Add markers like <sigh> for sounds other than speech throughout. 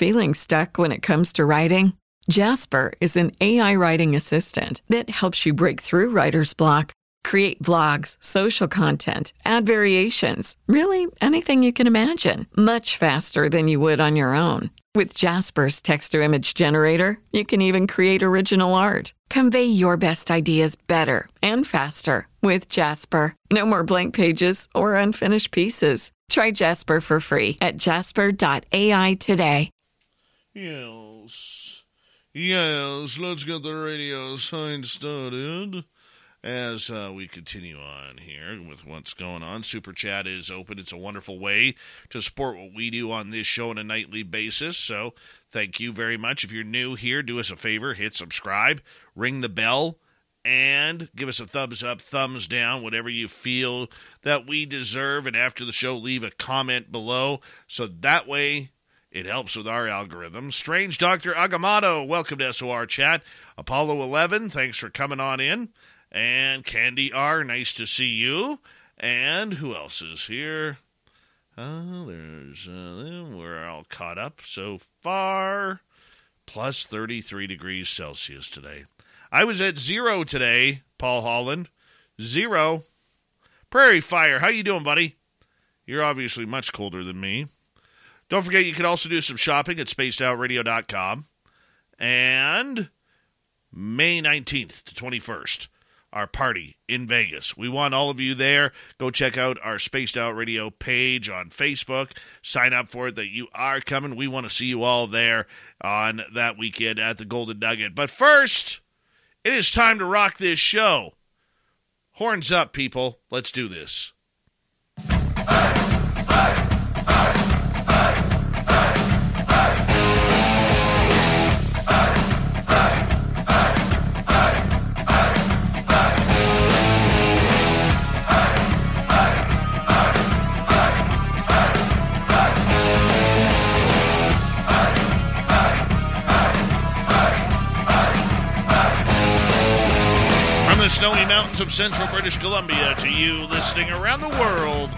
Feeling stuck when it comes to writing? Jasper is an AI writing assistant that helps you break through writer's block. Create vlogs, social content, add variations, really anything you can imagine, much faster than you would on your own. With Jasper's text to image generator, you can even create original art. Convey your best ideas better and faster with Jasper. No more blank pages or unfinished pieces. Try Jasper for free at jasper.ai today. Yes. Yes, let's get the radio sign started as uh, we continue on here with what's going on. Super Chat is open. It's a wonderful way to support what we do on this show on a nightly basis. So thank you very much. If you're new here, do us a favor hit subscribe, ring the bell. And give us a thumbs up, thumbs down, whatever you feel that we deserve. And after the show, leave a comment below. So that way it helps with our algorithm. Strange Dr. Agamotto, welcome to SOR Chat. Apollo 11, thanks for coming on in. And Candy R, nice to see you. And who else is here? Uh, there's uh, we're all caught up so far. Plus 33 degrees Celsius today. I was at zero today, Paul Holland. Zero. Prairie Fire, how you doing, buddy? You're obviously much colder than me. Don't forget you can also do some shopping at spacedoutradio.com. And May 19th to 21st our party in Vegas. We want all of you there. Go check out our Spaced Out Radio page on Facebook. Sign up for it that you are coming. We want to see you all there on that weekend at the Golden Nugget. But first, it is time to rock this show. Horns up, people. Let's do this. Hey, hey. Snowy mountains of central British Columbia to you listening around the world.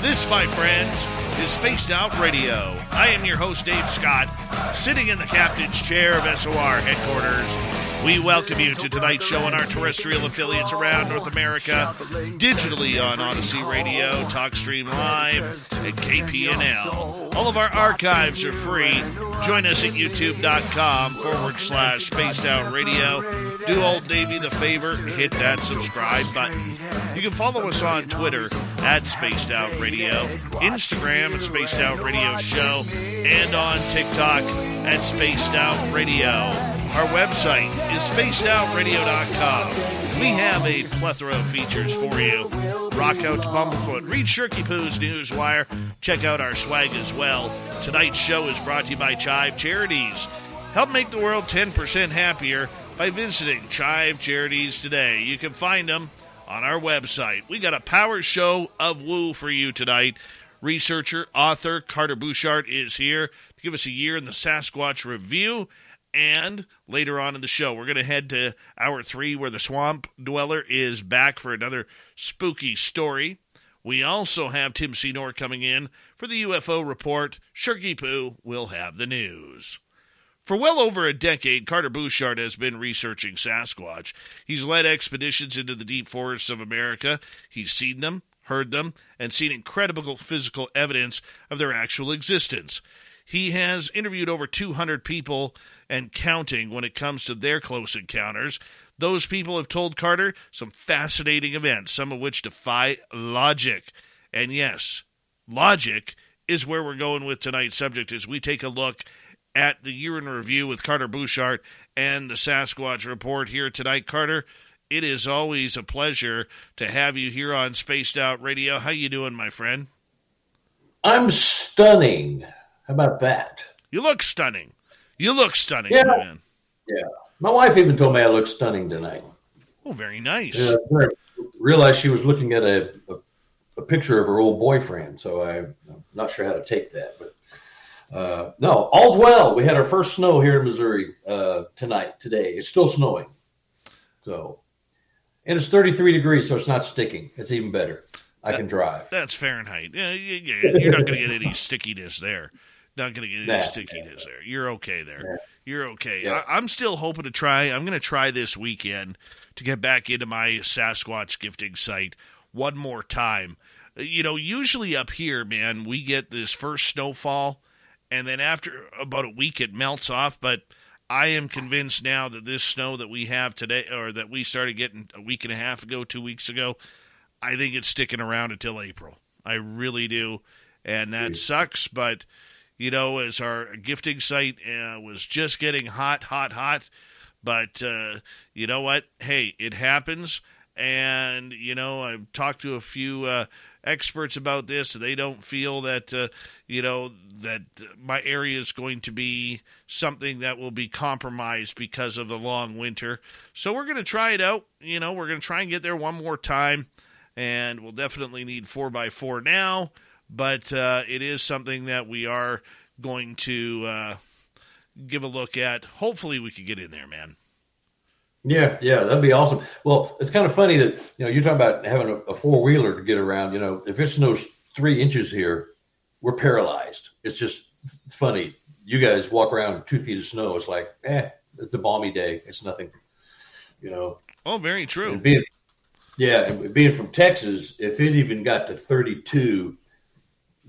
This, my friends, is Spaced Out Radio. I am your host, Dave Scott, sitting in the captain's chair of SOR headquarters we welcome you to tonight's show on our terrestrial affiliates around North America, digitally on Odyssey Radio, TalkStream Live, and KPNL. All of our archives are free. Join us at youtube.com forward slash spaced out radio. Do old Davey the favor, hit that subscribe button. You can follow us on Twitter at Spaced Out Radio, Instagram at Spaced Out Radio Show, and on TikTok at Spaced Out Radio. Our website is spacedoutradio.com. We have a plethora of features for you. Rock out to Bumblefoot. Read Shirky Poo's Newswire. Check out our swag as well. Tonight's show is brought to you by Chive Charities. Help make the world 10% happier by visiting Chive Charities today. You can find them on our website. We got a power show of woo for you tonight. Researcher, author Carter Buschardt is here to give us a year in the Sasquatch Review and later on in the show, we're going to head to hour three where the swamp dweller is back for another spooky story. We also have Tim Senor coming in for the UFO report. Shirky Poo will have the news. For well over a decade, Carter Buschardt has been researching Sasquatch. He's led expeditions into the deep forests of America. He's seen them, heard them, and seen incredible physical evidence of their actual existence. He has interviewed over 200 people and counting when it comes to their close encounters. Those people have told Carter some fascinating events, some of which defy logic. And yes, logic is where we're going with tonight's subject as we take a look at the year in review with Carter Buschardt and the Sasquatch Report here tonight. Carter, it is always a pleasure to have you here on Spaced Out Radio. How you doing, my friend? I'm stunning. How about that? You look stunning. You look stunning, yeah. man. Yeah. My wife even told me I look stunning tonight. Oh, very nice. I realized she was looking at a, a, a, picture of her old boyfriend, so I, am not sure how to take that. But uh, no, all's well. We had our first snow here in Missouri uh, tonight, today. It's still snowing. So, and it's 33 degrees, so it's not sticking. It's even better. I that, can drive. That's Fahrenheit. Yeah, Yeah, you're not going to get any stickiness there. Not going to get any Nah. stickiness there. You're okay there. You're okay. Yeah. I, I'm still hoping to try. I'm going to try this weekend to get back into my Sasquatch gifting site one more time. You know, usually up here, man, we get this first snowfall, and then after about a week, it melts off. But I am convinced now that this snow that we have today, or that we started getting a week and a half ago, two weeks ago, I think it's sticking around until April. I really do, and that sucks. But you know, as our gifting site uh, was just getting hot, hot, hot. But uh, you know what? Hey, it happens. And you know, I've talked to a few uh, experts about this. They don't feel that uh, you know that my area is going to be something that will be compromised because of the long winter. So we're going to try it out. You know, we're going to try and get there one more time, and we'll definitely need four by four now. But uh, it is something that we are going to uh, give a look at. Hopefully, we could get in there, man. Yeah, yeah, that'd be awesome. Well, it's kind of funny that you know you're talking about having a, a four wheeler to get around. You know, if it snows three inches here, we're paralyzed. It's just funny. You guys walk around two feet of snow. It's like, eh, it's a balmy day. It's nothing. You know, Oh, very true. and being, yeah, and being from Texas, if it even got to 32,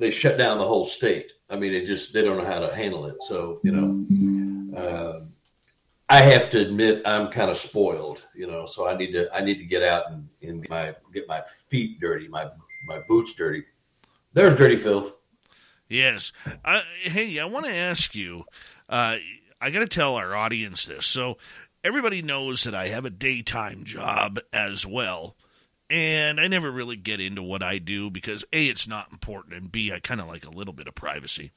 they shut down the whole state. I mean, it just they don't know how to handle it. So you know, uh, I have to admit I'm kind of spoiled. You know, so I need to I need to get out and, and get my get my feet dirty, my my boots dirty. There's dirty filth. Yes. Uh, hey, I want to ask you. Uh, I got to tell our audience this. So everybody knows that I have a daytime job as well, and I never really get into what I do because a it's not important, and b I kind of like a little bit of privacy.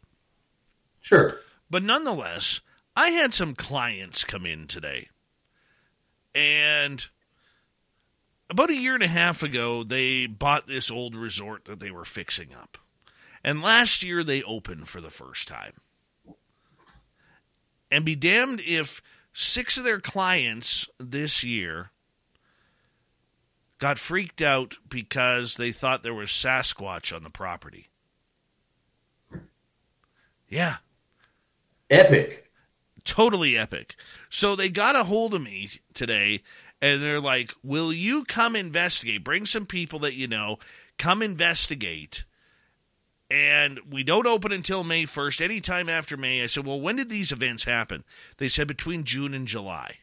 Sure. But nonetheless, I had some clients come in today. And about a year and a half ago, they bought this old resort that they were fixing up. And last year, they opened for the first time. And be damned if six of their clients this year got freaked out because they thought there was Sasquatch on the property. Yeah, Epic. totally epic. So they got a hold of me today and they're like, Will you come investigate? Bring some people that you know, come investigate. And we don't open until May 1st, anytime after May. I said, Well, when did these events happen? They said between June and July.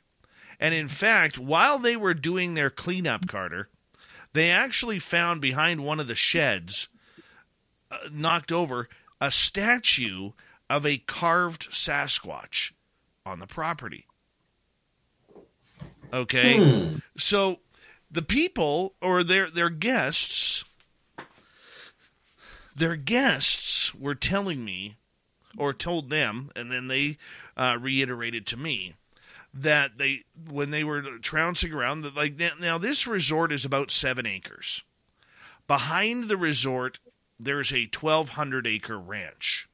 And in fact, while they were doing their cleanup, Carter, they actually found behind one of the sheds, uh, knocked over, a statue of a carved Sasquatch on the property. Okay? Hmm. So the people or their their guests their guests were telling me or told them and then they uh, reiterated to me that they when they were trouncing around that like now, this resort is about 7 acres behind the resort there's a 1200 acre ranch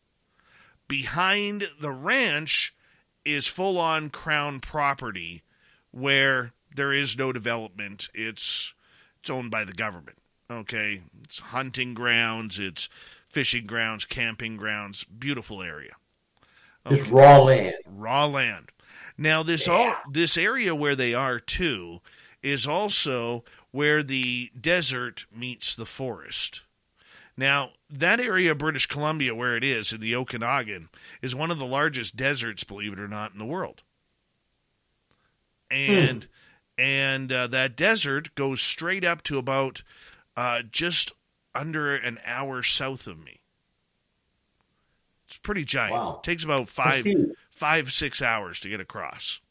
behind the ranch is full on crown property where there is no development. It's it's owned by the government. Okay, it's hunting grounds, it's fishing grounds, camping grounds, beautiful area, Just raw land. raw land. Now this all this area where they are too is also where the desert meets the forest. Now, that area of British Columbia where it is in the Okanagan is one of the largest deserts, believe it or not, in the world. And and uh, that desert goes straight up to about uh, just under an hour south of me. It's pretty giant. Wow. takes about five. Five six hours to get across.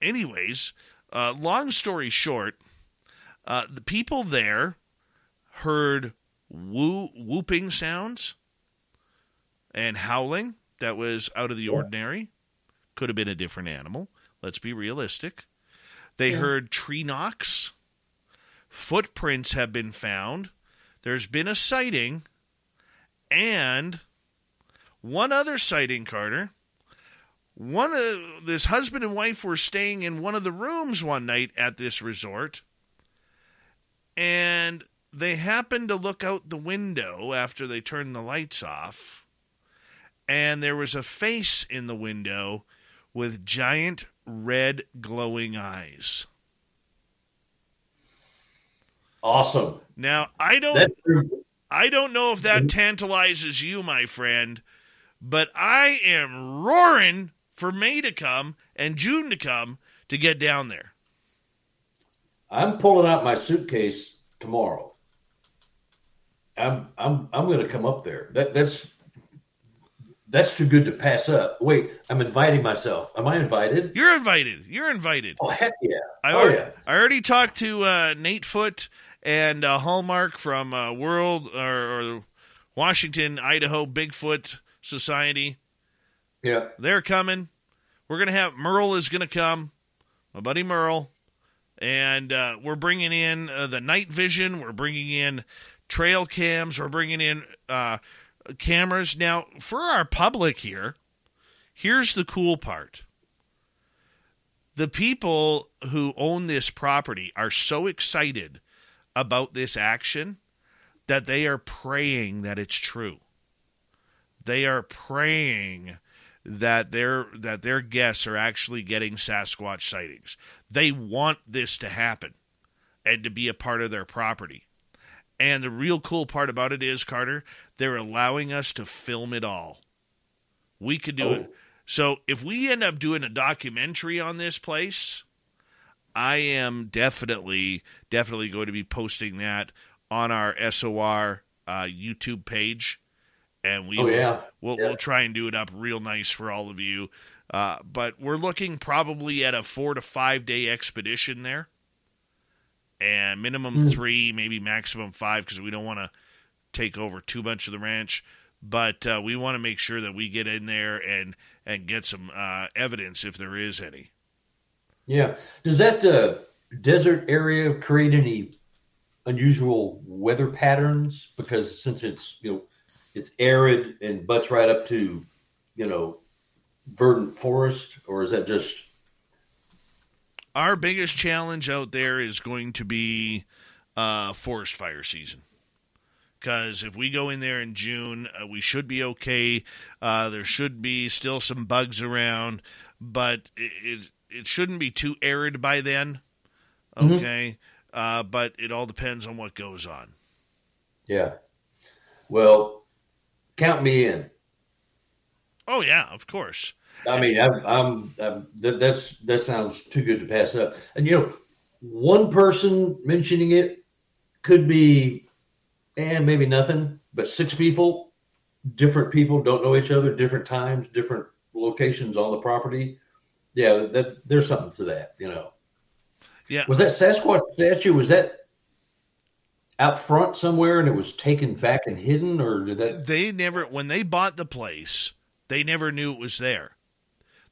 Anyways, uh, long story short, uh, the people there heard woo- whooping sounds and howling that was out of the ordinary. Could have been a different animal. Let's be realistic. They heard tree knocks. Footprints have been found. There's been a sighting. And one other sighting, Carter. One of this husband and wife were staying in one of the rooms one night at this resort. And they happened to look out the window after they turned the lights off. and there was a face in the window with giant red glowing eyes. Awesome. Now I don't I don't know if that tantalizes you, my friend, but I am roaring for May to come and June to come to get down there. I'm pulling out my suitcase tomorrow. I'm I'm I'm going to come up there. That that's that's too good to pass up. Wait, I'm inviting myself. Am I invited? You're invited. You're invited. Oh heck yeah! I oh already, yeah! I already talked to uh, Nate Foot and uh, Hallmark from uh, World or, or Washington, Idaho Bigfoot Society. Yeah. They're coming. We're gonna have Merle is gonna come, my buddy Merle, and uh, we're bringing in uh, the night vision. We're bringing in trail cams. We're bringing in uh, cameras. Now, for our public here, here's the cool part. The people who own this property are so excited about this action that they are praying that it's true. They are praying that their that their guests are actually getting Sasquatch sightings. They want this to happen and to be a part of their property. And the real cool part about it is, Carter, they're allowing us to film it all. We could do Oh. it. So if we end up doing a documentary on this place, I am definitely, definitely going to be posting that on our SOR uh, YouTube page. And we Oh yeah. We'll, Yeah. we'll try and do it up real nice for all of you. Uh, but we're looking probably at a four to five day expedition there. And minimum Hmm. three, maybe maximum five, because we don't want to take over too much of the ranch. But uh, we want to make sure that we get in there and, and get some uh, evidence if there is any. Yeah. Does that uh, desert area create any unusual weather patterns? Because since it's you know it's arid and butts right up to you know verdant forest, or is that just Our biggest challenge out there is going to be uh, forest fire season. Because if we go in there in June, uh, we should be okay. Uh, there should be still some bugs around, but it, it, it shouldn't be too arid by then. Mhm. Okay. Uh, but it all depends on what goes on. yeah? Well, count me in. Oh, yeah, of course. I mean, I'm, I'm, I'm that, that's that sounds too good to pass up. And you know, one person mentioning it could be, and maybe nothing, but six people, different people don't know each other, different times, different locations on the property. Yeah, that there's something to that. You know, Yeah. was that Sasquatch statue? Was that out front somewhere, and it was taken back and hidden, or did that? they never when they bought the place they never knew it was there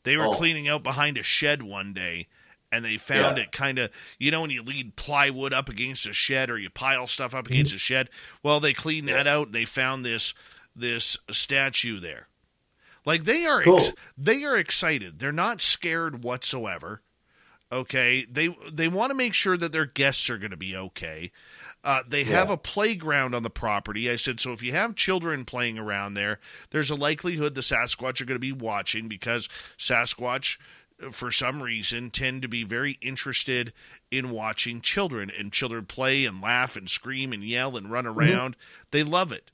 they were Oh. cleaning out behind a shed one day and they found Yeah. it kind of you know when you lead plywood up against a shed or you pile stuff up Mm-hmm. against a shed well they cleaned that out and they found this this statue there like they are ex- they are excited they're not scared whatsoever okay they they want to make sure that their guests are going to be okay uh, they have a playground on the property. I said, so if you have children playing around there, there's a likelihood the Sasquatch are going to be watching because Sasquatch, uh, for some reason, tend to be very interested in watching children and children play and laugh and scream and yell and run around. They love it.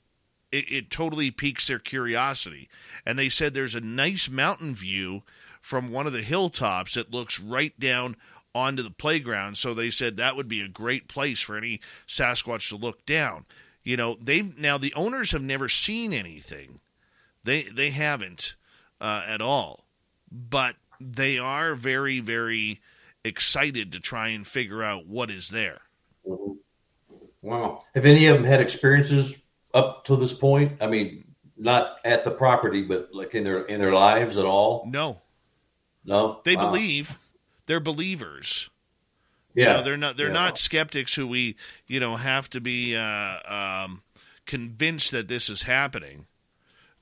It, it totally piques their curiosity. And they said there's a nice mountain view from one of the hilltops that looks right down onto the playground. So they said that would be a great place for any Sasquatch to look down. You know, they've now the owners have never seen anything. They they haven't uh, at all, but they are very very excited to try and figure out what is there. Wow. Have any of them had experiences up to this point? I mean, not at the property, but like in their in their lives at all? No, No. they Wow. believe. They're believers. Yeah. You know, they're not they're Yeah. not skeptics who we you know have to be uh, um, convinced that this is happening.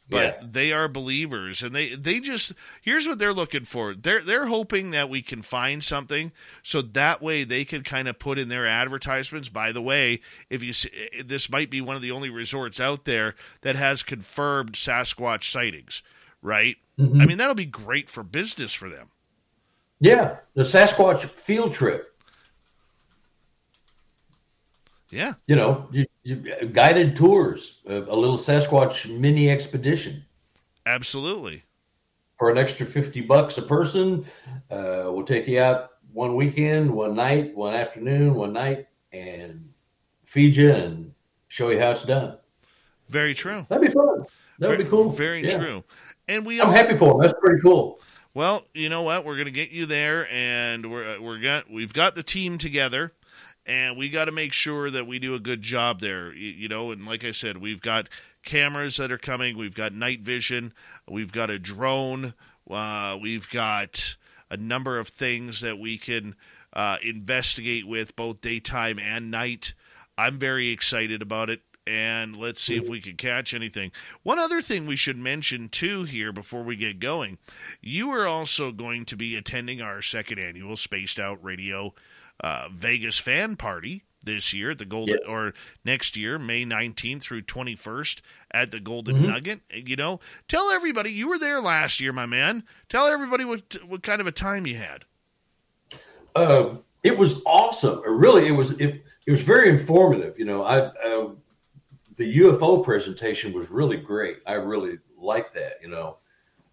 but Yeah. they are believers and they they just here's what they're looking for they're they're hoping that we can find something so that way they can kind of put in their advertisements by the way if you see, this might be one of the only resorts out there that has confirmed sasquatch sightings right Mm-hmm. i mean that'll be great for business for them Yeah, the Sasquatch field trip. yeah You know, you, you, guided tours, a, a little Sasquatch mini expedition absolutely for an extra fifty bucks a person. Uh, we'll take you out one weekend, one night, one afternoon, one night, and feed you and show you how it's done. very true That'd be fun. That would be cool. very Yeah. true and we I'm all happy for them. That's pretty cool. Well, you know what? We're going to get you there, and we're we're got we've got the team together, and we got to make sure that we do a good job there. You, you know, and like I said, we've got cameras that are coming. We've got night vision. We've got a drone. Uh, we've got a number of things that we can uh, investigate with both daytime and night. I'm very excited about it, and let's see if we can catch anything. One other thing we should mention too here before we get going, you are also going to be attending our second annual Spaced Out Radio uh, Vegas fan party this year at the Golden or next year, May 19th through 21st at the Golden Mhm. Nugget. You know, tell everybody you were there last year, my man. Tell everybody what what kind of a time you had. Uh, it was awesome. Really, it was it, it was very informative. You know, I uh, the UFO presentation was really great. I really liked that. You know,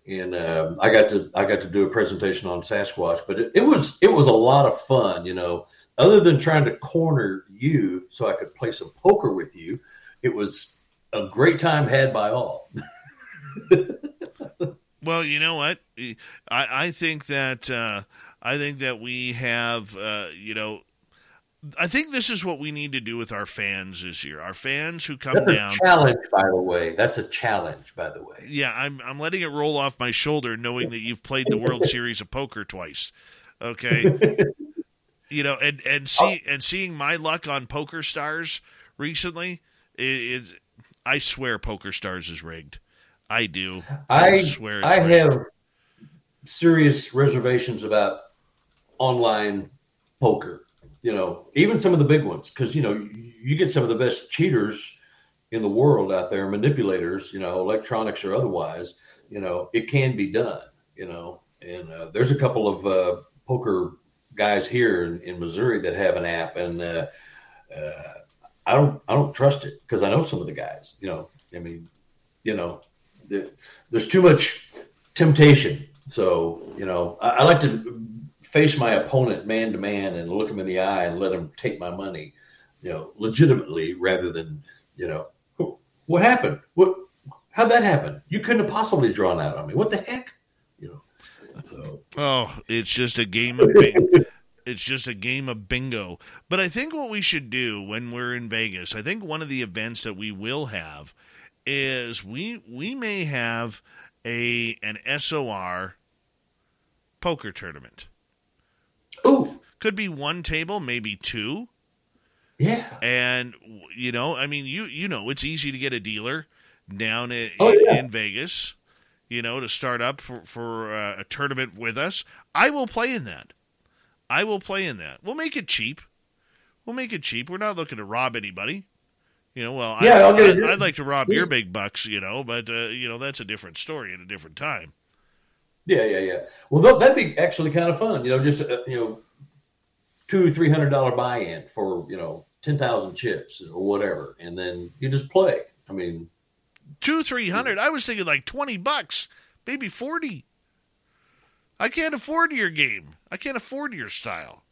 and um, I got to I got to do a presentation on Sasquatch, but it, it was it was a lot of fun. You know, other than trying to corner you so I could play some poker with you, it was a great time had by all. <laughs> Well, you know what? I I think that uh, I think that we have uh, you know. I think this is what we need to do with our fans this year. Our fans who come That's a down. challenge, by the way. That's a challenge, by the way. Yeah, I'm I'm letting it roll off my shoulder, knowing that you've played the World Series of Poker twice. Okay, <laughs> you know, and and see and seeing my luck on Poker Stars recently is, I swear Poker Stars is rigged. I do. I swear it's I rigged. have serious reservations about online poker. You know, even some of the big ones, because you know you, get some of the best cheaters in the world out there, manipulators. You know, electronics or otherwise. You know, it can be done. You know, and uh, there's a couple of uh, poker guys here in, in Missouri that have an app, and uh, uh, I don't I don't trust it because I know some of the guys. You know, I mean, you know, the, there's too much temptation. So you know, I, I like to face my opponent man to man and look him in the eye and let him take my money, you know, legitimately rather than you know, what happened? What? How'd that happen? You couldn't have possibly drawn out on me. What the heck? You know. So Oh, it's just a game of bing- <laughs> it's just a game of bingo. But I think what we should do when we're in Vegas, I think one of the events that we will have is we we may have a an SOR poker tournament. Could be one table, maybe two. yeah. And you know, I mean, you you know, it's easy to get a dealer down in, Oh, yeah. in Vegas, you know, to start up for for uh, a tournament with us. I will play in that. I will play in that. We'll make it cheap. We'll make it cheap. We're not looking to rob anybody. You know, well, Yeah, I, I'll get I, I'd like to rob your big bucks, you know, but uh, you know that's a different story at a different time. Yeah, yeah, yeah. Well, that'd be actually kind of fun. You know, just uh, you know, two, three hundred dollar buy-in for you know ten thousand chips or whatever, and then you just play. I mean, Two, three hundred. I was thinking like twenty bucks, maybe forty. I can't afford your game. I can't afford your style.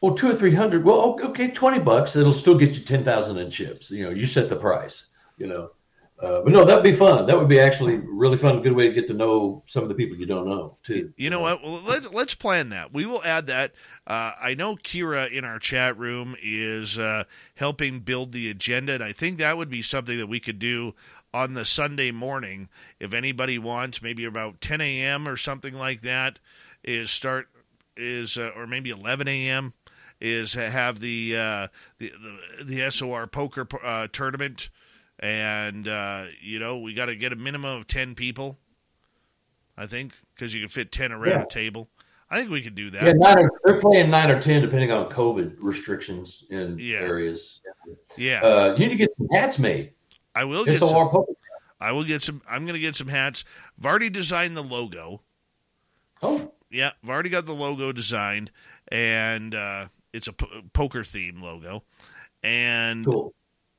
well, two or three hundred. Well, okay, twenty bucks. It'll still get you ten thousand in chips. You know, you set the price. You know, uh, but no, that'd be fun. That would be actually really fun. Good way to get to know some of the people you don't know too. You know what? Well, let's let's plan that. We will add that. Uh, I know Kira in our chat room is uh, helping build the agenda, and I think that would be something that we could do on the Sunday morning if anybody wants, maybe about 10 a.m. or something like that. Is start is uh, or maybe 11 a.m. is have the uh, the, the the SOR poker uh, tournament and uh, you know we got to get a minimum of ten people. I think because you can fit ten around yeah. a table. I think we could do that. Yeah, nine or, they're playing nine or ten depending on COVID restrictions in yeah. areas. Yeah, uh, you need to get some hats made. I will get some. I will get some. I'm going to get some hats. I've already designed the logo. Oh, yeah, I've already got the logo designed, and uh, it's a p- poker theme logo, and cool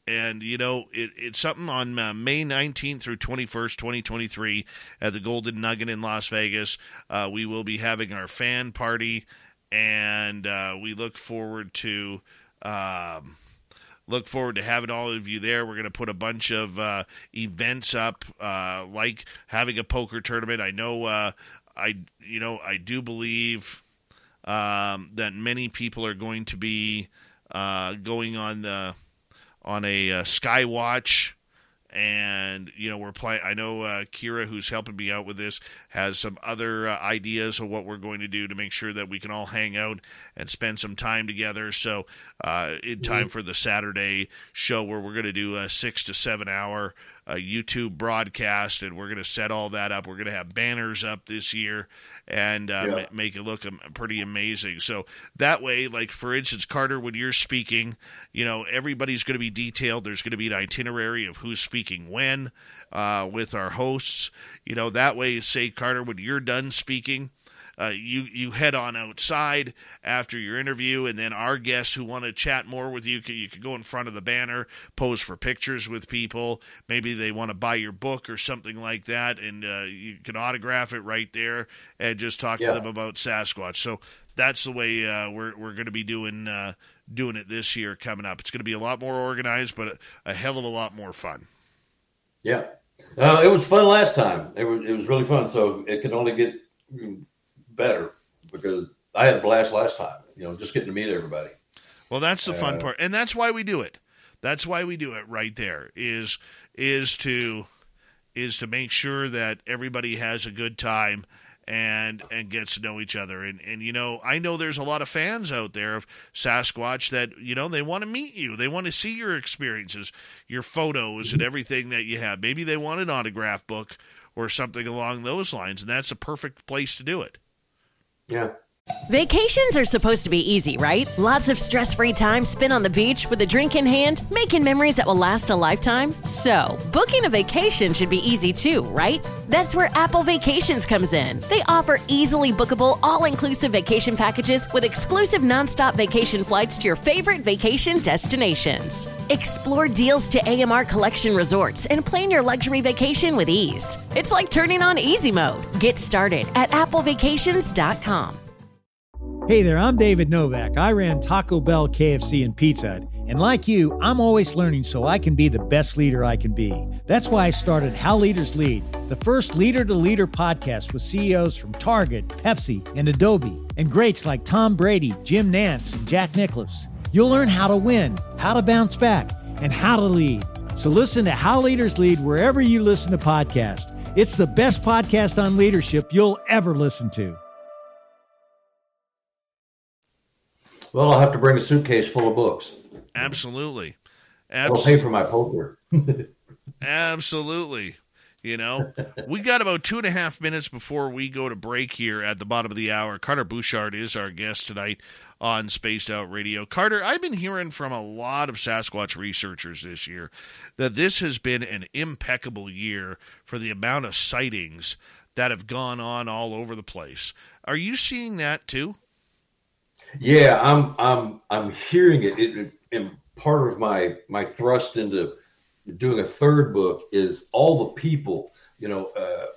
and you know it, it's something on uh, May 19th through 21st, 2023, at the Golden Nugget in Las Vegas. Uh, we will be having our fan party, and uh, we look forward to. Um, look forward to having all of you there. We're going to put a bunch of uh, events up, uh, like having a poker tournament. I know, uh, I you know, I do believe um, that many people are going to be going on the on a uh, Skywatch, and you know we're playing. I know uh, Kira, who's helping me out with this, has some other uh, ideas of what we're going to do to make sure that we can all hang out and spend some time together. So, uh, in time mm-hmm. for the Saturday show, where we're going to do a six to seven hour a YouTube broadcast, and we're going to set all that up. We're going to have banners up this year and uh, yeah. make it look pretty amazing. So that way, like for instance, Carter, when you're speaking, you know everybody's going to be detailed. There's going to be an itinerary of who's speaking when uh, with our hosts. You know that way, say Carter, when you're done speaking uh, you you head on outside after your interview, and then our guests who want to chat more with you, you can go in front of the banner, pose for pictures with people. Maybe they want to buy your book or something like that, and uh, you can autograph it right there and just talk yeah. to them about Sasquatch. So that's the way uh, we're we're going to be doing uh, doing it this year coming up. It's going to be a lot more organized, but a, a hell of a lot more fun. Yeah, uh, it was fun last time. It was it was really fun. So it can only get better because I had a blast last time. You know, just getting to meet everybody. Well, that's the fun uh, part, and that's why we do it. That's why we do it right there. Is is to is to make sure that everybody has a good time and and gets to know each other. And and you know, I know there's a lot of fans out there of Sasquatch that you know they want to meet you. They want to see your experiences, your photos, and everything that you have. Maybe they want an autograph book or something along those lines, and that's a perfect place to do it. Yeah. Vacations are supposed to be easy, right? Lots of stress free time spent on the beach with a drink in hand, making memories that will last a lifetime. So, booking a vacation should be easy too, right? That's where Apple Vacations comes in. They offer easily bookable, all inclusive vacation packages with exclusive nonstop vacation flights to your favorite vacation destinations. Explore deals to AMR Collection resorts and plan your luxury vacation with ease. It's like turning on easy mode. Get started at applevacations.com. Hey there, I'm David Novak. I ran Taco Bell, KFC, and Pizza Hut. And like you, I'm always learning so I can be the best leader I can be. That's why I started How Leaders Lead, the first leader to leader podcast with CEOs from Target, Pepsi, and Adobe, and greats like Tom Brady, Jim Nantz, and Jack Nicklaus. You'll learn how to win, how to bounce back, and how to lead. So listen to How Leaders Lead wherever you listen to podcasts. It's the best podcast on leadership you'll ever listen to. Well, I'll have to bring a suitcase full of books. Absolutely. I'll pay for my poker. <laughs> Absolutely. You know, we got about two and a half minutes before we go to break here at the bottom of the hour. Carter Buschardt is our guest tonight on Spaced Out Radio. Carter, I've been hearing from a lot of Sasquatch researchers this year that this has been an impeccable year for the amount of sightings that have gone on all over the place. Are you seeing that too? Yeah, I'm I'm I'm hearing it. it, and part of my my thrust into doing a third book is all the people. You know, uh,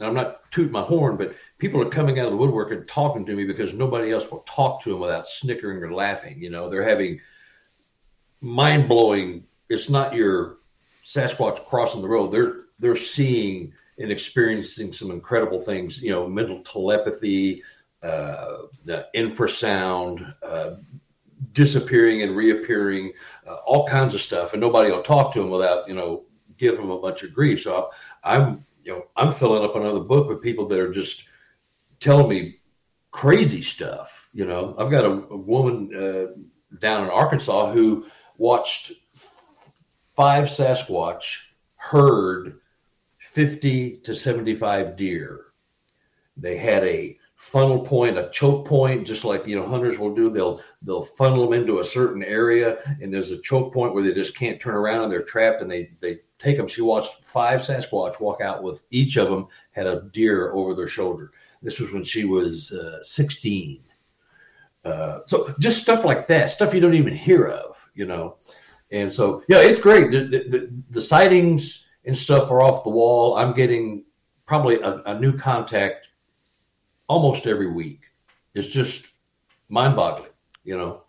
I'm not tooting my horn, but people are coming out of the woodwork and talking to me because nobody else will talk to them without snickering or laughing. You know, they're having mind blowing. It's not your Sasquatch crossing the road. They're they're seeing and experiencing some incredible things. You know, mental telepathy, uh, the infrasound, uh, disappearing and reappearing, uh, all kinds of stuff, and nobody will talk to them without you know give them a bunch of grief. So I'm you know I'm filling up another book with people that are just telling me crazy stuff. You know, I've got a, a woman uh, down in Arkansas who watched five Sasquatch herd 50 to 75 deer. They had a funnel point, a choke point, just like you know hunters will do. They'll they'll funnel them into a certain area, and there's a choke point where they just can't turn around and they're trapped, and they they take them. She watched five Sasquatch walk out with each of them had a deer over their shoulder. This was when she was uh, 16. Uh, so just stuff like that, stuff you don't even hear of, you know. And so, yeah, it's great. The, the, the sightings and stuff are off the wall. I'm getting probably a, a new contact almost every week. It's just mind boggling, you know.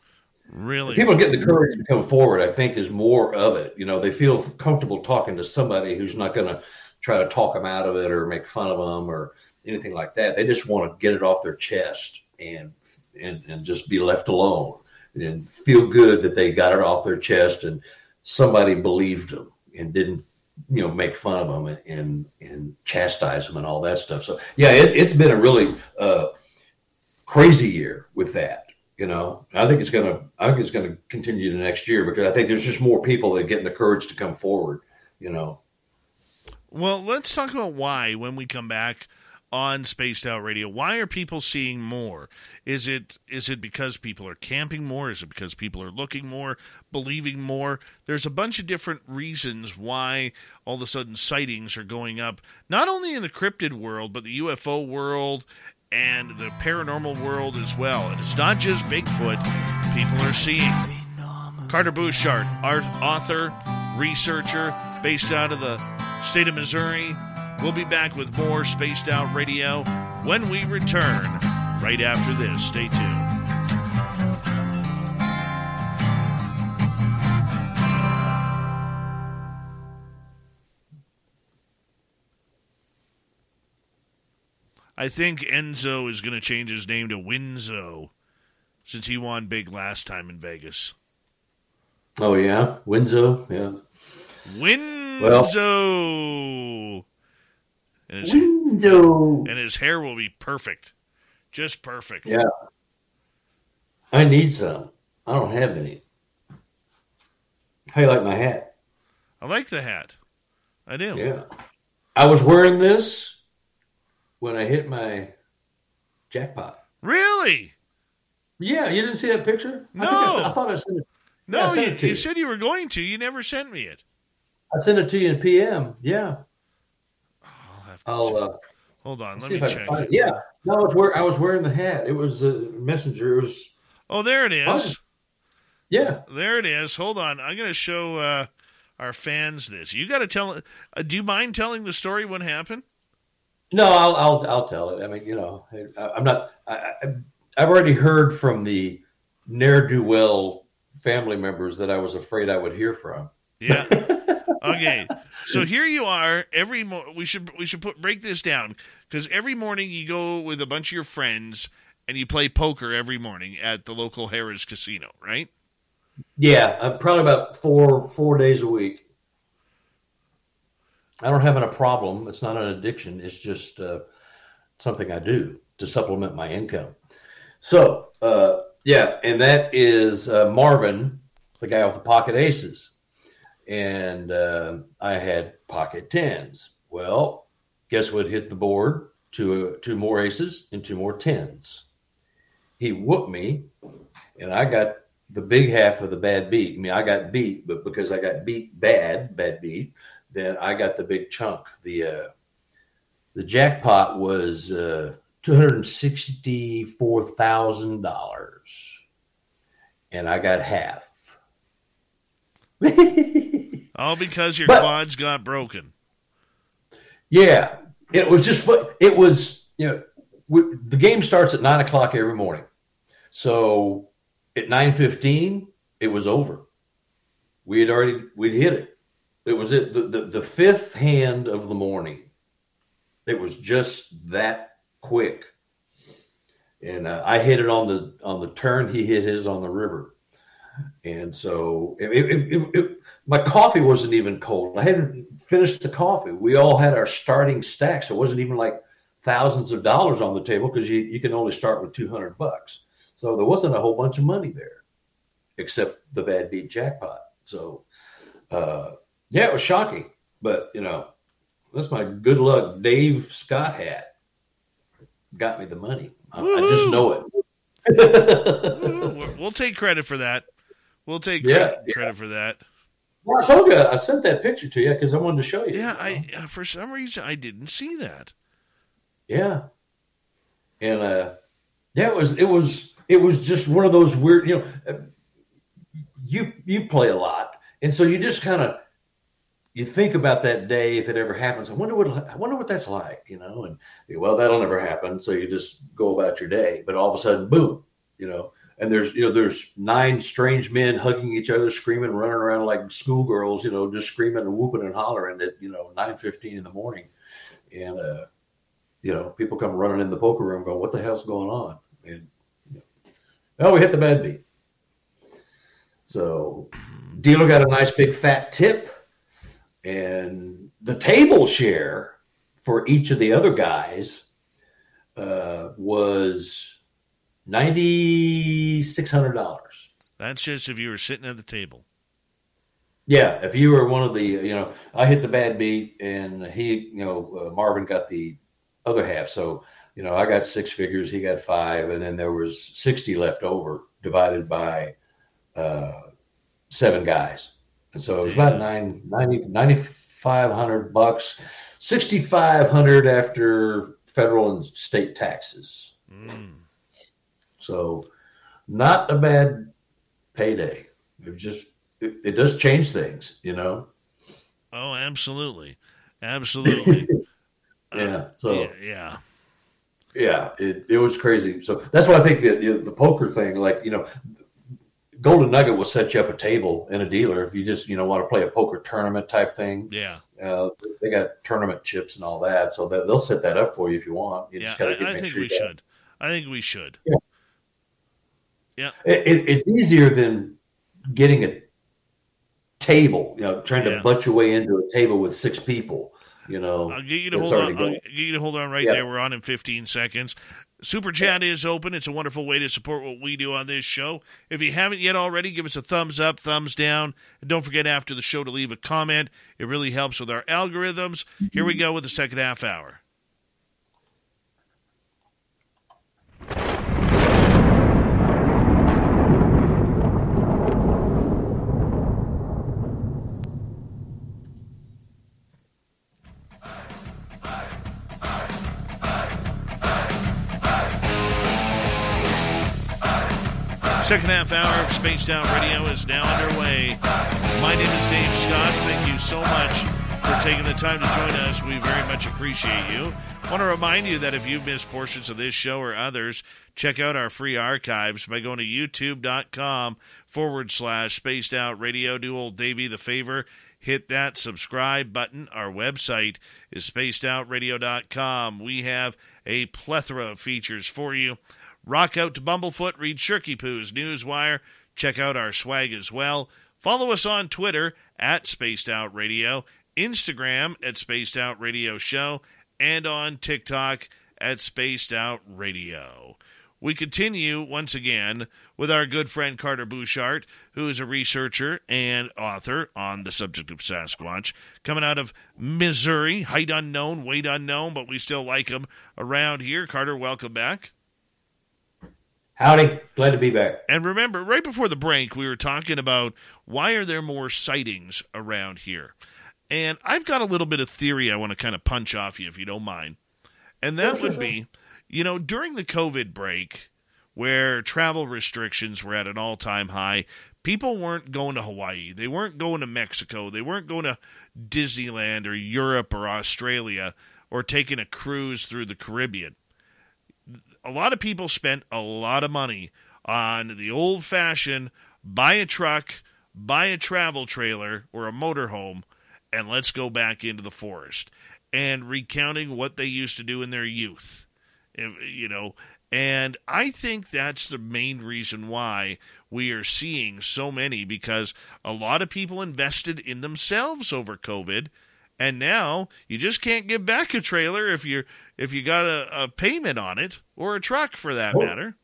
Really? People getting the courage to come forward, I think, is more of it. You know, they feel comfortable talking to somebody who's not going to try to talk them out of it or make fun of them or anything like that. They just want to get it off their chest and and, and just be left alone and feel good that they got it off their chest and somebody believed them and didn't you know make fun of them and and, and chastise them and all that stuff. So yeah, it, has been a really uh, crazy year with that. You know, I think it's gonna I think it's gonna continue the next year because I think there's just more people that getting the courage to come forward. You know. Well, let's talk about why when we come back on Spaced Out Radio. Why are people seeing more? Is it is it because people are camping more? Is it because people are looking more, believing more? There's a bunch of different reasons why all of a sudden sightings are going up, not only in the cryptid world, but the UFO world and the paranormal world as well. And it's not just Bigfoot people are seeing. Carter Buschardt, art author, researcher, based out of the state of Missouri, We'll be back with more Spaced Out Radio when we return right after this. Stay tuned. I think Enzo is going to change his name to Winzo since he won big last time in Vegas. Oh yeah, Winzo, yeah. Winzo. Well, and his, Window. and his hair will be perfect, just perfect. Yeah, I need some. I don't have any. How you like my hat? I like the hat. I do. Yeah, I was wearing this when I hit my jackpot. Really? Yeah, you didn't see that picture? No, I, I, I thought I sent it. No, yeah, you, it you, you said you were going to. You never sent me it. I sent it to you in PM. Yeah. I'll uh, hold on. Let me check. Yeah, no, I was wearing I was wearing the hat. It was a messenger. It was. Oh, there it is. Fun. Yeah, there it is. Hold on, I'm going to show uh, our fans this. You got to tell. Uh, do you mind telling the story? What happened? No, I'll I'll, I'll tell it. I mean, you know, I, am not. I, I've already heard from the ne'er do well family members that I was afraid I would hear from. Yeah. <laughs> okay. So <laughs> here you are every mo- we should we should put break this down cuz every morning you go with a bunch of your friends and you play poker every morning at the local Harrah's casino, right? Yeah, uh, probably about 4 4 days a week. I don't have a problem. It's not an addiction. It's just uh, something I do to supplement my income. So, uh, yeah, and that is uh, Marvin, the guy with the pocket aces and uh, I had pocket tens. Well, guess what hit the board? Two two more aces and two more tens. He whooped me, and I got the big half of the bad beat. I mean, I got beat, but because I got beat bad, bad beat, then I got the big chunk. The uh, the jackpot was uh, two hundred sixty four thousand dollars, and I got half. <laughs> All because your but, quads got broken. Yeah, it was just it was you know we, the game starts at nine o'clock every morning, so at nine fifteen it was over. We had already we'd hit it. It was it the, the the fifth hand of the morning. It was just that quick, and uh, I hit it on the on the turn. He hit his on the river, and so it, it, it, my coffee wasn't even cold. I hadn't finished the coffee. We all had our starting stacks. It wasn't even like thousands of dollars on the table because you, you can only start with 200 bucks. So there wasn't a whole bunch of money there except the bad beat jackpot. So, uh, Yeah, it was shocking, but you know, that's my good luck Dave Scott hat. Got me the money. I, I just know it. we'll take credit for that. We'll take credit, yeah, yeah. credit for that. Well, I told you I sent that picture to you because I wanted to show you. Yeah, I uh, for some reason I didn't see that. Yeah, and uh, yeah, it was it was it was just one of those weird. You know, uh, you you play a lot, and so you just kind of you think about that day if it ever happens. I wonder what I wonder what that's like, you know. And well, that'll never happen. So you just go about your day. But all of a sudden, boom, you know. And there's you know there's nine strange men hugging each other, screaming, running around like schoolgirls, you know, just screaming and whooping and hollering at you know nine fifteen in the morning, and uh, you know people come running in the poker room going, what the hell's going on? And you know, oh, we hit the bad beat. So dealer got a nice big fat tip and the table share for each of the other guys uh, was ninety six hundred dollars. That's just if you were sitting at the table. Yeah, if you were one of the, you know, I hit the bad beat, and he, you know, uh, Marvin got the other half. So, you know, I got six figures, he got five, and then there was sixty left over, divided by uh, seven guys. And so it was about nine, 90, 9,500 bucks, 6,500 after federal and state taxes. Mm. So not a bad payday. It just, it, it does change things, you know? Oh, absolutely. Absolutely. <laughs> yeah. Uh, so, yeah. yeah. Yeah, it, it was crazy. So that's why I think the, the, the poker thing, like you know, Golden Nugget will set you up a table in a dealer if you just you know want to play a poker tournament type thing. Yeah, uh, they got tournament chips and all that, so that, they'll set that up for you if you want. You yeah, I, I think we should. I think we should. Yeah, yeah. It, it, it's easier than getting a table. You know, trying to yeah. butt your way into a table with six people. You know, I'll get you to hold on. I'll get you to hold on right yeah. there. We're on in 15 seconds. Super Chat is open. It's a wonderful way to support what we do on this show. If you haven't yet already, give us a thumbs up, thumbs down, and don't forget after the show to leave a comment. It really helps with our algorithms. Here we go with the second half hour. Second half hour of Spaced Out Radio is now underway. My name is Dave Scott. Thank you so much for taking the time to join us. We very much appreciate you. I want to remind you that if you've missed portions of this show or others, check out our free archives by going to youtube.com forward slash spaced out radio. Do old Davey the favor. Hit that subscribe button. Our website is spacedoutradio.com. We have a plethora of features for you Rock out to Bumblefoot, read Shirky Poo's Newswire, check out our swag as well. Follow us on Twitter at Spaced Out Radio, Instagram at Spaced Out Radio Show, and on TikTok at Spaced Out Radio. We continue once again with our good friend Carter Buschardt, who is a researcher and author on the subject of Sasquatch, coming out of Missouri, height unknown, weight unknown, but we still like him around here. Carter, welcome back. Howdy, glad to be back. And remember, right before the break, we were talking about why are there more sightings around here? And I've got a little bit of theory I want to kind of punch off you, if you don't mind. And that sure, would sure. be, you know, during the COVID break, where travel restrictions were at an all time high, people weren't going to Hawaii. They weren't going to Mexico. They weren't going to Disneyland or Europe or Australia or taking a cruise through the Caribbean a lot of people spent a lot of money on the old fashioned buy a truck, buy a travel trailer or a motorhome, and let's go back into the forest. And recounting what they used to do in their youth. You know, and I think that's the main reason why we are seeing so many because a lot of people invested in themselves over COVID and now you just can't give back a trailer if you if you got a, a payment on it or a truck for that matter.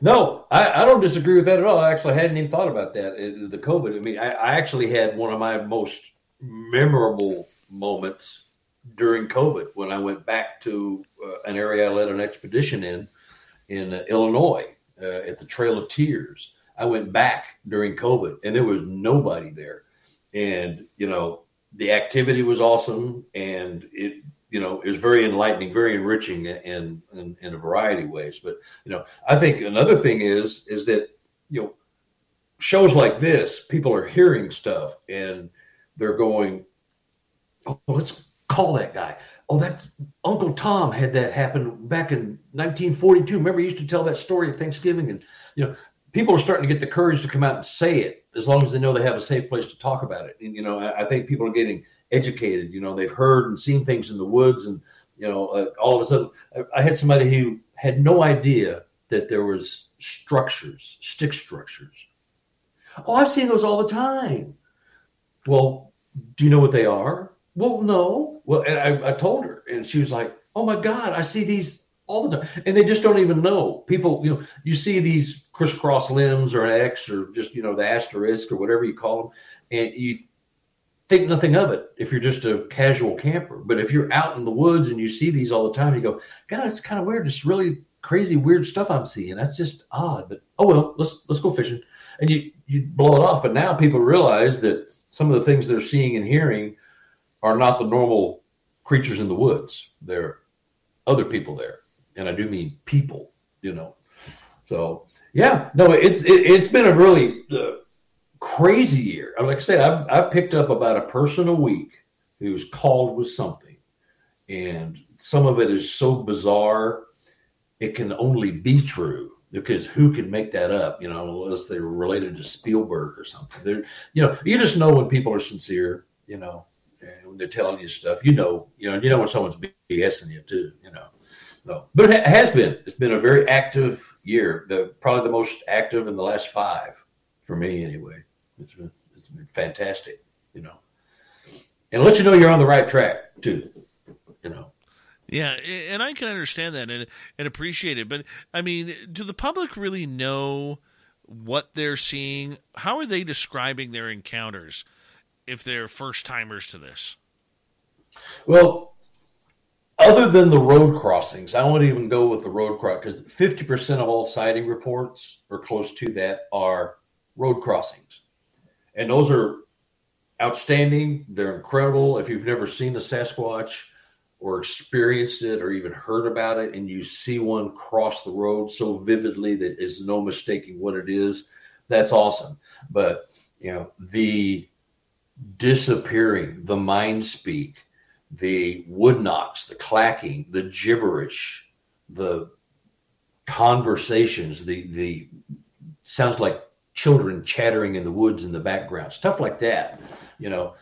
No, I, I, don't disagree with that at all. I actually hadn't even thought about that. The COVID. I mean, I, I actually had one of my most memorable moments during COVID when I went back to uh, an area I led an expedition in in uh, Illinois uh, at the Trail of Tears. I went back during COVID and there was nobody there. And, you know, the activity was awesome and it, you know, it was very enlightening, very enriching in, in, in a variety of ways. But, you know, I think another thing is, is that, you know, shows like this, people are hearing stuff and they're going, oh, let's call that guy. Oh, that's Uncle Tom had that happen back in 1942. Remember, he used to tell that story at Thanksgiving, and you know, people are starting to get the courage to come out and say it as long as they know they have a safe place to talk about it. And you know, I, I think people are getting educated. You know, they've heard and seen things in the woods, and you know, uh, all of a sudden, I, I had somebody who had no idea that there was structures, stick structures. Oh, I've seen those all the time. Well, do you know what they are? Well, no. Well, and I, I told her, and she was like, "Oh my God, I see these all the time," and they just don't even know. People, you know, you see these crisscross limbs or an X or just you know the asterisk or whatever you call them, and you think nothing of it if you're just a casual camper. But if you're out in the woods and you see these all the time, you go, God, it's kind of weird. It's really crazy, weird stuff I'm seeing. That's just odd. But oh well, let's let's go fishing, and you you blow it off. But now people realize that some of the things they're seeing and hearing are not the normal creatures in the woods. There are other people there, and I do mean people. You know, so yeah, no, it's it, has been a really uh, crazy year. Like I said, I've I've picked up about a person a week who's called with something, and some of it is so bizarre, it can only be true because who can make that up? You know, unless they're related to Spielberg or something. They're, you know, you just know when people are sincere. You know, when they're telling you stuff, you know, you know, you know when someone's BSing you too, you know. So, but it has been. It's been a very active year. The probably the most active in the last five for me, anyway. It's been it's been fantastic, you know, and let you know you're on the right track too, you know. Yeah, and I can understand that and and appreciate it, but I mean, do the public really know what they're seeing? How are they describing their encounters? if they're first timers to this? Well, other than the road crossings, I won't even go with the road cross because 50% of all sighting reports or close to that are road crossings. And those are outstanding. They're incredible. If you've never seen a Sasquatch or experienced it or even heard about it, and you see one cross the road so vividly that is no mistaking what it is, that's awesome. But, you know, the disappearing, the mind speak, the wood knocks, the clacking, the gibberish, the conversations, the the sounds like children chattering in the woods in the background, stuff like that. You know,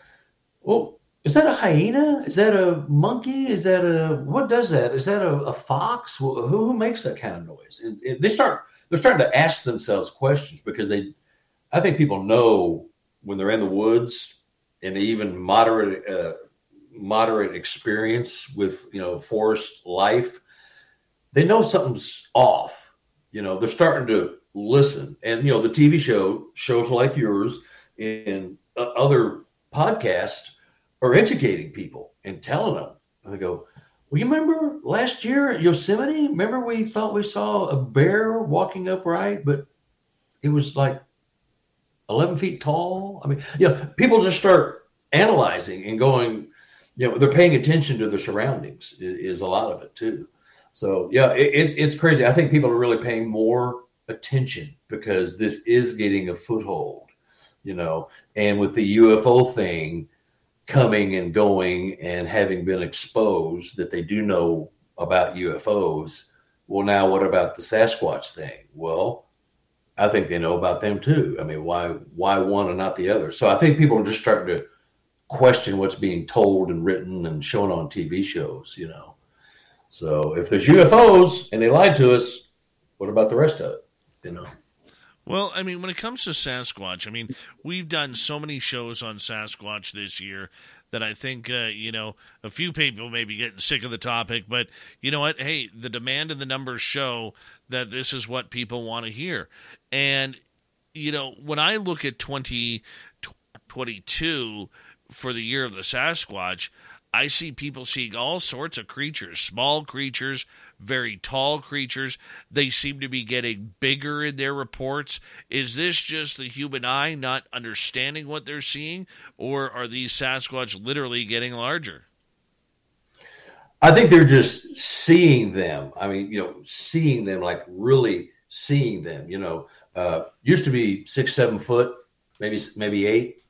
well, is that a hyena? Is that a monkey? Is that a what does that? Is that a, a fox? Who, who makes that kind of noise? They start they're starting to ask themselves questions because they, I think people know when they're in the woods and even moderate uh, moderate experience with you know forest life, they know something's off. You know, they're starting to listen, and you know the TV show shows like yours and uh, other podcasts are educating people and telling them. And they go, well, you remember last year at Yosemite? Remember we thought we saw a bear walking upright, but it was like 11 feet tall. I mean, you know, people just start analyzing and going, you know, they're paying attention to their surroundings is, is a lot of it too. So yeah, it, it, it's crazy. I think people are really paying more attention because this is getting a foothold, you know, and with the UFO thing coming and going and having been exposed that they do know about UFOs. Well, now what about the Sasquatch thing? Well, I think they know about them too. I mean, why why one and not the other? So I think people are just starting to question what's being told and written and shown on TV shows. You know, so if there's UFOs and they lied to us, what about the rest of it? You know. Well, I mean, when it comes to Sasquatch, I mean, we've done so many shows on Sasquatch this year that I think uh, you know a few people may be getting sick of the topic, but you know what? Hey, the demand and the numbers show that this is what people want to hear, and you know when I look at twenty twenty two for the year of the Sasquatch, I see people seeing all sorts of creatures, small creatures, very tall creatures. They seem to be getting bigger in their reports. Is this just the human eye not understanding what they're seeing, or are these Sasquatch literally getting larger? I think they're just seeing them. I mean, you know, seeing them like really seeing them. You know, uh, used to be six, seven foot, maybe maybe eight.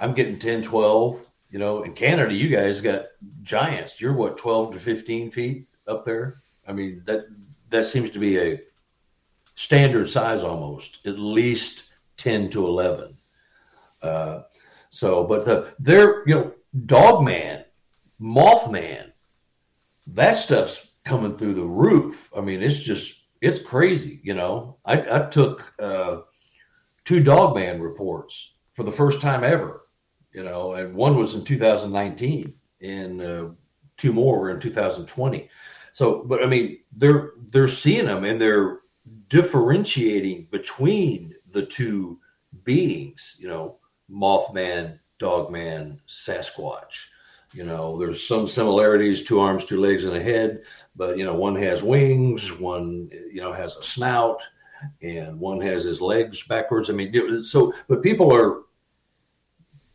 I'm getting 10, 12. You know, in Canada, you guys got giants. You're what, 12 to 15 feet up there? I mean, that that seems to be a standard size almost, at least 10 to 11. Uh, so, but the they're you know, Dogman, Mothman, that stuff's coming through the roof. I mean, it's just it's crazy. You know, I, I took uh, two Dogman reports for the first time ever. You know, and one was in 2019, and uh, two more were in 2020. So, but I mean, they're they're seeing them and they're differentiating between the two beings. You know, Mothman, Dogman, Sasquatch. You know, there's some similarities: two arms, two legs, and a head. But you know, one has wings, one you know has a snout, and one has his legs backwards. I mean, so but people are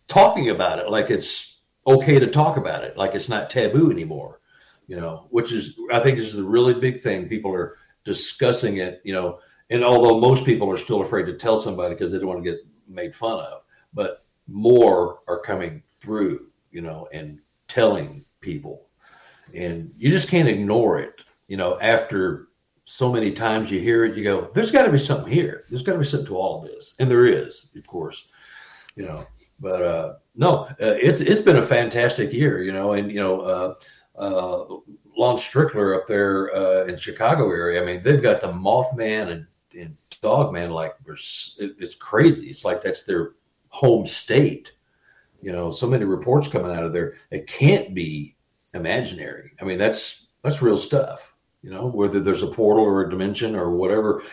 talking about it like it's okay to talk about it, like it's not taboo anymore you know, which is I think is the really big thing. People are discussing it, you know, and although most people are still afraid to tell somebody because they don't want to get made fun of, but more are coming through, you know, and telling people, and you just can't ignore it, you know, after so many times you hear it, you go, "There's got to be something here. There's got to be something to all of this," and there is, of course, you know. But uh, no, uh, it's it's been a fantastic year, you know, and you know. Uh, uh, Lon Strickler up there uh, in Chicago area. I mean, they've got the Mothman and, and Dogman like it's crazy. It's like that's their home state. You know, so many reports coming out of there. It can't be imaginary. I mean, that's that's real stuff. You know, whether there's a portal or a dimension or whatever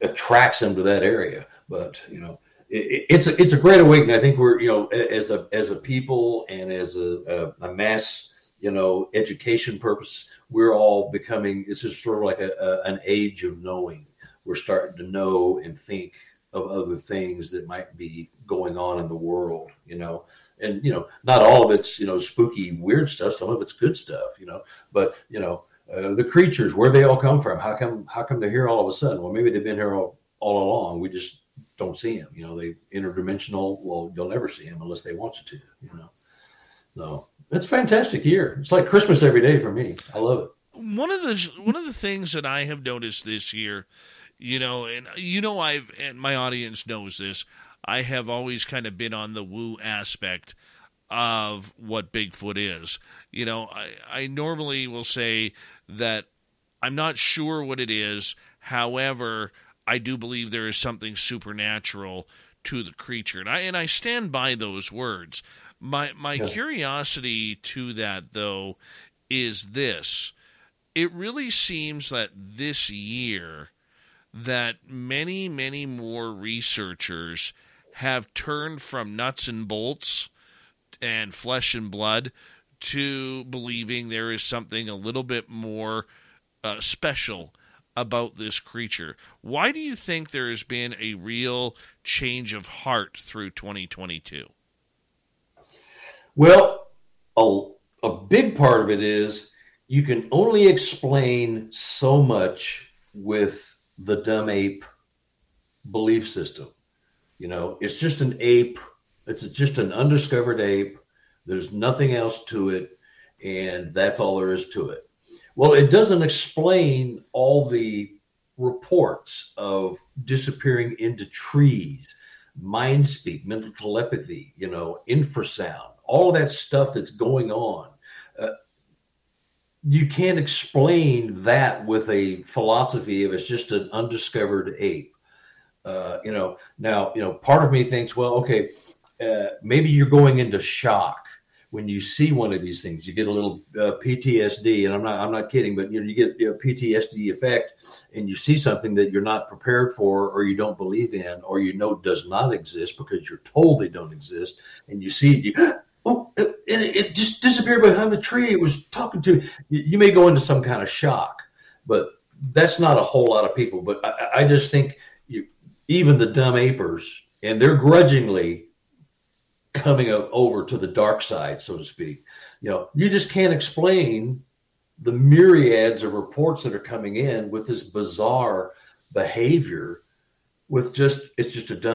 attracts them to that area. But you know, it, it's a, it's a great awakening. I think we're you know as a as a people and as a, a, a mass you know, education purpose, we're all becoming, this is sort of like a, a, an age of knowing. We're starting to know and think of other things that might be going on in the world, you know. And, you know, not all of it's, you know, spooky, weird stuff. Some of it's good stuff, you know. But, you know, uh, the creatures, where they all come from? How come, how come they're here all of a sudden? Well, maybe they've been here all, all along. We just don't see him. You know, they interdimensional. Well, you'll never see him unless they want you to, you know. So it's fantastic year. It's like Christmas every day for me. I love it. One of the one of the things that I have noticed this year, you know, and you know, I've and my audience knows this. I have always kind of been on the woo aspect of what Bigfoot is. You know, I, I normally will say that I'm not sure what it is. However, I do believe there is something supernatural to the creature, and I and I stand by those words. My my yeah. curiosity to that though is this. It really seems that this year that many many more researchers have turned from nuts and bolts and flesh and blood to believing there is something a little bit more uh, special about this creature. Why do you think there has been a real change of heart through 2022? Well, a, a big part of it is you can only explain so much with the dumb ape belief system. You know, it's just an ape, it's just an undiscovered ape. There's nothing else to it, and that's all there is to it. Well, it doesn't explain all the reports of disappearing into trees, mind speak, mental telepathy, you know, infrasound, all that stuff that's going on. Uh, you can't explain that with a philosophy of it's just an undiscovered ape. Uh, you know, now, you know, part of me thinks, well, okay, uh, maybe you're going into shock. When you see one of these things, you get a little uh, PTSD, and I'm not I'm not kidding, but you know you get a PTSD effect, and you see something that you're not prepared for, or you don't believe in, or you know does not exist because you're told they don't exist, and you see it, you <gasps> oh, it, it just disappeared behind the tree. It was talking to you. You may go into some kind of shock, but that's not a whole lot of people. But I, I just think you, even the dumb apers, and they're grudgingly coming over to the dark side, so to speak. You know, you just can't explain the myriads of reports that are coming in with this bizarre behavior with just it's just a dumb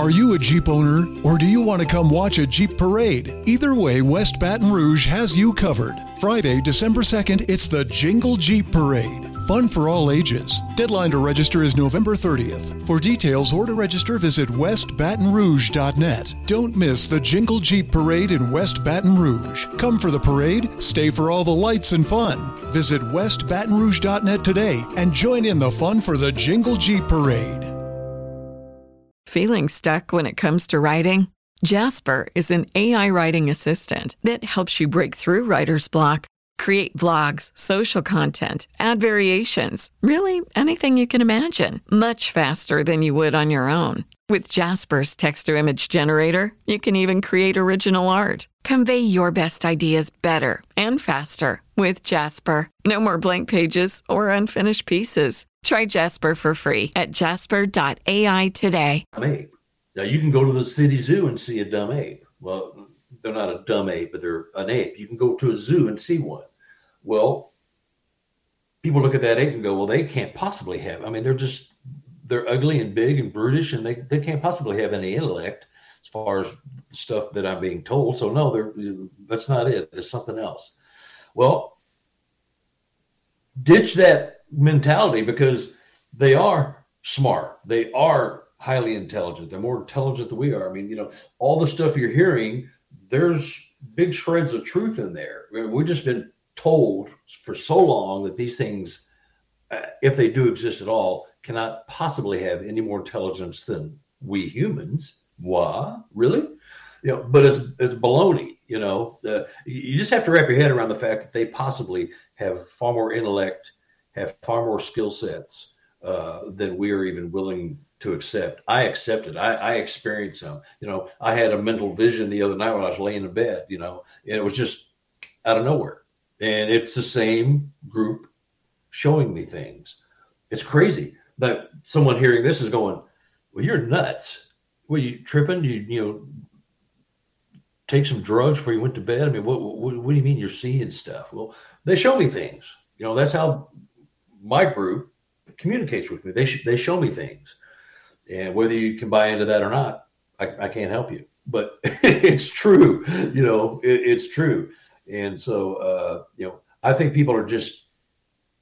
are you a Jeep owner or do you want to come watch a Jeep parade? Either way, West Baton Rouge has you covered. Friday, December 2nd, it's the Jingle Jeep Parade. Fun for all ages. Deadline to register is November 30th. For details or to register, visit westbatonrouge.net. Don't miss the Jingle Jeep Parade in West Baton Rouge. Come for the parade, stay for all the lights and fun. Visit westbatonrouge.net today and join in the fun for the Jingle Jeep Parade. Feeling stuck when it comes to writing? Jasper is an AI writing assistant that helps you break through writer's block Create vlogs, social content, add variations, really anything you can imagine, much faster than you would on your own. With Jasper's text to image generator, you can even create original art. Convey your best ideas better and faster with Jasper. No more blank pages or unfinished pieces. Try Jasper for free at jasper.ai today. Ape. Now, you can go to the city zoo and see a dumb ape. Well, they're not a dumb ape, but they're an ape. You can go to a zoo and see one. Well, people look at that ape and go, well, they can't possibly have. I mean, they're just they're ugly and big and brutish, and they they can't possibly have any intellect as far as stuff that I'm being told. So no, that's not it. There's something else. Well, ditch that mentality because they are smart. They are highly intelligent. They're more intelligent than we are. I mean, you know, all the stuff you're hearing, there's big shreds of truth in there. We've just been told for so long that these things, uh, if they do exist at all, cannot possibly have any more intelligence than we humans. What? Really? You know, but it's it's baloney. You know, uh, you just have to wrap your head around the fact that they possibly have far more intellect, have far more skill sets uh, than we are even willing to accept. I accepted. I, I experienced them. You know, I had a mental vision the other night when I was laying in bed. You know, and it was just out of nowhere and it's the same group showing me things. It's crazy that someone hearing this is going, "Well, you're nuts. Were you tripping? You you know take some drugs before you went to bed? I mean, what, what what do you mean you're seeing stuff? Well, they show me things. You know, that's how my group communicates with me. They sh- they show me things, and whether you can buy into that or not, I, I can't help you. But <laughs> it's true. You know, it, it's true. And so, uh, you know, I think people are just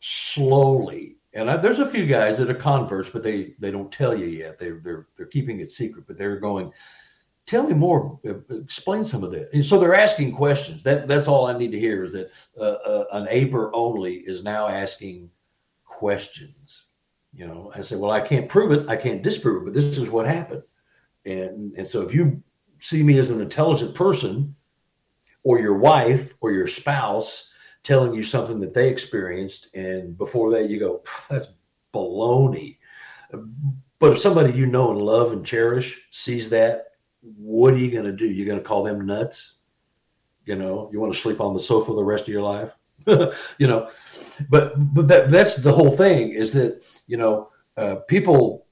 slowly, and I, there's a few guys that are converts, but they they don't tell you yet. They they're they're keeping it secret, but they're going. Tell me more. Uh, explain some of this. And so they're asking questions. That that's all I need to hear is that uh, uh, an aper only is now asking questions. You know, I say, well, I can't prove it, I can't disprove it, but this is what happened. And and so if you see me as an intelligent person or your wife or your spouse telling you something that they experienced, and before that you go, that's baloney. But if somebody you know and love and cherish sees that, what are you going to do? You're going to call them nuts? You know, you want to sleep on the sofa the rest of your life? <laughs> you know, but but that that's the whole thing is that you know uh, people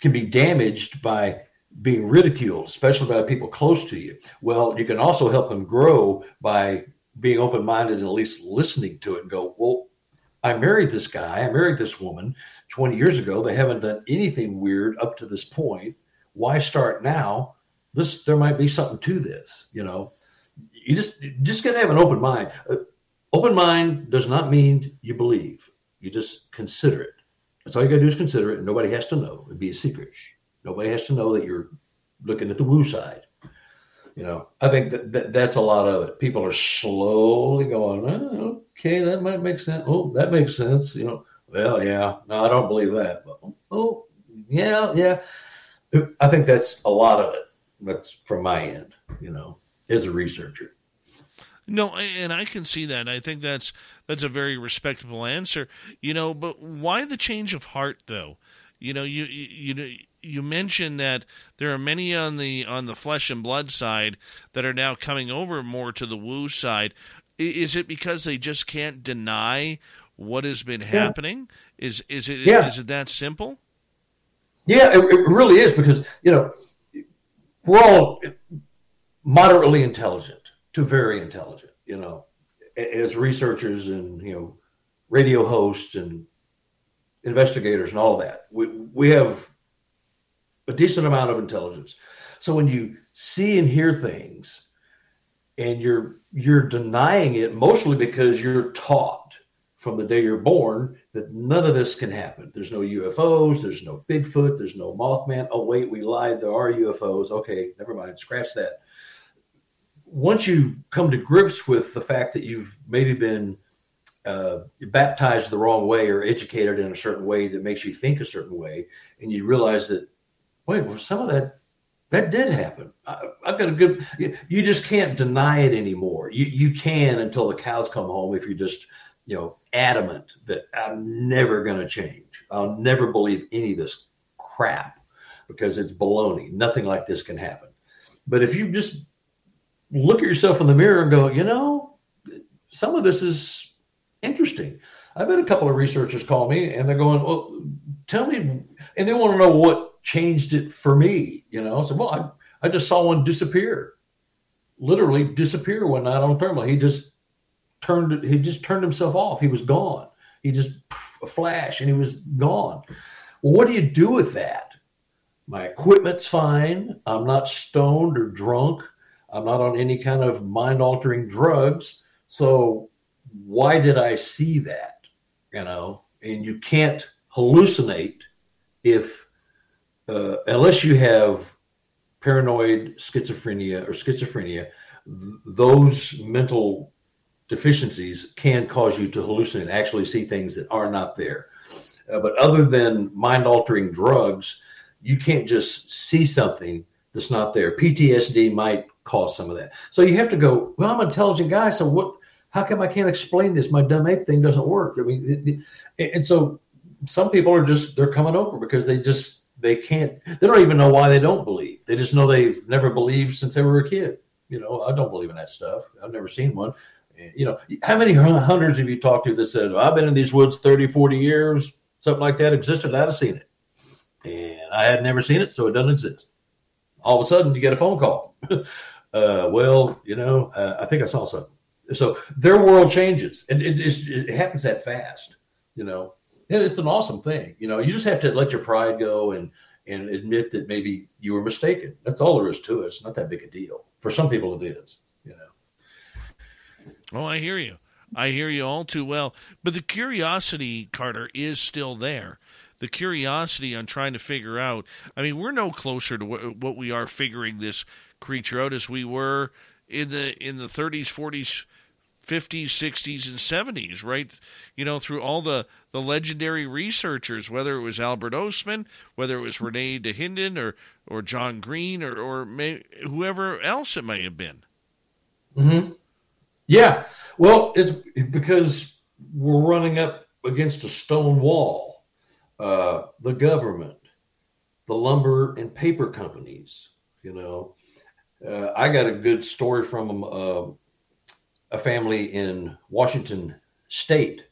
can be damaged by being ridiculed, especially by people close to you. Well, you can also help them grow by being open minded and at least listening to it and go, well, I married this guy, I married this woman 20 years ago. They haven't done anything weird up to this point. Why start now? This there might be something to this, you know. You just you just got to have an open mind. Uh, open mind does not mean you believe. You just consider it. That's all you got to do is consider it. And nobody has to know. It'd be a secret. Nobody has to know that you're looking at the woo side. You know, I think that, that that's a lot of it. People are slowly going, oh, okay, that might make sense. Oh, that makes sense. You know, well, yeah, no, I don't believe that. But, oh, yeah, yeah. I think that's a lot of it. That's from my end, you know, as a researcher. No, and I can see that. I think that's that's a very respectable answer. You know, but why the change of heart though? You know, you you you mentioned that there are many on the on the flesh and blood side that are now coming over more to the woo side. Is it because they just can't deny what has been happening? Yeah. Is is it yeah. is it that simple? Yeah, it, it really is because you know we're all moderately intelligent to very intelligent, you know, as researchers and, you know, radio hosts and investigators and all that. We, we have a decent amount of intelligence. So when you see and hear things and you're you're denying it mostly because you're taught from the day you're born that none of this can happen. There's no UFOs, there's no Bigfoot, there's no Mothman. Oh wait, we lied, there are UFOs. Okay, never mind, scratch that once you come to grips with the fact that you've maybe been uh, baptized the wrong way or educated in a certain way that makes you think a certain way, and you realize that, wait, well, some of that that did happen. I, have got a good. You just can't deny it anymore. You you can until the cows come home if you're just you know adamant that I'm never going to change. I'll never believe any of this crap because it's baloney. Nothing like this can happen. But if you just look at yourself in the mirror and go, you know, some of this is interesting. I've had a couple of researchers call me and they're going, well, tell me, and they want to know what changed it for me. You know, I said, well, I, I just saw one disappear, literally disappear one night on thermal. He just turned, he just turned himself off. He was gone. He just a flash and he was gone. Well, what do you do with that? My equipment's fine. I'm not stoned or drunk. I'm not on any kind of mind altering drugs. So why did I see that? You know, and you can't hallucinate if, uh, unless you have paranoid schizophrenia or schizophrenia, th- those mental deficiencies can cause you to hallucinate, and actually see things that are not there. Uh, but other than mind altering drugs, you can't just see something that's not there. PTSD might cause some of that. So you have to go, well, I'm an intelligent guy. So what, how come I can't explain this? My dumb ape thing doesn't work. I mean, it, and so some people are just, they're coming over because they just, they can't, they don't even know why they don't believe. They just know they've never believed since they were a kid. You know, I don't believe in that stuff. I've never seen one. You know, how many hunters have you talked to that said, I've been in these woods 30, 40 years, something like that existed? I'd have seen it. And I had never seen it, so it doesn't exist. All of a sudden, you get a phone call. <laughs> uh, well, you know, uh, I think I saw something. So their world changes, and it, it, it happens that fast, you know. And it's an awesome thing, you know. You just have to let your pride go and and admit that maybe you were mistaken. That's all there is to it. It's not that big a deal. For some people, it is, you know. Oh, I hear you. I hear you all too well. But the curiosity, Carter, is still there. The curiosity on trying to figure out. I mean, we're no closer to what, what we are figuring this creature out as we were in the in the 30s, 40s, 50s, 60s, and 70s, right? You know, through all the, the legendary researchers, whether it was Albert Ostman, whether it was Rene Dahinden or, or John Green or, or may, whoever else it may have been. Mm-hmm. Yeah. Well, it's because we're running up against a stone wall. Uh, the government, the lumber and paper companies, you know, uh, I got a good story from uh, a family in Washington State.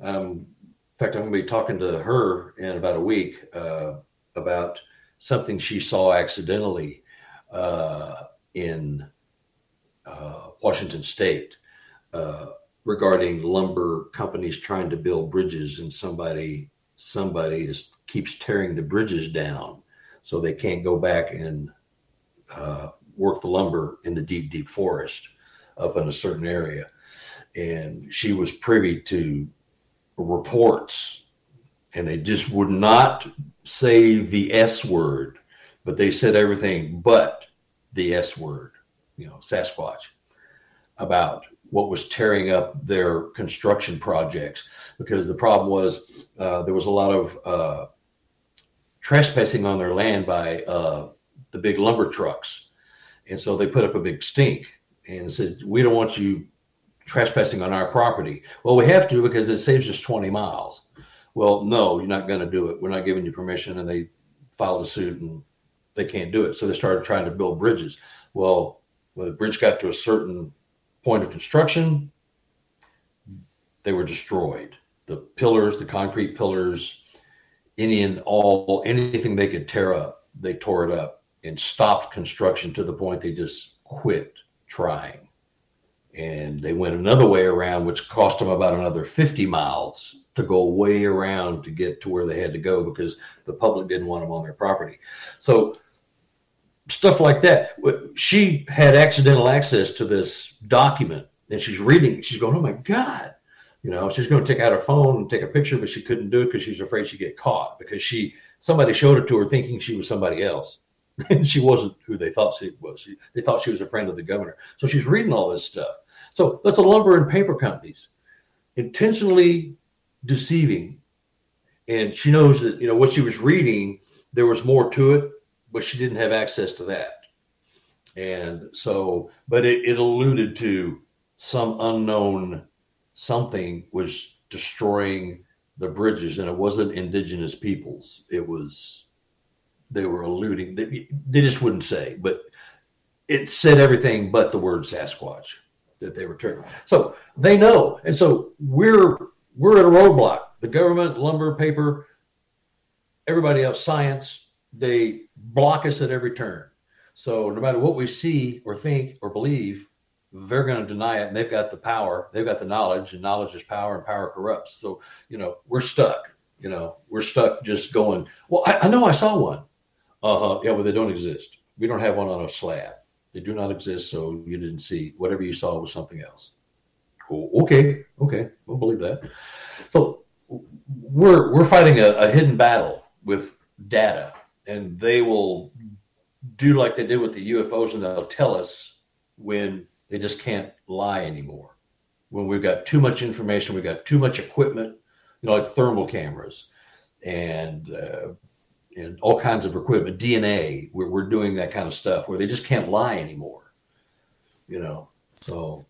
Um, in fact, I'm going to be talking to her in about a week uh, about something she saw accidentally uh, in uh, Washington State uh, regarding lumber companies trying to build bridges, and somebody somebody is keeps tearing the bridges down, so they can't go back and work the lumber in the deep, deep forest up in a certain area. And she was privy to reports, and they just would not say the S word, but they said everything but the S word, you know, Sasquatch, about what was tearing up their construction projects. Because the problem was uh, there was a lot of uh, trespassing on their land by uh, the big lumber trucks and so they put up a big stink. And said, "We don't want you trespassing on our property." Well, we have to because it saves us 20 miles. Well, no, you're not going to do it. We're not giving you permission, and they filed a suit and they can't do it. So they started trying to build bridges. Well, when the bridge got to a certain point of construction, they were destroyed. The pillars, the concrete pillars, any and all, anything they could tear up, they tore it up and stopped construction to the point they just quit trying. And they went another way around, which cost them about another 50 miles to go way around to get to where they had to go because the public didn't want them on their property. So stuff like that. She had accidental access to this document and she's reading. She's going, Oh my God. You know, she's going to take out her phone and take a picture, but she couldn't do it because she's afraid she'd get caught because she somebody showed it to her thinking she was somebody else. And <laughs> she wasn't who they thought she was. She, they thought she was a friend of the governor. So she's reading all this stuff. So that's the lumber and paper companies intentionally deceiving. And she knows that, you know, what she was reading, there was more to it, but she didn't have access to that. And so, but it, it alluded to some unknown something was destroying the bridges, and it wasn't indigenous peoples. It was, they were alluding, they, they just wouldn't say, but it said everything but the word Sasquatch that they were turning. So they know. And so we're we're at a roadblock. The government, lumber, paper, everybody else, science, they block us at every turn. So no matter what we see or think or believe, they're going to deny it and they've got the power, they've got the knowledge, and knowledge is power and power corrupts. So, you know, we're stuck. You know, we're stuck just going, well, I, I know I saw one. Uh-huh. Yeah, well, they don't exist. We don't have one on a slab. They do not exist, so you didn't see. Whatever you saw was something else. okay, okay, we'll believe that. So we're we're fighting a, a hidden battle with data, and they will do like they did with the UFOs, and they'll tell us when they just can't lie anymore. When we've got too much information, we've got too much equipment, you know, like thermal cameras and uh, and all kinds of equipment, DNA. We're, we're doing that kind of stuff where they just can't lie anymore. You know, so.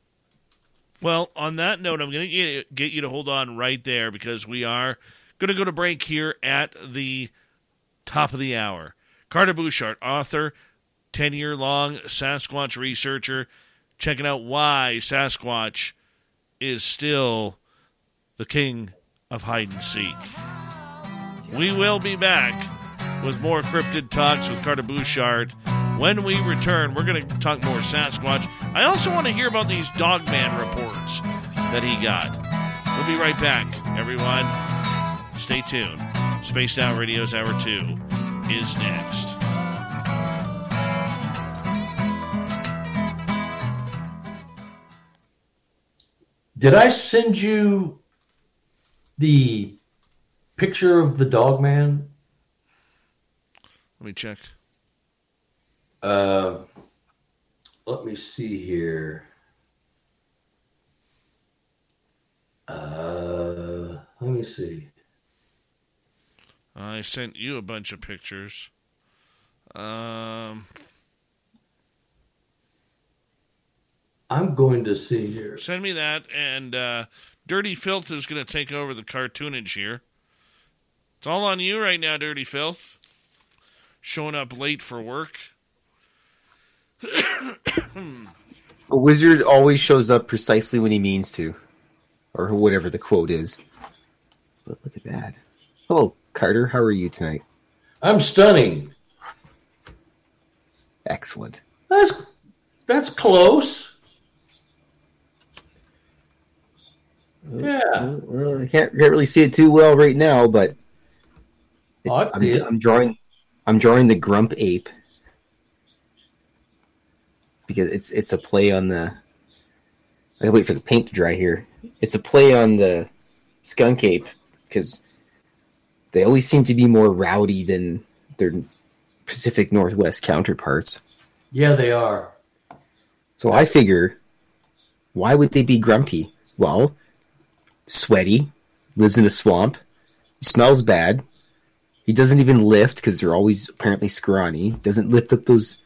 Well, on that note, I'm going to get you to hold on right there because we are going to go to break here at the top of the hour. Carter Buschardt, author, 10 year long Sasquatch researcher, checking out why Sasquatch is still the king of hide and seek. We will be back with more cryptid talks with Carter Buschardt. When we return, we're going to talk more Sasquatch. I also want to hear about these Dogman reports that he got. We'll be right back, everyone. Stay tuned. Spaced Out Radio's Hour 2 is next. Did I send you the picture of the dog man let me check. Uh, let me see here. Uh, let me see. I sent you a bunch of pictures. Um, I'm going to see here. Send me that, and uh, Dirty Filth is going to take over the cartoonage here. It's all on you right now, Dirty Filth showing up late for work. A wizard always shows up precisely when he means to, or whatever the quote is. But look at that. Hello, Carter. How are you tonight? I'm stunning. Excellent. That's that's close. Uh, yeah. Uh, well, I can't, can't really see it too well right now, but oh, I'm, I'm, drawing I'm drawing the grump ape because it's it's a play on the. I wait for the paint to dry here. It's a play on the skunk ape because they always seem to be more rowdy than their Pacific Northwest counterparts. Yeah, they are. So I figure, why would they be grumpy? Well, sweaty, lives in a swamp, smells bad, he doesn't even lift because they're always apparently scrawny. Doesn't lift up those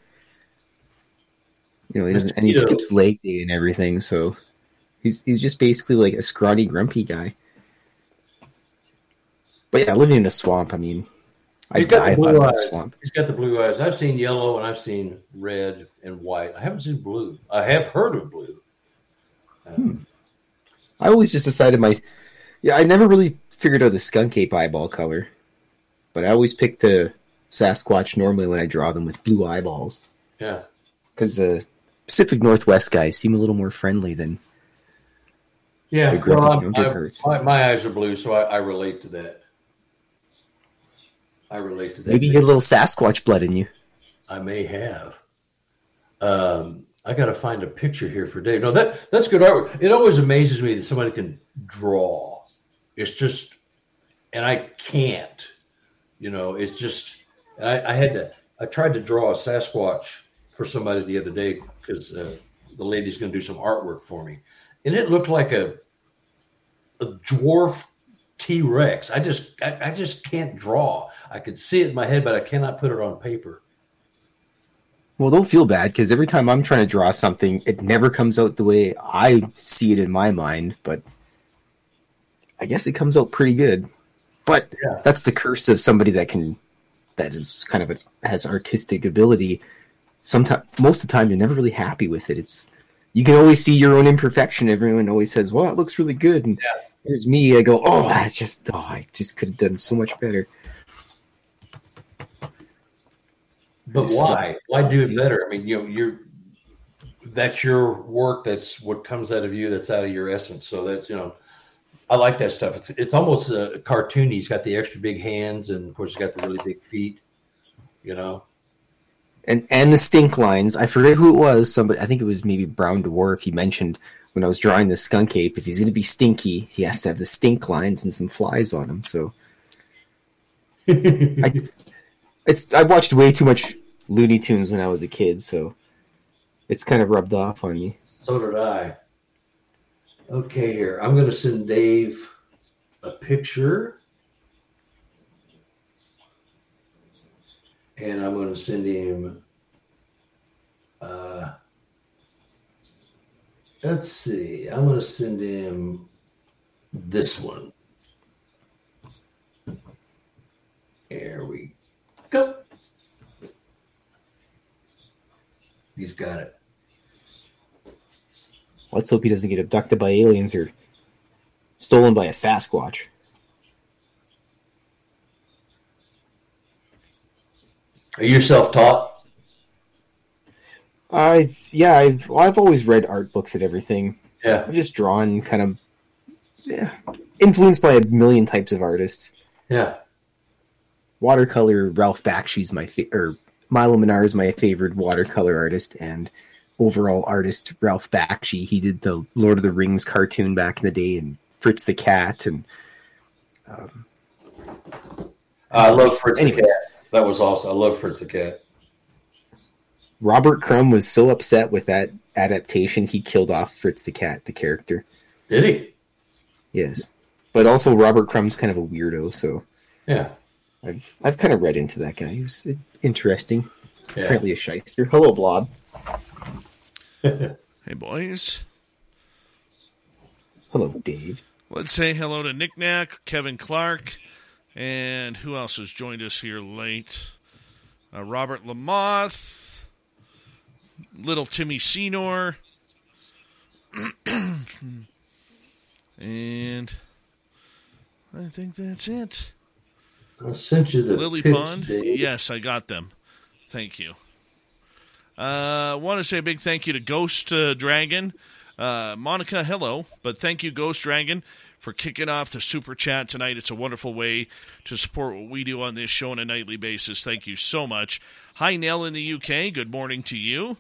You know, he doesn't, and he skips leg day and everything. So he's he's just basically like a scrawny, grumpy guy. But yeah, living in a swamp. I mean, I He's got the blue was in a eyes. swamp. He's got the blue eyes. I've seen yellow and I've seen red and white. I haven't seen blue. I have heard of blue. Hmm. I always just decided my yeah. I never really figured out the skunk ape eyeball color, but I always pick the Sasquatch normally when I draw them with blue eyeballs Yeah. because the Pacific Northwest guys seem a little more friendly than Yeah. The Well, I- herds. my, my eyes are blue, so I, I relate to that. I relate to that. maybe you get a little Sasquatch blood in you. I may have. Um, I got to find a picture here for Dave. No, that that's good artwork. It always amazes me that somebody can draw. It's just, and I can't. You know, it's just. I, I had to. I tried to draw a Sasquatch for somebody the other day because uh, the lady's going to do some artwork for me, and it looked like a a dwarf T Rex. I just I, I just can't draw. I could see it in my head, but I cannot put it on paper. Well, don't feel bad because every time I'm trying to draw something, it never comes out the way I see it in my mind. But I guess it comes out pretty good. But Yeah. that's the curse of somebody that can, that is kind of a, has artistic ability. Sometimes, most of the time, you're never really happy with it. It's you can always see your own imperfection. Everyone always says, "Well, it looks really good," and here's me. I go, "Oh, I just, oh, I just could have done so much better." But why? Why do it better? I mean, you know, you're that's your work. That's what comes out of you. That's out of your essence. So that's you know, I like that stuff. It's it's almost uh, cartoony. He's got the extra big hands, and of course, he's got the really big feet. You know, and and the stink lines. I forget who it was. Somebody, I think it was maybe Brown Dwarf. He mentioned when I was drawing the skunk ape, if he's going to be stinky, he has to have the stink lines and some flies on him. So, <laughs> I, it's I watched way too much Looney Tunes when I was a kid, so it's kind of rubbed off on me. so did I. Okay, here I'm going to send Dave a picture, and I'm going to send him. Uh, let's see. I'm going to send him this one. There we go. He's got it. Let's hope he doesn't get abducted by aliens or stolen by a Sasquatch. Are you self-taught? I've yeah, I've well, I've always read art books and everything. Yeah. I've just drawn kind of yeah, influenced by a million types of artists. Yeah. Watercolor Ralph Bakshi's my fa- or Milo Manara is my favorite watercolor artist and overall artist Ralph Bakshi. He did the Lord of the Rings cartoon back in the day and Fritz the Cat and um, I love Fritz the Cat. That was awesome. I love Fritz the Cat. Robert Crumb was so upset with that adaptation he killed off Fritz the Cat, the character. Did he? Yes. But also Robert Crumb's kind of a weirdo, so Yeah. I've I've kind of read into that guy. He's interesting. Yeah. Apparently a shyster. Hello, Blob. <laughs> Hey, boys. Hello, Dave. Let's say hello to Nick Knack, Kevin Clark, and who else has joined us here late? Uh, Robert Lamoth, little Timmy Senor, <clears throat> and I think that's it. I sent you the Lily pics, Pond? Dave. Yes, I got them. Thank you. Uh, want to say a big thank you to Ghost uh, Dragon. Uh, Monica, hello. But thank you, Ghost Dragon, for kicking off the super chat tonight. It's a wonderful way to support what we do on this show on a nightly basis. Thank you so much. Hi, Nell in the UK. Good morning to you.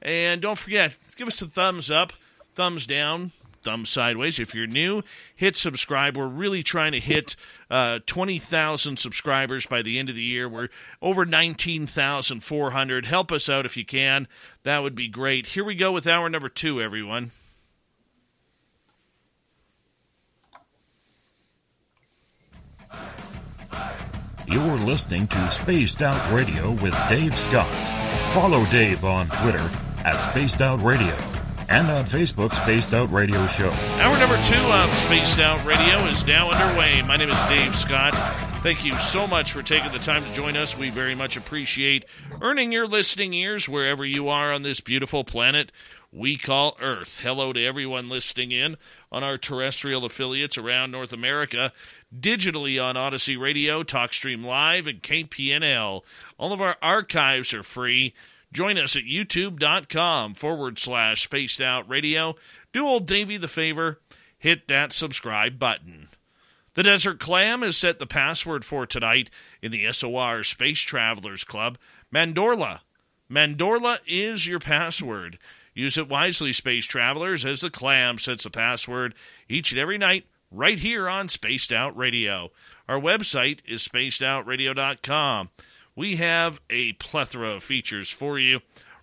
And don't forget, give us a thumbs up, thumbs down, thumbs sideways. If you're new, hit subscribe. We're really trying to hit uh, 20,000 subscribers by the end of the year. We're over 19,400. Help us out if you can. That would be great. Here we go with hour number two, everyone. You're listening to Spaced Out Radio with Dave Scott. Follow Dave on Twitter at Spaced Out Radio and on Facebook, Spaced Out Radio Show. Hour number two of Spaced Out Radio is now underway. My name is Dave Scott. Thank you so much for taking the time to join us. We very much appreciate earning your listening ears wherever you are on this beautiful planet we call Earth. Hello to everyone listening in on our terrestrial affiliates around North America, digitally on Odyssey Radio, TalkStream Live, and KPNL. All of our archives are free. Join us at youtube.com forward slash spaced out radio. Do old Davy the favor, hit that subscribe button. The Desert Clam has set the password for tonight in the SOR Space Travelers Club. Mandorla. Mandorla is your password. Use it wisely, space travelers, as the clam sets the password each and every night right here on Spaced Out Radio. Our website is spacedoutradio.com. We have a plethora of features for you.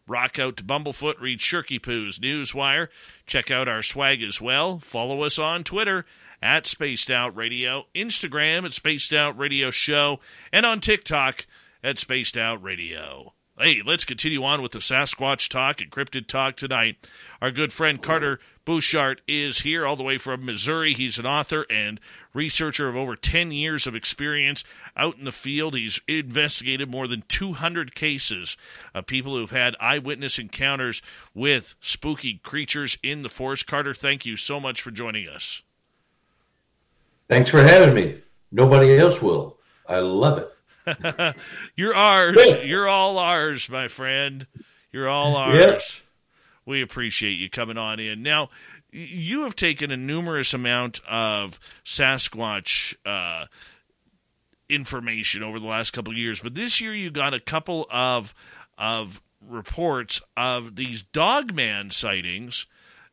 Rock out to Bumblefoot, read Shirky Poo's Newswire. Check out our swag as well. Follow us on Twitter at Spaced Out Radio, Instagram at Spaced Out Radio Show, and on TikTok at Spaced Out Radio. Hey, let's continue on with the Sasquatch talk and cryptid talk tonight. Our good friend Carter Buschardt is here all the way from Missouri. He's an author and researcher of over 10 years of experience out in the field. He's investigated more than 200 cases of people who've had eyewitness encounters with spooky creatures in the forest. Carter, thank you so much for joining us. Thanks for having me. Nobody else will. I love it. <laughs> You're ours. You're all ours, my friend. You're all ours. Yep. We appreciate you coming on in. Now, you have taken a numerous amount of Sasquatch uh, information over the last couple of years, but this year you got a couple of of reports of these dogman sightings.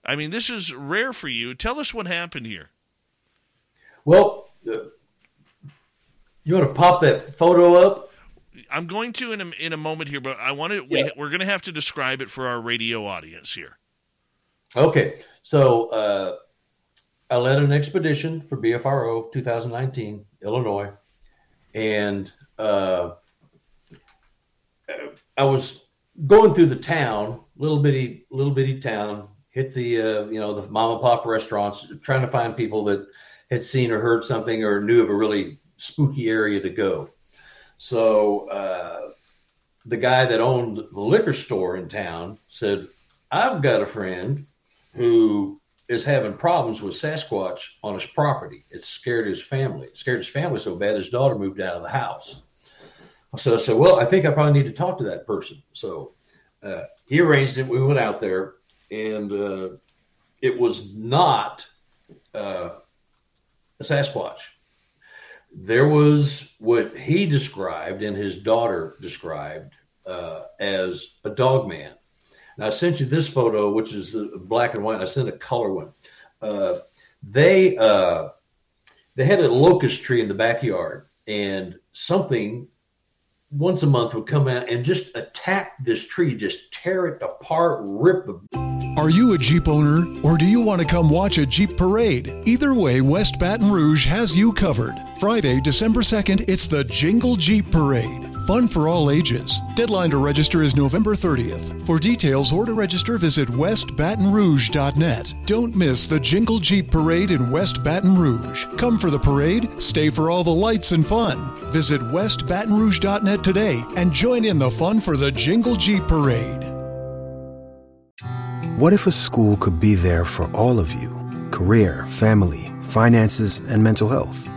I mean, this is rare for you. Tell us what happened here. Well, uh, you want to pop that photo up? I'm going to in a, in a moment here, but I want to. Yeah. We, we're going to have to describe it for our radio audience here. Okay, so uh, I led an expedition for BFRO 2019, Illinois, and uh, I was going through the town, little bitty, little bitty town. Hit the uh, you know the mom and pop restaurants, trying to find people that had seen or heard something or knew of a really spooky area to go. So uh, the guy that owned the liquor store in town said, I've got a friend who is having problems with Sasquatch on his property. It scared his family. It scared his family so bad his daughter moved out of the house. So I said, Well, I think I probably need to talk to that person. So uh, he arranged it. We went out there, and uh, it was not uh, a Sasquatch there was what he described and his daughter described uh, as a dog man. Now, I sent you this photo, which is black and white. I sent a color one. Uh, they uh, they had a locust tree in the backyard, and something once a month would come out and just attack this tree, just tear it apart, rip the. Are you a Jeep owner or do you want to come watch a Jeep parade? Either way, West Baton Rouge has you covered. Friday, December 2nd, it's the Jingle Jeep Parade. Fun for all ages. Deadline to register is November 30th. For details or to register, visit westbatonrouge.net. Don't miss the Jingle Jeep Parade in West Baton Rouge. Come for the parade, stay for all the lights and fun. Visit westbatonrouge.net today and join in the fun for the Jingle Jeep Parade. What if a school could be there for all of you? Career, family, finances, and mental health?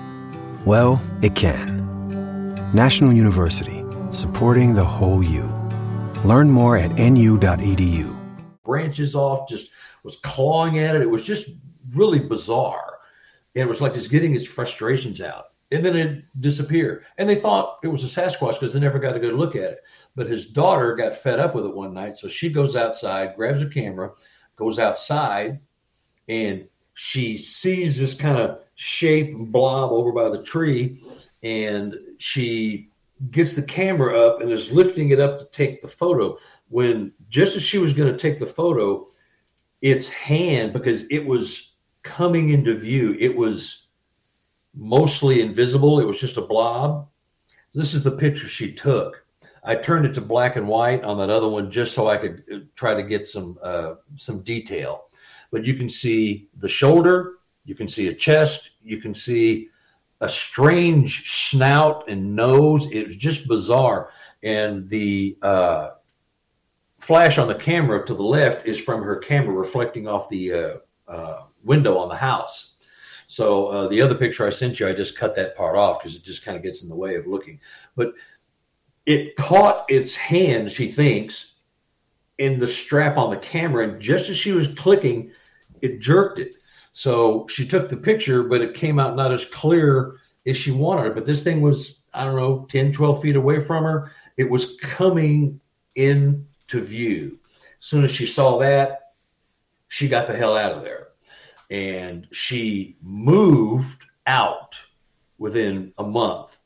Well, it can. National University, supporting the whole you. Learn more at nu.edu. Branches off, just was clawing at it. It was just really bizarre. And it was like just getting his frustrations out. And then it disappeared. And they thought it was a Sasquatch because they never got a good look at it. But his daughter got fed up with it one night. So she goes outside, grabs a camera, goes outside, and she sees this kind of shape blob over by the tree and she gets the camera up and is lifting it up to take the photo. When just as she was going to take the photo, its hand, because it was coming into view, it was mostly invisible. It was just a blob. This is the picture she took. I turned it to black and white on that other one just so I could uh, try to get some uh, some detail. But you can see the shoulder, you can see a chest, you can see a strange snout and nose. It was just bizarre. And the uh, flash on the camera to the left is from her camera reflecting off the uh, uh, window on the house. So uh, the other picture I sent you, I just cut that part off because it just kind of gets in the way of looking. But it caught its hand, she thinks, in the strap on the camera, and just as she was clicking, it jerked it. So she took the picture, but it came out not as clear as she wanted. But this thing was, I don't know, 10, 12 feet away from her. It was coming into view. As soon as she saw that, she got the hell out of there and she moved out within a month.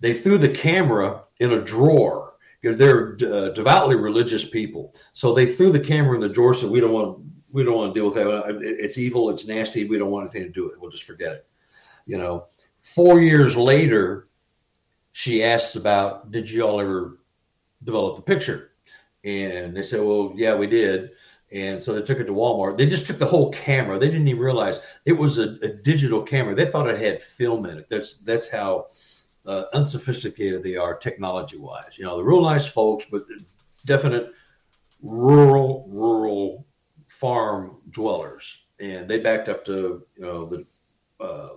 They threw the camera in a drawer they're uh, devoutly religious people. So they threw the camera in the drawer. Said, "We don't want, we don't want to deal with that. It's evil. It's nasty. We don't want anything to do with it. We'll just forget it." You know. Four years later, she asks about, "Did you all ever develop the picture?" And they said, "Well, yeah, we did." And so they took it to Walmart. They just took the whole camera. They didn't even realize it was a, a digital camera. They thought it had film in it. That's that's how uh, unsophisticated they are technology wise. You know, they're real nice folks, but definite rural rural farm dwellers. And they backed up to you know the uh,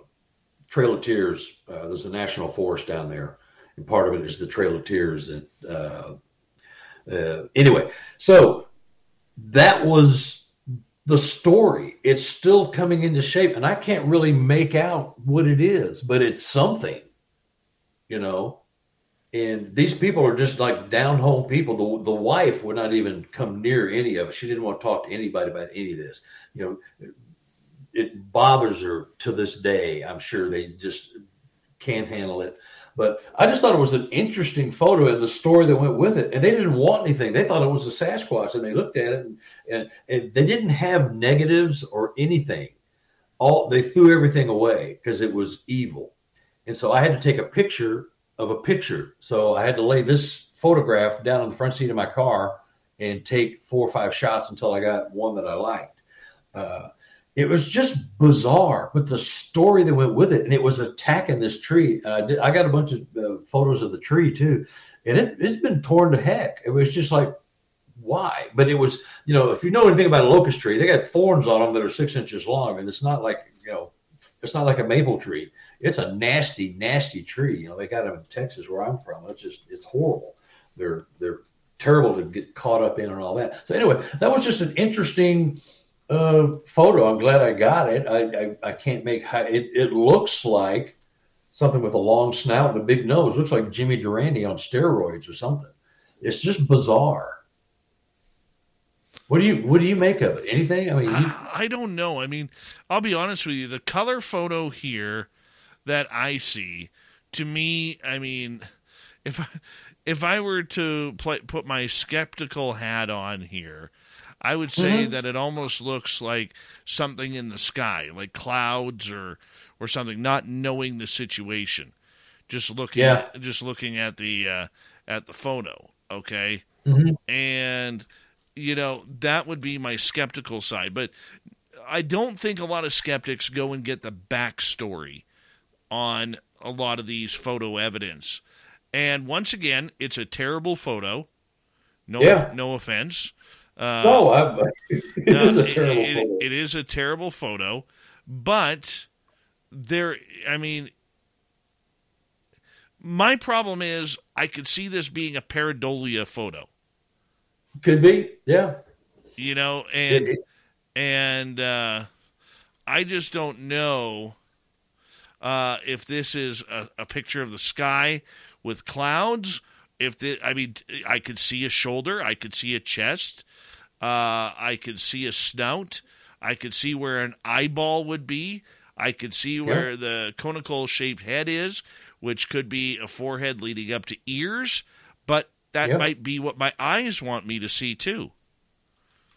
Trail of Tears. Uh, there's a national forest down there, and part of it is the Trail of Tears. That uh, uh, anyway, so that was the story. It's still coming into shape, and I can't really make out what it is, but it's something, you know. And these people are just like down home people. The the wife would not even come near any of it. She didn't want to talk to anybody about any of this. You know, it bothers her to this day. I'm sure they just can't handle it. But I just thought it was an interesting photo and the story that went with it. And they didn't want anything. They thought it was a Sasquatch, and they looked at it, and, and, and they didn't have negatives or anything. All they threw everything away because it was evil. And so I had to take a picture of a picture. So I had to lay this photograph down on the front seat of my car and take four or five shots until I got one that I liked. Uh, it was just bizarre, but the story that went with it, and it was attacking this tree. I did, I got a bunch of uh, photos of the tree too, and it, it's been torn to heck. It was just like, why? But it was, you know, if you know anything about a locust tree, they got thorns on them that are six inches long, and it's not like, you know, it's not like a maple tree. It's a nasty, nasty tree. You know, they got them in Texas where I'm from. It's just, it's horrible. They're, they're terrible to get caught up in and all that. So anyway, that was just an interesting uh, photo. I'm glad I got it. I, I, I can't make it. It looks like something with a long snout and a big nose. It looks like Jimmy Durante on steroids or something. It's just bizarre. What do you what do you make of it? Anything? I mean, you... I, I don't know. I mean, I'll be honest with you. The color photo here that I see, to me, I mean, if I, if I were to play, put my skeptical hat on here, I would say mm-hmm. that it almost looks like something in the sky, like clouds or or something, not knowing the situation. Just looking yeah. at, just looking at the uh, at the photo, okay? Mm-hmm. And you know, that would be my skeptical side, but I don't think a lot of skeptics go and get the backstory on a lot of these photo evidence. And once again, it's a terrible photo. No, yeah. no offense. Uh, no, I, <laughs> it <laughs> is a terrible it, photo. It is a terrible photo, but there. I mean, my problem is I could see this being a pareidolia photo. Could be, yeah. You know, and and uh, I just don't know uh, if this is a, a picture of the sky with clouds if the, I mean, I could see a shoulder, I could see a chest, uh, I could see a snout, I could see where an eyeball would be, I could see where yeah. the conical shaped head is, which could be a forehead leading up to ears, but that yeah. might be what my eyes want me to see too.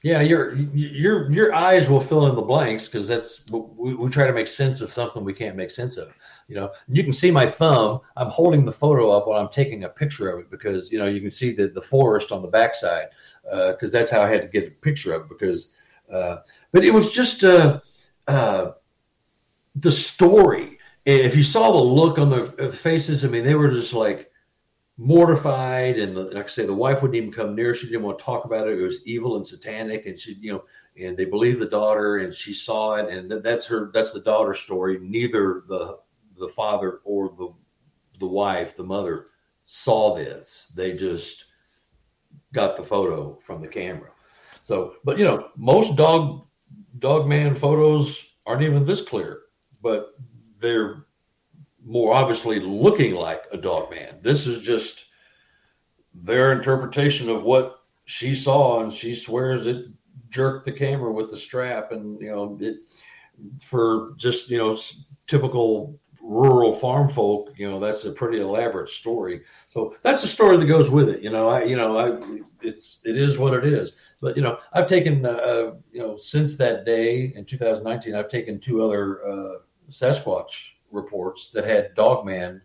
Yeah, your your your eyes will fill in the blanks because that's we, we try to make sense of something we can't make sense of. You know, you can see my thumb. I'm holding the photo up while I'm taking a picture of it because you know you can see the the forest on the backside because uh, that's how I had to get a picture of it because. Uh, but it was just uh, uh, the story. If you saw the look on their faces, I mean, they were just like mortified and the, like I say, the wife wouldn't even come near. She didn't want to talk about it. It was evil and satanic, and she, you know, and they believed the daughter, and she saw it, and that's her. That's the daughter's story. Neither the the father or the the wife, the mother, saw this. They just got the photo from the camera. So, but you know, most dog dog man photos aren't even this clear, but they're more obviously looking like a dog man. This is just their interpretation of what she saw, and she swears it jerked the camera with the strap, and you know it for just you know typical rural farm folk. You know that's a pretty elaborate story. So that's the story that goes with it. You know, I you know I it's it is what it is. But you know I've taken uh, uh you know since that day in 2019 I've taken two other uh, Sasquatch reports that had Dogman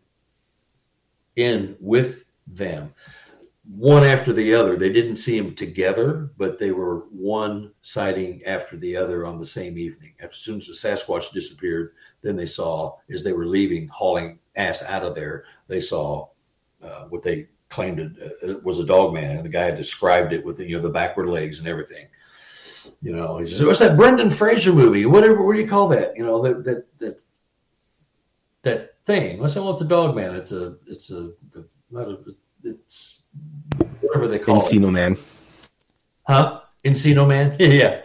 in with them, one after the other. They didn't see them together, but they were one sighting after the other on the same evening. As soon as the Sasquatch disappeared, then they saw, as they were leaving, hauling ass out of there, they saw uh, what they claimed it, uh, was a dog man, and the guy described it with the, you know the backward legs and everything. You know, he says, "What's that Brendan Fraser movie? Whatever, what do you call that? You know, that that that that thing. I said, well, it's a dog man. It's a, it's a, not a, it's whatever they call Encino it. Man. Huh? Encino Man? <laughs> yeah.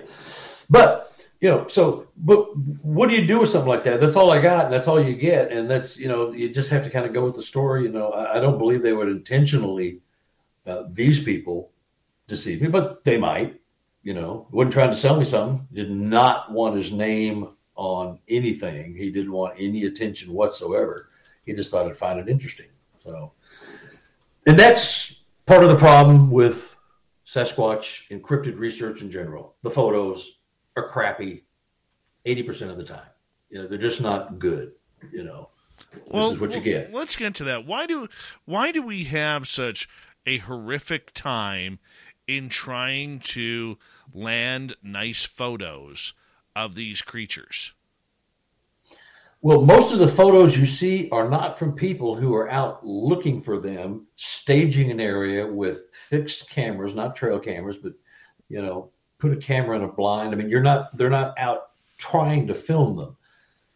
But, you know, so, but what do you do with something like that? That's all I got, and that's all you get. And that's, you know, you just have to kind of go with the story. You know, I, I don't believe they would intentionally, uh, these people deceive me, but they might, you know, wasn't trying to sell me something, did not want his name on anything. He didn't want any attention whatsoever. He just thought I'd find it interesting. So, and that's part of the problem with Sasquatch encrypted research in general. The photos are crappy 80% of the time. You know, they're just not good, you know. Well, this is what you get. Let's get to that. Why do why do we have such a horrific time in trying to land nice photos of these creatures? Well, most of the photos you see are not from people who are out looking for them, staging an area with fixed cameras, not trail cameras, but you know, put a camera in a blind. I mean, you're not they're not out trying to film them.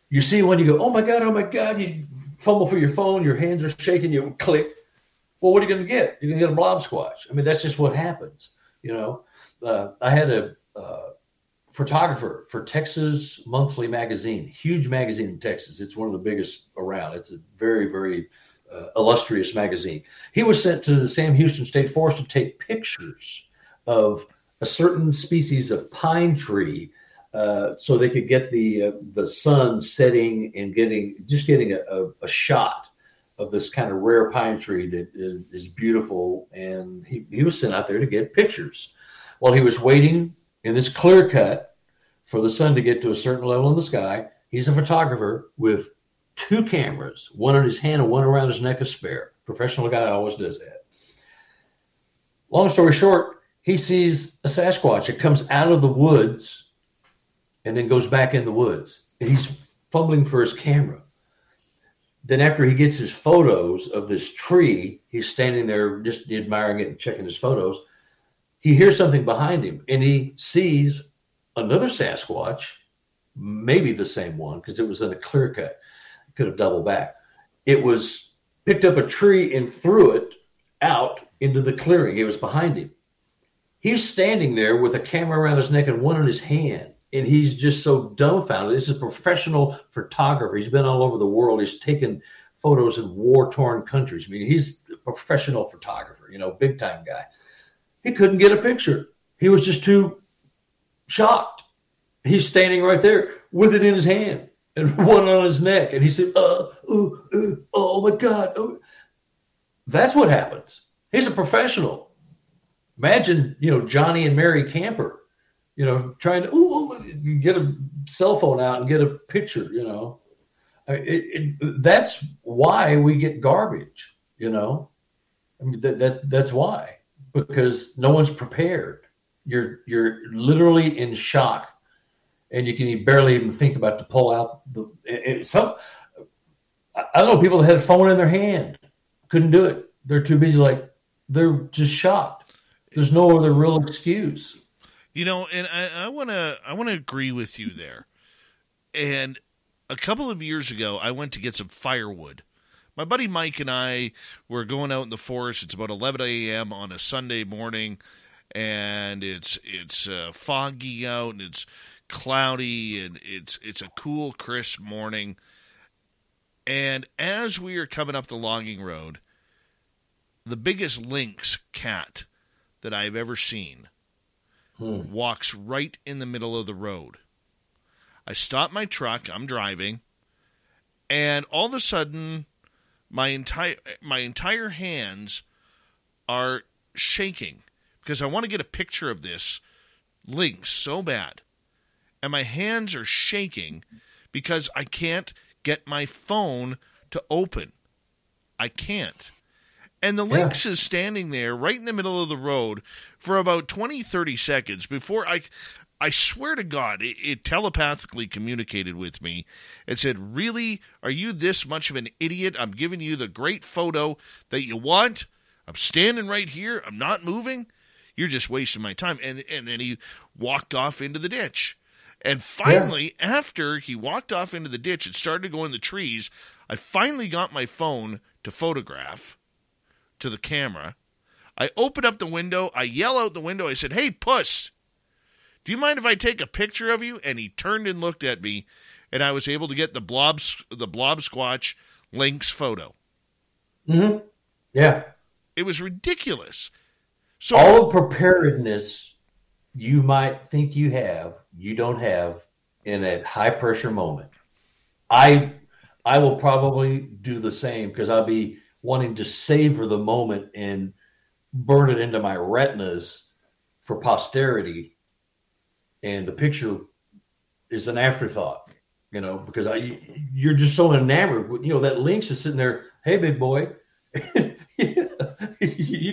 You see when you go, oh my god, oh my god, you fumble for your phone, your hands are shaking, you click. Well, what are you going to get? You're going to get a blob squatch. I mean, that's just what happens. You know, uh, I had a uh, photographer for Texas Monthly Magazine, huge magazine in Texas. It's one of the biggest around. It's a very, very uh, illustrious magazine. He was sent to the Sam Houston State Forest to take pictures of a certain species of pine tree, uh, so they could get the uh, the sun setting and getting just getting a, a, a, shot of this kind of rare pine tree that is, is beautiful. And he, he was sent out there to get pictures. While he was waiting in this clear cut for the sun to get to a certain level in the sky. He's a photographer with two cameras, one in his hand and one around his neck, a spare. Professional guy always does that. Long story short, he sees a Sasquatch. It comes out of the woods and then goes back in the woods. And he's fumbling for his camera. Then, after he gets his photos of this tree, he's standing there just admiring it and checking his photos he hears something behind him and he sees another Sasquatch, maybe the same one because it was in a clear cut. Could have doubled back. It was picked up a tree and threw it out into the clearing. It was behind him. He's standing there with a camera around his neck and one in his hand. And he's just so dumbfounded. This is a professional photographer. He's been all over the world. He's taken photos in war torn countries. I mean, he's a professional photographer, you know, big time guy. He couldn't get a picture. He was just too shocked. He's standing right there with it in his hand and <laughs> one on his neck. And he said, uh, ooh, ooh, oh my God. Oh. That's what happens. He's a professional. Imagine, you know, Johnny and Mary Camper you know, trying to ooh, get a cell phone out and get a picture, you know. It, it, that's why we get garbage, you know. I mean, that, that that's why because no one's prepared. You're you're literally in shock, and you can barely even think about to pull out the some. I know people that had a phone in their hand couldn't do it. They're too busy. Like they're just shocked. There's no other real excuse. You know, and I want to I want to agree with you there. And a couple of years ago, I went to get some firewood. My buddy Mike and I were going out in the forest. It's about 11 a.m. on a Sunday morning, and it's it's uh, foggy out and it's cloudy and it's it's a cool, crisp morning. And as we are coming up the logging road, the biggest lynx cat that I've ever seen hmm. walks right in the middle of the road. I stop my truck, I'm driving, and all of a sudden my entire my entire hands are shaking because I want to get a picture of this lynx so bad. And my hands are shaking because I can't get my phone to open. I can't. And the lynx is standing there right in the middle of the road for about 20, 30 seconds before I. I swear to God, it, it, telepathically communicated with me and said, Really? Are you this much of an idiot? I'm giving you the great photo that you want. I'm standing right here. I'm not moving. You're just wasting my time. And, and then he walked off into the ditch. And finally, yeah. after he walked off into the ditch and started to go in the trees, I finally got my phone to photograph to the camera. I open up the window. I yell out the window. I said, Hey, puss, do you mind if I take a picture of you? And he turned and looked at me, and I was able to get the blob, the blob squatch lynx photo. Mm-hmm. Yeah. It was ridiculous. So all the preparedness you might think you have, you don't have in a high pressure moment. I I will probably do the same because I'll be wanting to savor the moment and burn it into my retinas for posterity. And the picture is an afterthought, you know, because I you're just so enamored. With, You know that lynx is sitting there. Hey, big boy, <laughs>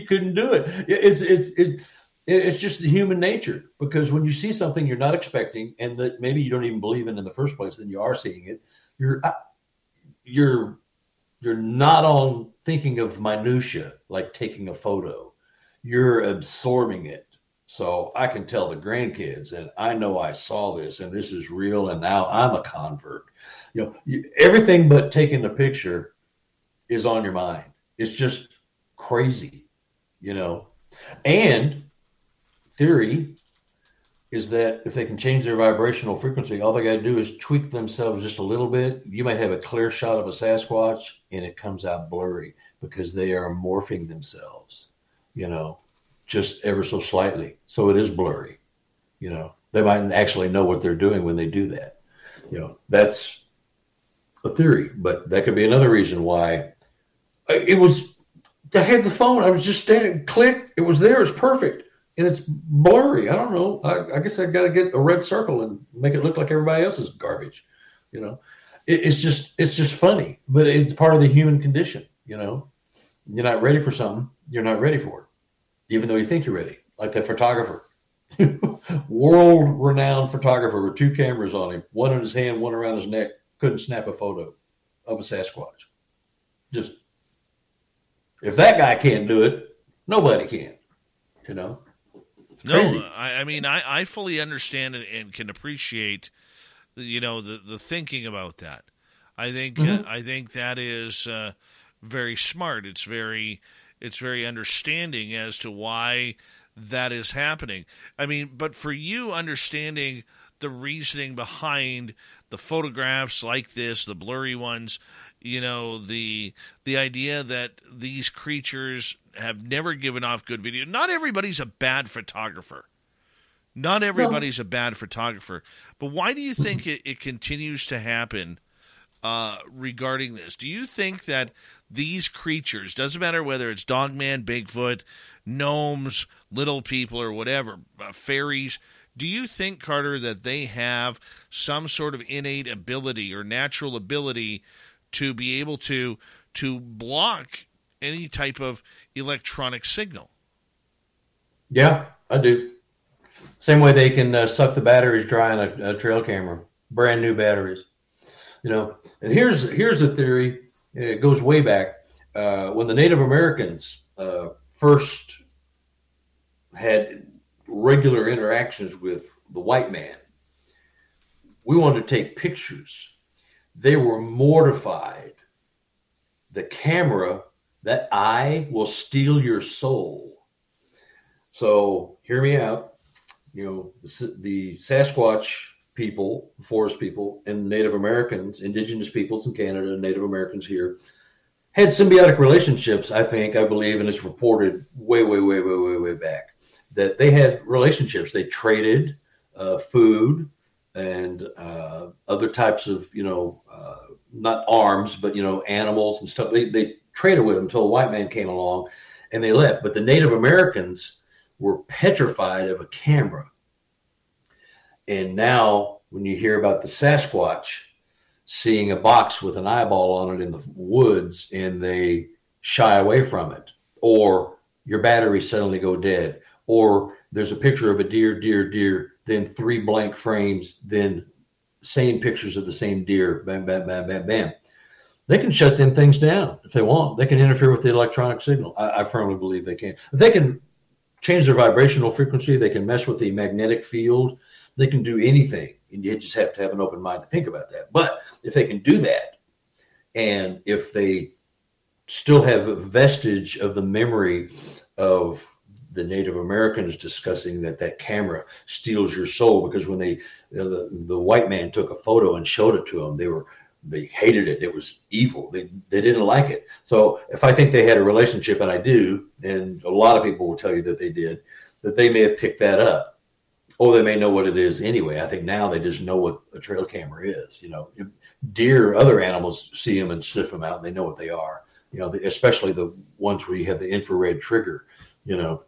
couldn't do it. It's it's it's it's just the human nature because when you see something you're not expecting and that maybe you don't even believe in in the first place, then you are seeing it. You're you're you're not on thinking of minutia like taking a photo. You're absorbing it. So I can tell the grandkids, and I know I saw this, and this is real, and now I'm a convert. You know, you, everything but taking the picture is on your mind. It's just crazy, you know. And theory is that if they can change their vibrational frequency, all they got to do is tweak themselves just a little bit. You might have a clear shot of a Sasquatch and it comes out blurry because they are morphing themselves, you know, just ever so slightly. So it is blurry, you know. They might actually know what they're doing when they do that. You know, that's a theory, but that could be another reason why it was. I had the phone. I was just standing, click. It was there. It's perfect and it's blurry. I don't know. I, I guess I've got to get a red circle and make it look like everybody else's garbage. You know, it, it's just it's just funny, but it's part of the human condition. You know, you're not ready for something, you're not ready for it, even though you think you're ready. Like that photographer, <laughs> world-renowned photographer with two cameras on him, one in his hand, one around his neck, couldn't snap a photo of a Sasquatch. Just if that guy can't do it, nobody can. You know. No, I, I, mean I, I fully understand and, and, can appreciate, the, you know, the the thinking about that. I think mm-hmm. uh, I think that is uh, very smart. It's very it's very understanding as to why that is happening. I mean, but for you understanding the reasoning behind the photographs like this, the blurry ones, you know, the the idea that these creatures have never given off good video. Not everybody's a bad photographer. Not everybody's a bad photographer. But why do you think it, it continues to happen uh, regarding this? Do you think that these creatures, doesn't matter whether it's Dogman, Bigfoot, gnomes, little people, or whatever, uh, fairies, Do you think, Carter, that they have some sort of innate ability or natural ability to be able to to block any type of electronic signal? Yeah, I do. Same way they can uh, suck the batteries dry on a, a, trail camera, brand new batteries. You know, and here's here's a theory. It goes way back uh, when the Native Americans uh, first had regular interactions with the white man. We wanted to take pictures. They were mortified. The camera, that eye will steal your soul. So hear me out. You know, the, the Sasquatch people, forest people, and Native Americans, indigenous peoples in Canada, Native Americans here, had symbiotic relationships, I think, I believe, and it's reported way, way, way, way, way, way back that they had relationships. They traded uh, food and uh, other types of, you know, uh, not arms, but, you know, animals and stuff. They, they traded with them until a white man came along and they left. But the Native Americans were petrified of a camera. And now, when you hear about the Sasquatch seeing a box with an eyeball on it in the woods and they shy away from it, or your batteries suddenly go dead, or there's a picture of a deer, deer, deer, then three blank frames, then same pictures of the same deer, bam, bam, bam, bam, bam. They can shut them things down if they want. They can interfere with the electronic signal. I, I firmly believe they can. If they can change their vibrational frequency, they can mess with the magnetic field, they can do anything. And you just have to have an open mind to think about that. But if they can do that, and if they still have a vestige of the memory of the Native Americans discussing that that camera steals your soul because when they the, the white man took a photo and showed it to them, they were they hated it. It was evil. They they didn't like it. So if I think they had a relationship, and I do, and a lot of people will tell you that they did, that they may have picked that up, or they may know what it is anyway. I think now they just know what a trail camera is. You know, deer, other animals see them and sniff them out, and they know what they are. You know, especially the ones where you have the infrared trigger. You know,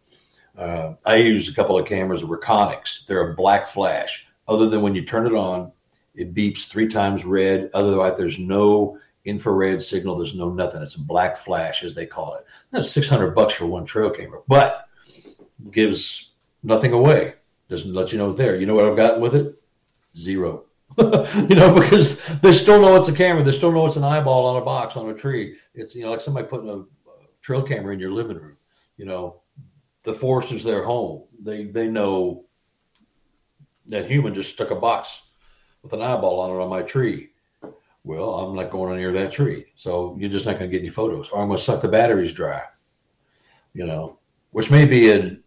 uh, I use a couple of cameras that. They're a black flash. Other than when you turn it on, it beeps three times red. Otherwise, there's no infrared signal. There's no nothing. It's a black flash, as they call it. That's 600 bucks for one trail camera, but gives nothing away. Doesn't let you know there. You know what I've gotten with it? Zero. <laughs> you know, because they still know it's a camera. They still know it's an eyeball on a box on a tree. It's you know like somebody putting a trail camera in your living room. You know, the forest is their home. They they know that human just stuck a box with an eyeball on it on my tree. Well, I'm not going near that tree, so you're just not going to get any photos. Or I'm going to suck the batteries dry. You know, which may be an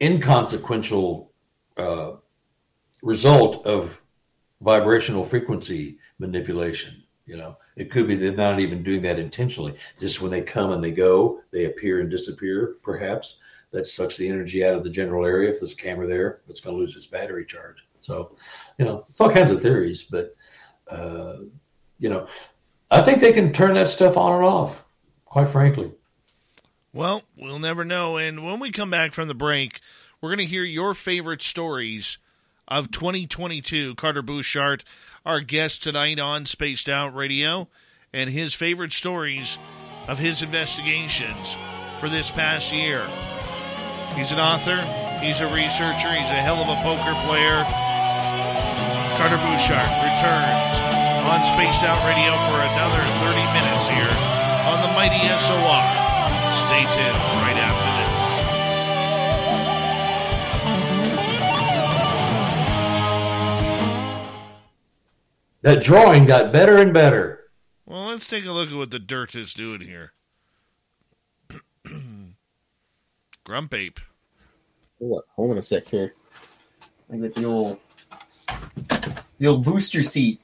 inconsequential uh, result of vibrational frequency manipulation. You know, it could be they're not even doing that intentionally. Just when they come and they go, they appear and disappear, perhaps that sucks the energy out of the general area. If there's a camera there, it's going to lose its battery charge. So, you know, it's all kinds of theories, but, uh, you know, I think they can turn that stuff on and off, quite frankly. Well, we'll never know. And when we come back from the break, we're going to hear your favorite stories of 2022. Carter Buschardt, our guest tonight on Spaced Out Radio, and his favorite stories of his investigations for this past year. He's an author, he's a researcher, he's a hell of a poker player. Carter Buschardt returns on Spaced Out Radio for another 30 minutes here on the Mighty SOR. Stay tuned right after this. That drawing got better and better. Well, let's take a look at what the dirt is doing here. Grump Ape. Hold on, hold on a sec here. I got the old the old booster seat.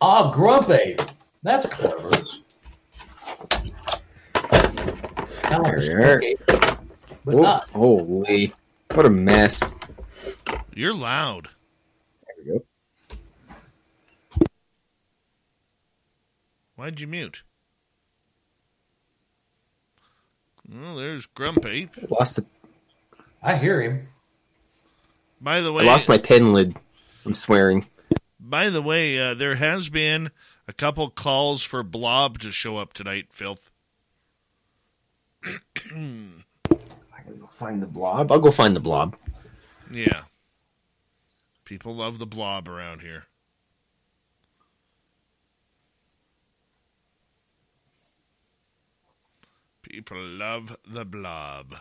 Ah, Grump Ape. That's clever. Kind of like a ape, but oh, not. Holy, what a mess! You're loud. There we go. Why'd you mute? Well, there's Grumpy. Lost the. I hear him. By the way, I lost my pen lid. I'm swearing. by the way, uh, there has been a couple calls for Blob to show up tonight. Filth. I gotta go find the blob. I'll go find the blob. Yeah. People love the Blob around here. People love the Blob.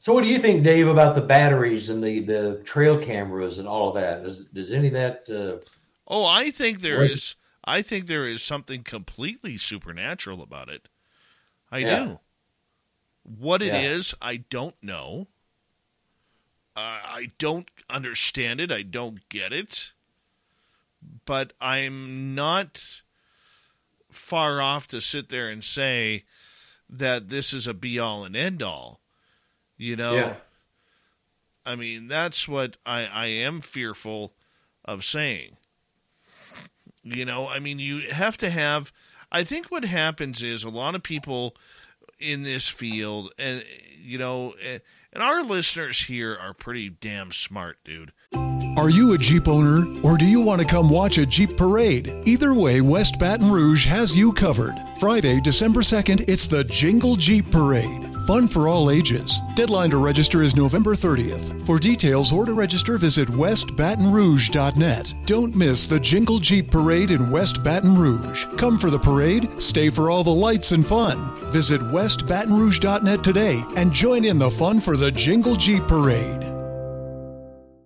So, what do you think, Dave, about the batteries and the, the trail cameras and all of that? Does does any of that? Uh, Oh, I think there What? is. I think there is something completely supernatural about it. I Yeah. do. What it Yeah. is, I don't know. Uh, I don't understand it. I don't get it. But I'm not far off to sit there and say that this is a be all and end all. You know, yeah, I mean, that's what I, I am fearful of saying. You know, I mean, you have to have. I think what happens is a lot of people in this field, and, you know, and our listeners here are pretty damn smart, dude. Are you a Jeep owner or do you want to come watch a Jeep parade? Either way, West Baton Rouge has you covered. Friday, December 2nd, it's the Jingle Jeep Parade. Fun for all ages. Deadline to register is November 30th. For details or to register, visit westbatonrouge.net. Don't miss the Jingle Jeep Parade in West Baton Rouge. Come for the parade, stay for all the lights and fun. Visit westbatonrouge.net today and join in the fun for the Jingle Jeep Parade.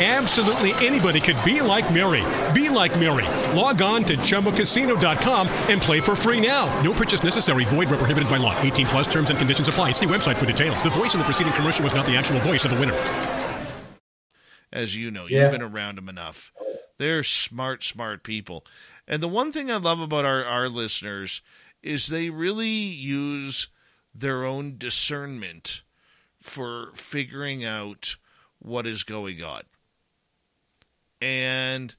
Absolutely anybody could be like Mary. Be like Mary. Log on to ChumbaCasino.com and play for free now. No purchase necessary. Void where prohibited by law. 18 plus terms and conditions apply. See website for details. The voice in the preceding commercial was not the actual voice of the winner. as you know. Yeah. You've been around them enough. They're smart, smart people. And the one thing I love about our, our listeners is they really use their own discernment for figuring out what is going on. And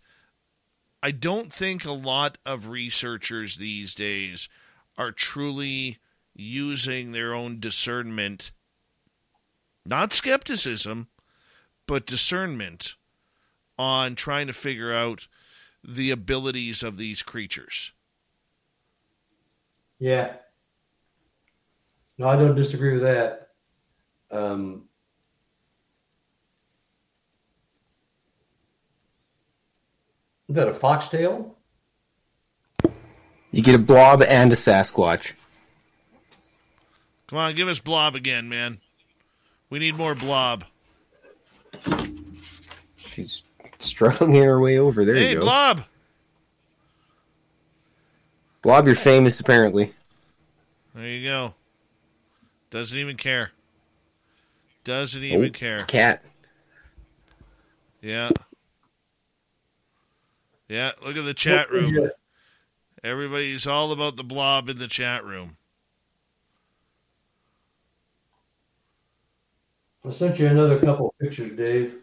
I don't think a lot of researchers these days are truly using their own discernment, not skepticism, but discernment on trying to figure out the abilities of these creatures. yeah. No, I don't disagree with that. Um, is that a foxtail? You get a blob and a Sasquatch. Come on, give us Blob again, man. We need more Blob. She's struggling her way over. There hey, you go. Blob! Blob, you're famous apparently. There you go. Doesn't even care. Doesn't oh, even Oh, care. It's a cat. Yeah. Yeah, look at the chat room. Everybody's all about the blob in the chat room. I sent you another couple of pictures, Dave.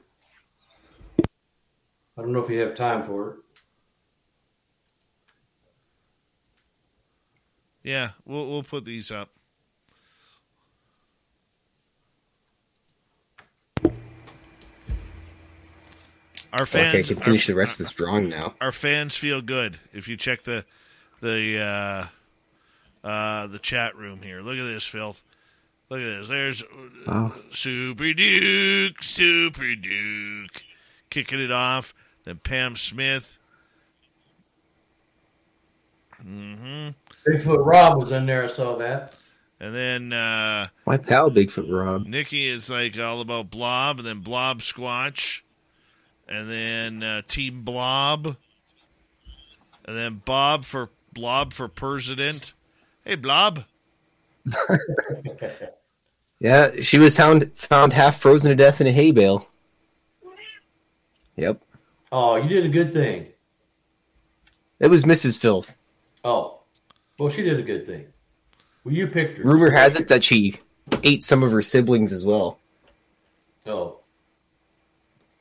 I don't know if you have time for it. Yeah, we'll we'll put these up. Our fans, okay, I can finish our, the rest of this drawing now. our fans feel good if you check the the uh, uh, the chat room here. Look at this filth. Look at this. There's Oh. Super Duke, Super Duke, kicking it off. Then Pam Smith. hmm Bigfoot Rob was in there. I saw that. And then uh, My pal Bigfoot Rob. Nikki is like all about Blob, and then Blob Squatch, and then uh, Team Blob, and then Bob for Blob for President. Hey, Blob. <laughs> Yeah, she was found found half frozen to death in a hay bale. Yep, Oh, you did a good thing. it was Mrs. Filth. Oh, well, she did a good thing. Well, you picked her. Rumor has it that she ate some of her siblings as well. Oh,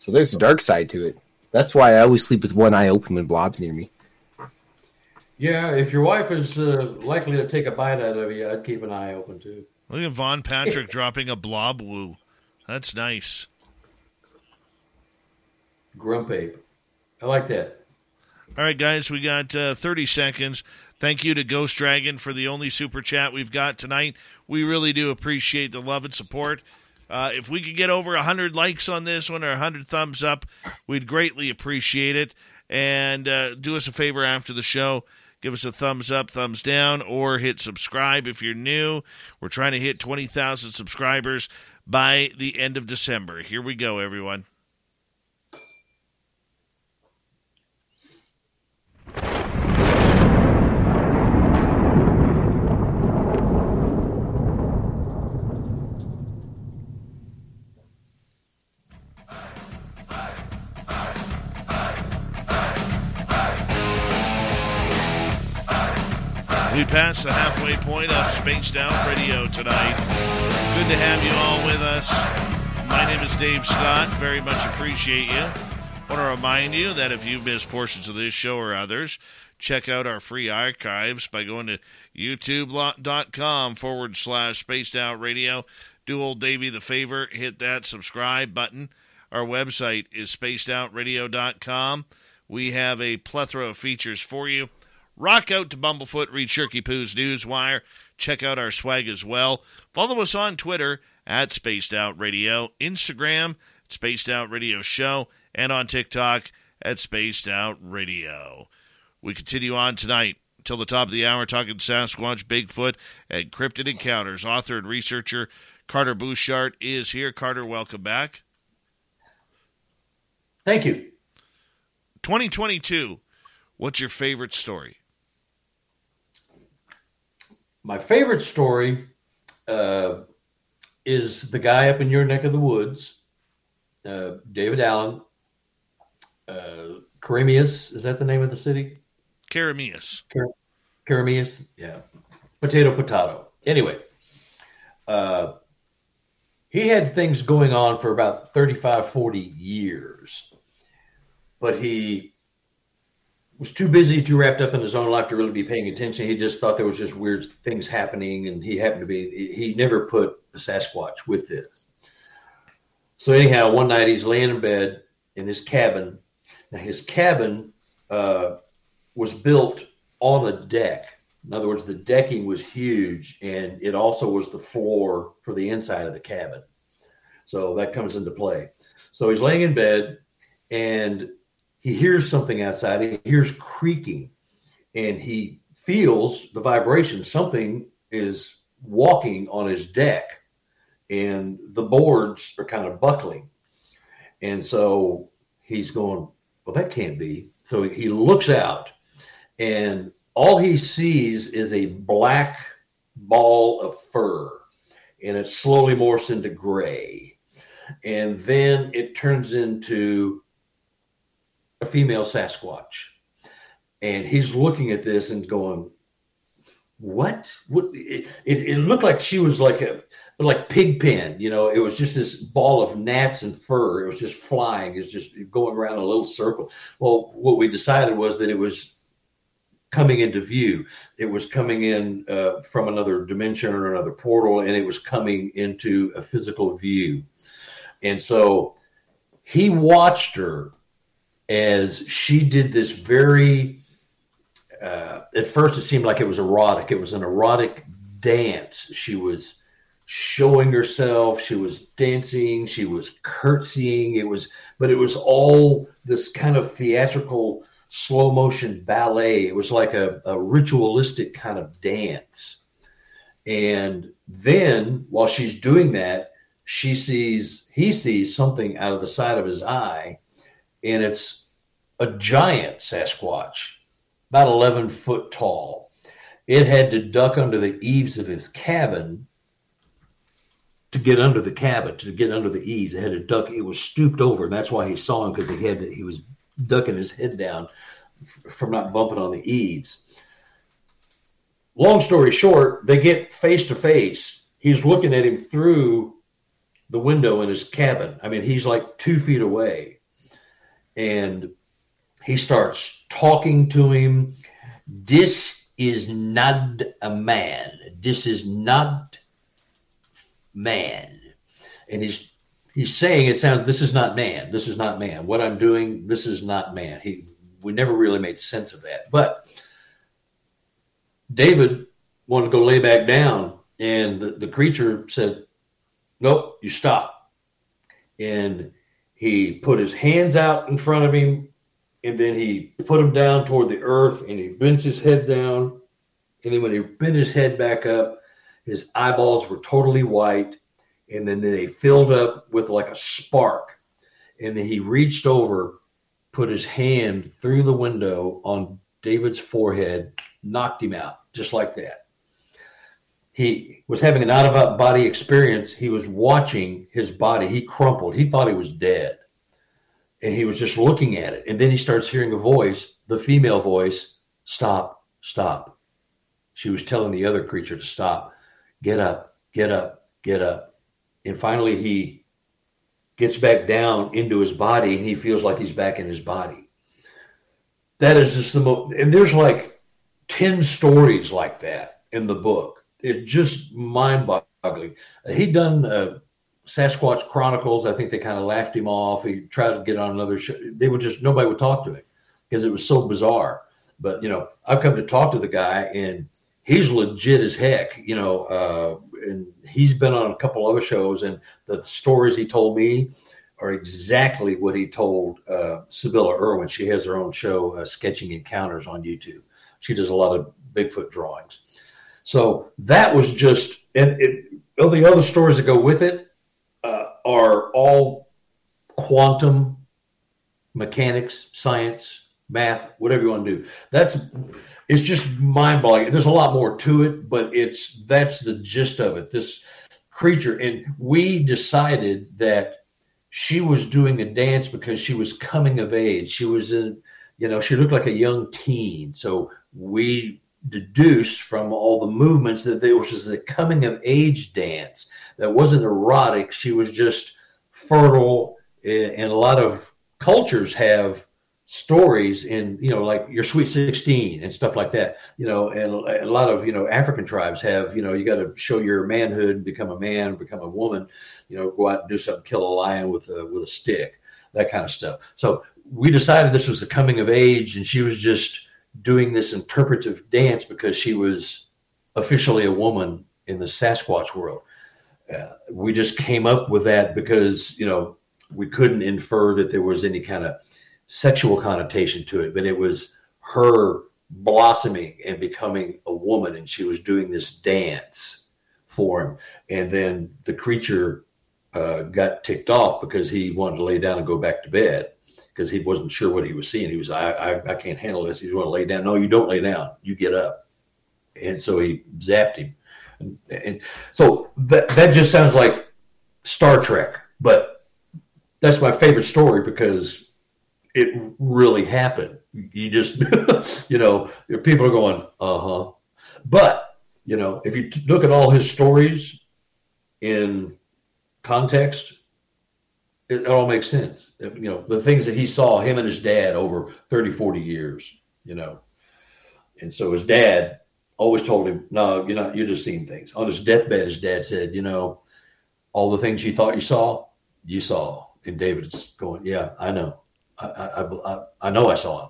So there's a dark side to it. That's why I always sleep with one eye open when Blob's near me. yeah. If your wife is uh, likely to take a bite out of you, I'd keep an eye open too. Look at Von Patrick <laughs> dropping a blob woo. That's nice. Grump ape. I like that. All right, guys, we got uh, 30 seconds. Thank you to Ghost Dragon for the only super chat we've got tonight. We really do appreciate the love and support. Uh, if we could get over 100 likes on this one or 100 thumbs up, we'd greatly appreciate it. And uh, do us a favor after the show. Give us a thumbs up, thumbs down, or hit subscribe if you're new. We're trying to hit 20,000 subscribers by the end of December. Here we go, everyone. We passed the halfway point of Spaced Out Radio tonight. Good to have you all with us. My name is Dave Scott. Very much appreciate you. Want to remind you that if you missed portions of this show or others, check out our free archives by going to youtube.com forward slash spaced out radio. Do old Davey the favor, hit that subscribe button. Our website is spacedoutradio.com. We have a plethora of features for you. Rock out to Bumblefoot, read Shirky Poo's Newswire. Check out our swag as well. Follow us on Twitter at Spaced Out Radio, Instagram, Spaced Out Radio Show, and on TikTok at Spaced Out Radio. We continue on tonight till the top of the hour talking Sasquatch, Bigfoot, and cryptid encounters. Author and researcher Carter Buschardt is here. Carter, welcome back. Thank you. 2022, what's your favorite story? My favorite story uh, is the guy up in your neck of the woods, uh, David Allen. Uh, Caramius, is that the name of the city? Caramius. Car- Caramius, yeah. Potato, potato. Anyway, uh, he had things going on for about 35, 40 years, but he was too busy, too wrapped up in his own life to really be paying attention. He just thought there was just weird things happening, and he happened to be, he never put a Sasquatch with this. So, anyhow, one night he's laying in bed in his cabin. Now, his cabin uh, was built on a deck. In other words, the decking was huge, and it also was the floor for the inside of the cabin. So that comes into play. So he's laying in bed, and he hears something outside. He hears creaking, and he feels the vibration. Something is walking on his deck, and the boards are kind of buckling. And so he's going, Well, that can't be. So he looks out, and all he sees is a black ball of fur, and it slowly morphs into gray. And then it turns into a female Sasquatch. And he's looking at this and going, What? What? It, it, it looked like she was like a like pigpen, you know, it was just this ball of gnats and fur. It was just flying, it's just going around a little circle. Well, what we decided was that it was coming into view. It was coming in uh, from another dimension or another portal, and it was coming into a physical view. And so he watched her as she did this very, uh, at first it seemed like it was erotic. It was an erotic dance. She was showing herself, she was dancing, she was curtsying. It was, but it was all this kind of theatrical slow motion ballet. It was like a, a ritualistic kind of dance. And then while she's doing that, she sees, he sees something out of the side of his eye, and it's a giant Sasquatch, about 11 foot tall. It had to duck under the eaves of his cabin to get under the cabin, to get under the eaves. It had to duck. It was stooped over, and that's why he saw him because he had he was ducking his head down from not bumping on the eaves. Long story short, they get face to face, he's looking at him through the window in his cabin. I mean, he's like two feet away. And he starts talking to him. This is not a man. This is not man. And he's he's saying it sounds this is not man. This is not man. What I'm doing, this is not man. He we never really made sense of that. But David wanted to go lay back down, and the, the creature said, Nope, you stop. And he put his hands out in front of him, and then he put them down toward the earth, and he bent his head down. And then when he bent his head back up, his eyeballs were totally white, and then they filled up with like a spark. And then he reached over, put his hand through the window on David's forehead, knocked him out just like that. He was having an out of body experience. He was watching his body. He crumpled. He thought he was dead. And he was just looking at it. And then he starts hearing a voice, the female voice, stop, stop. She was telling the other creature to stop, get up, get up, get up. And finally, he gets back down into his body and he feels like he's back in his body. That is just the most, and there's like 10 stories like that in the book. It's just mind boggling. He'd done uh, Sasquatch Chronicles. I think they kind of laughed him off. He tried to get on another show. They would just, nobody would talk to him because it was so bizarre. But, you know, I've come to talk to the guy and he's legit as heck, you know, uh, and he's been on a couple other shows and the stories he told me are exactly what he told uh, Sybilla Irwin. She has her own show, uh, Sketching Encounters on YouTube. She does a lot of Bigfoot drawings. So that was just, and it, all the other stories that go with it uh, are all quantum mechanics, science, math, whatever you want to do. That's it's just mind boggling. There's a lot more to it, but it's that's the gist of it. This creature, and we decided that she was doing a dance because she was coming of age. She was in, you know, she looked like a young teen. So we deduced from all the movements that there was a coming of age dance that wasn't erotic. She was just fertile, and a lot of cultures have stories in you know like your sweet 16 and stuff like that you know and a lot of you know african tribes have you know you got to show your manhood become a man become a woman you know go out and do something kill a lion with a with a stick that kind of stuff so we decided this was the coming of age and she was just doing this interpretive dance because she was officially a woman in the Sasquatch world. Uh, we just came up with that because you know we couldn't infer that there was any kind of sexual connotation to it, but it was her blossoming and becoming a woman, and she was doing this dance for him. And then the creature uh, got ticked off because he wanted to lay down and go back to bed because he wasn't sure what he was seeing. He was, I, I, I can't handle this. He's going to lay down. No, you don't lay down. You get up. And so he zapped him. And, and so that, that just sounds like Star Trek, but that's my favorite story because it really happened. You just, <laughs> you know, people are going, uh huh. But, you know, if you look at all his stories in context, it all makes sense. You know, the things that he saw him and his dad over 30, 40 years, you know. And so his dad always told him, no, you're not, you're just seeing things. On his deathbed, his dad said, you know, all the things you thought you saw, you saw. And David's going, yeah, I know. I, I, I, I know I saw him.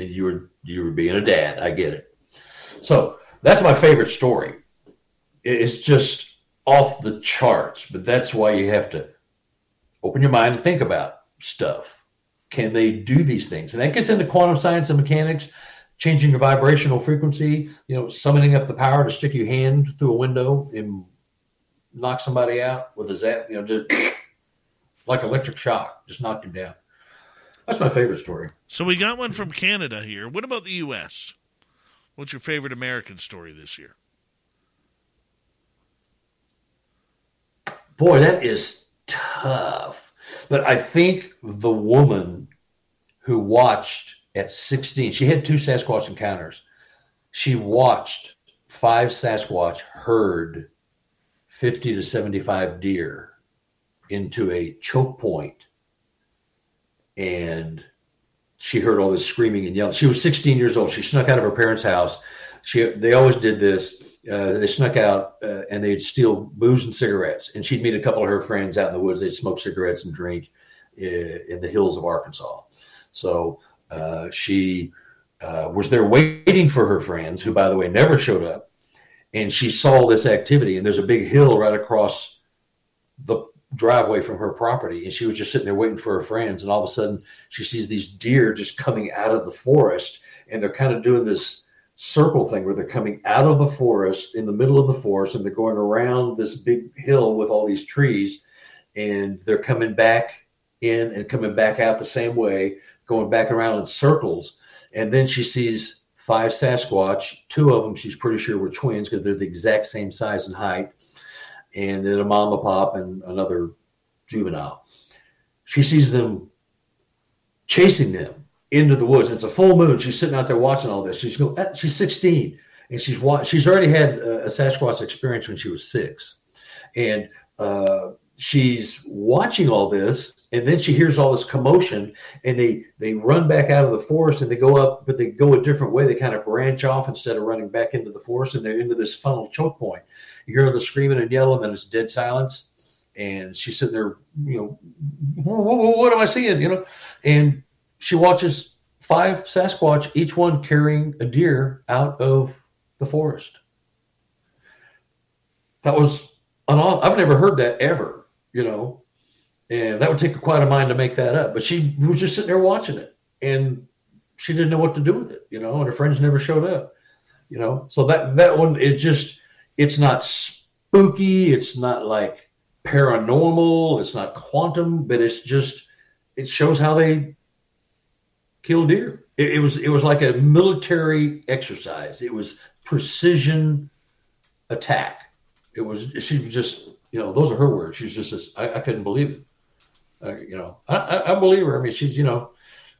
And you were, you were being a dad. I get it. So that's my favorite story. It's just off the charts, but that's why you have to open your mind and think about stuff. Can they do these things? And that gets into quantum science and mechanics, changing your vibrational frequency, you know, summoning up the power to stick your hand through a window and knock somebody out with a zap, you know, just like electric shock, just knocked him down. That's my favorite story. So we got one from Canada here. What about the U.S.? What's your favorite American story this year? Boy, that is tough. But I think the woman who watched at 16, she had two Sasquatch encounters. She watched five Sasquatch herd 50 to 75 deer into a choke point and she heard all this screaming and yelling. She was 16 years old. She snuck out of her parents' house. She they always did this. Uh, they snuck out uh, and they'd steal booze and cigarettes. And she'd meet a couple of her friends out in the woods. They'd smoke cigarettes and drink in, uh, in the hills of Arkansas. So uh, she uh, was there waiting for her friends, who, by the way, never showed up. And she saw this activity. And there's a big hill right across the driveway from her property and she was just sitting there waiting for her friends and all of a sudden she sees these deer just coming out of the forest and they're kind of doing this circle thing where they're coming out of the forest in the middle of the forest and they're going around this big hill with all these trees and they're coming back in and coming back out the same way going back around in circles and then she sees five sasquatch two of them she's pretty sure were twins because they're the exact same size and height and then a mama pop and another juvenile. She sees them chasing them into the woods. It's a full moon. She's sitting out there watching all this. She's going, uh, she's 16 and she's she's already had a Sasquatch experience when she was six, and uh, she's watching all this. And then she hears all this commotion, and they they run back out of the forest and they go up, but they go a different way. They kind of branch off instead of running back into the forest, and they're into this funnel choke point. You hear the screaming and yelling, and it's dead silence. And she's sitting there, you know, what am I seeing? You know, and she watches five Sasquatch, each one carrying a deer out of the forest. That was an I've never heard that ever, you know, and that would take quite a mind to make that up. But she was just sitting there watching it, and she didn't know what to do with it, you know, and her friends never showed up, you know. So that that one, it just it's not spooky. It's not like paranormal. It's not quantum, but it's just it shows how they kill deer. It, it was it was like a military exercise. It was precision attack. It was she was just you know those are her words. She's just this, I, I couldn't believe it. Uh, you know I, I, believe her. I mean she's you know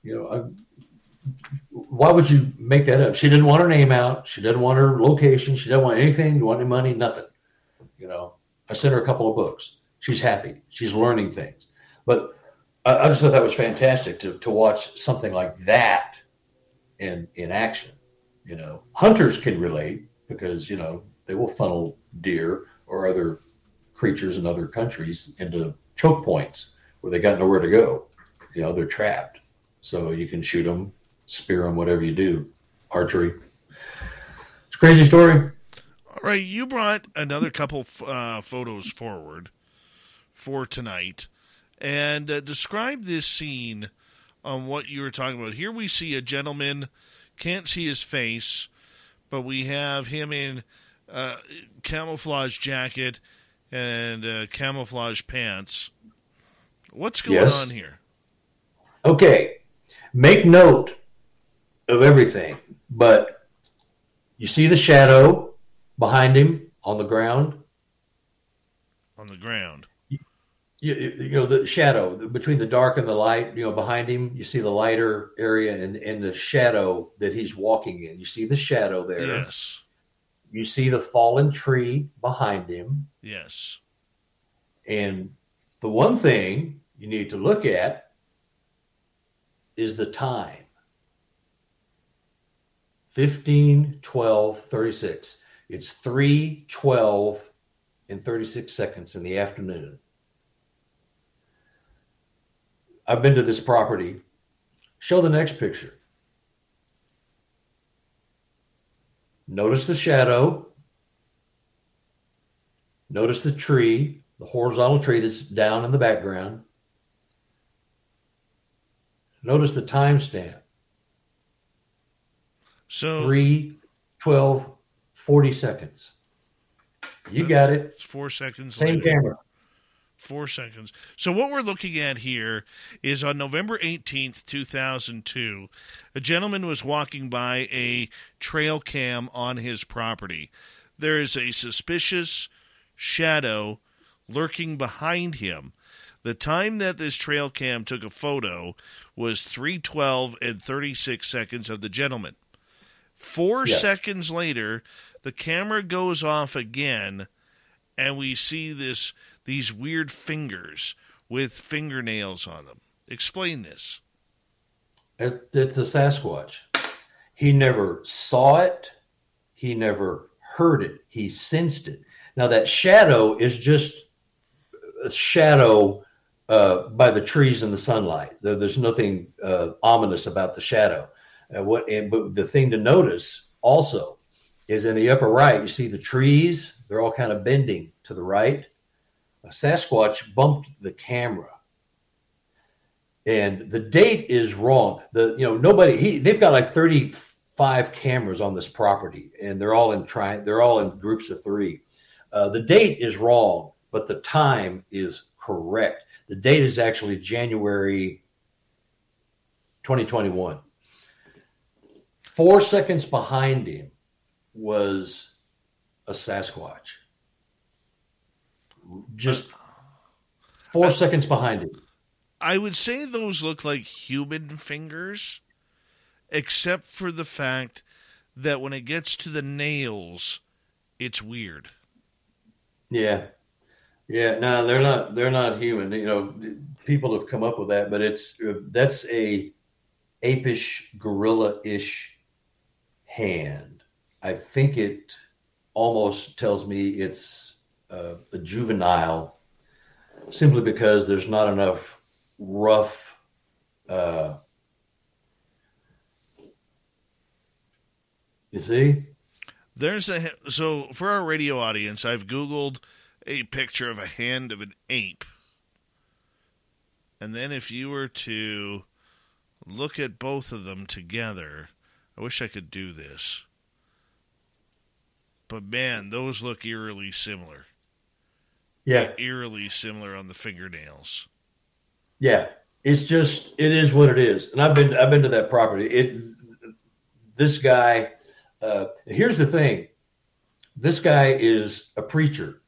you know I, why would you make that up? She didn't want her name out. She didn't want her location. She didn't want anything. Didn't want any money. Nothing. You know, I sent her a couple of books. She's happy. She's learning things. But I, I just thought that was fantastic to to watch something like that in in action. You know, hunters can relate because you know they will funnel deer or other creatures in other countries into choke points where they got nowhere to go. You know, they're trapped. So you can shoot them spear them, whatever you do, archery. It's a crazy story. All right, you brought another couple uh, photos forward for tonight, and uh, describe this scene on what you were talking about. Here we see a gentleman, can't see his face, but we have him in uh, camouflage jacket and uh, camouflage pants. What's going yes. on here? Okay, make note of everything. But you see the shadow behind him on the ground. On the ground. You, you know the shadow between the dark and the light. You know behind him, you see the lighter area and and the shadow that he's walking in. You see the shadow there. Yes. You see the fallen tree behind him. Yes. And the one thing you need to look at is the time. 15, 12, 36. It's 3, 12, and 36 seconds in the afternoon. I've been to this property. Show the next picture. Notice the shadow. Notice the tree, the horizontal tree that's down in the background. Notice the timestamp. So 3, 12, 40 seconds. You got it. It's four seconds. Same later. camera. Four seconds. So what we're looking at here is on November 18th, 2002, a gentleman was walking by a trail cam on his property. There is a suspicious shadow lurking behind him. The time that this trail cam took a photo was 312 and 36 seconds of the gentleman. Four seconds later, the camera goes off again, and we see this these weird fingers with fingernails on them. Explain this. It, it's a Sasquatch. He never saw it. He never heard it. He sensed it. Now that shadow is just a shadow uh, by the trees and the sunlight. There, there's nothing uh, ominous about the shadow. Uh, what? And, but the thing to notice also is in the upper right, you see the trees. They're all kind of bending to the right. A Sasquatch bumped the camera and the date is wrong. The you know nobody he they've got like 35 cameras on this property, and they're all in tri they're all in groups of three. Uh, the date is wrong, but the time is correct. The date is actually January 2021. Four seconds behind him was a Sasquatch. Just four seconds behind it. I would say those look like human fingers, except for the fact that when it gets to the nails, it's weird. Yeah, yeah. No, they're not. They're not human. You know, people have come up with that, but it's uh, that's a apish, gorilla-ish hand. I think it almost tells me it's uh, a juvenile, simply because there's not enough rough uh, you see? There's a so for our radio audience i've googled a picture of a hand of an ape. And then if you were to look at both of them together i wish i could do this. But man those look eerily similar yeah eerily similar on the fingernails yeah, it's just it is what it is, and I've been I've been to that property. It this guy. Uh, here's the thing. This guy is a preacher.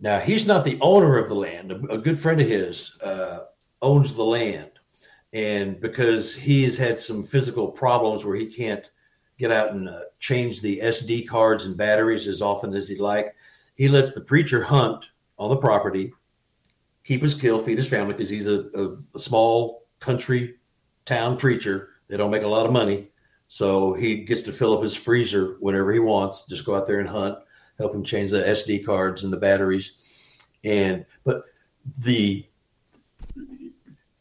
Now he's not the owner of the land. A, a good friend of his uh, owns the land, and because he has had some physical problems where he can't get out and uh, change the SD cards and batteries as often as he'd like, he lets the preacher hunt on the property keep his kill, feed his family because he's a, a, a, small country town preacher. They don't make a lot of money. So he gets to fill up his freezer whenever he wants. Just go out there and hunt, help him change the SD cards and the batteries. And but the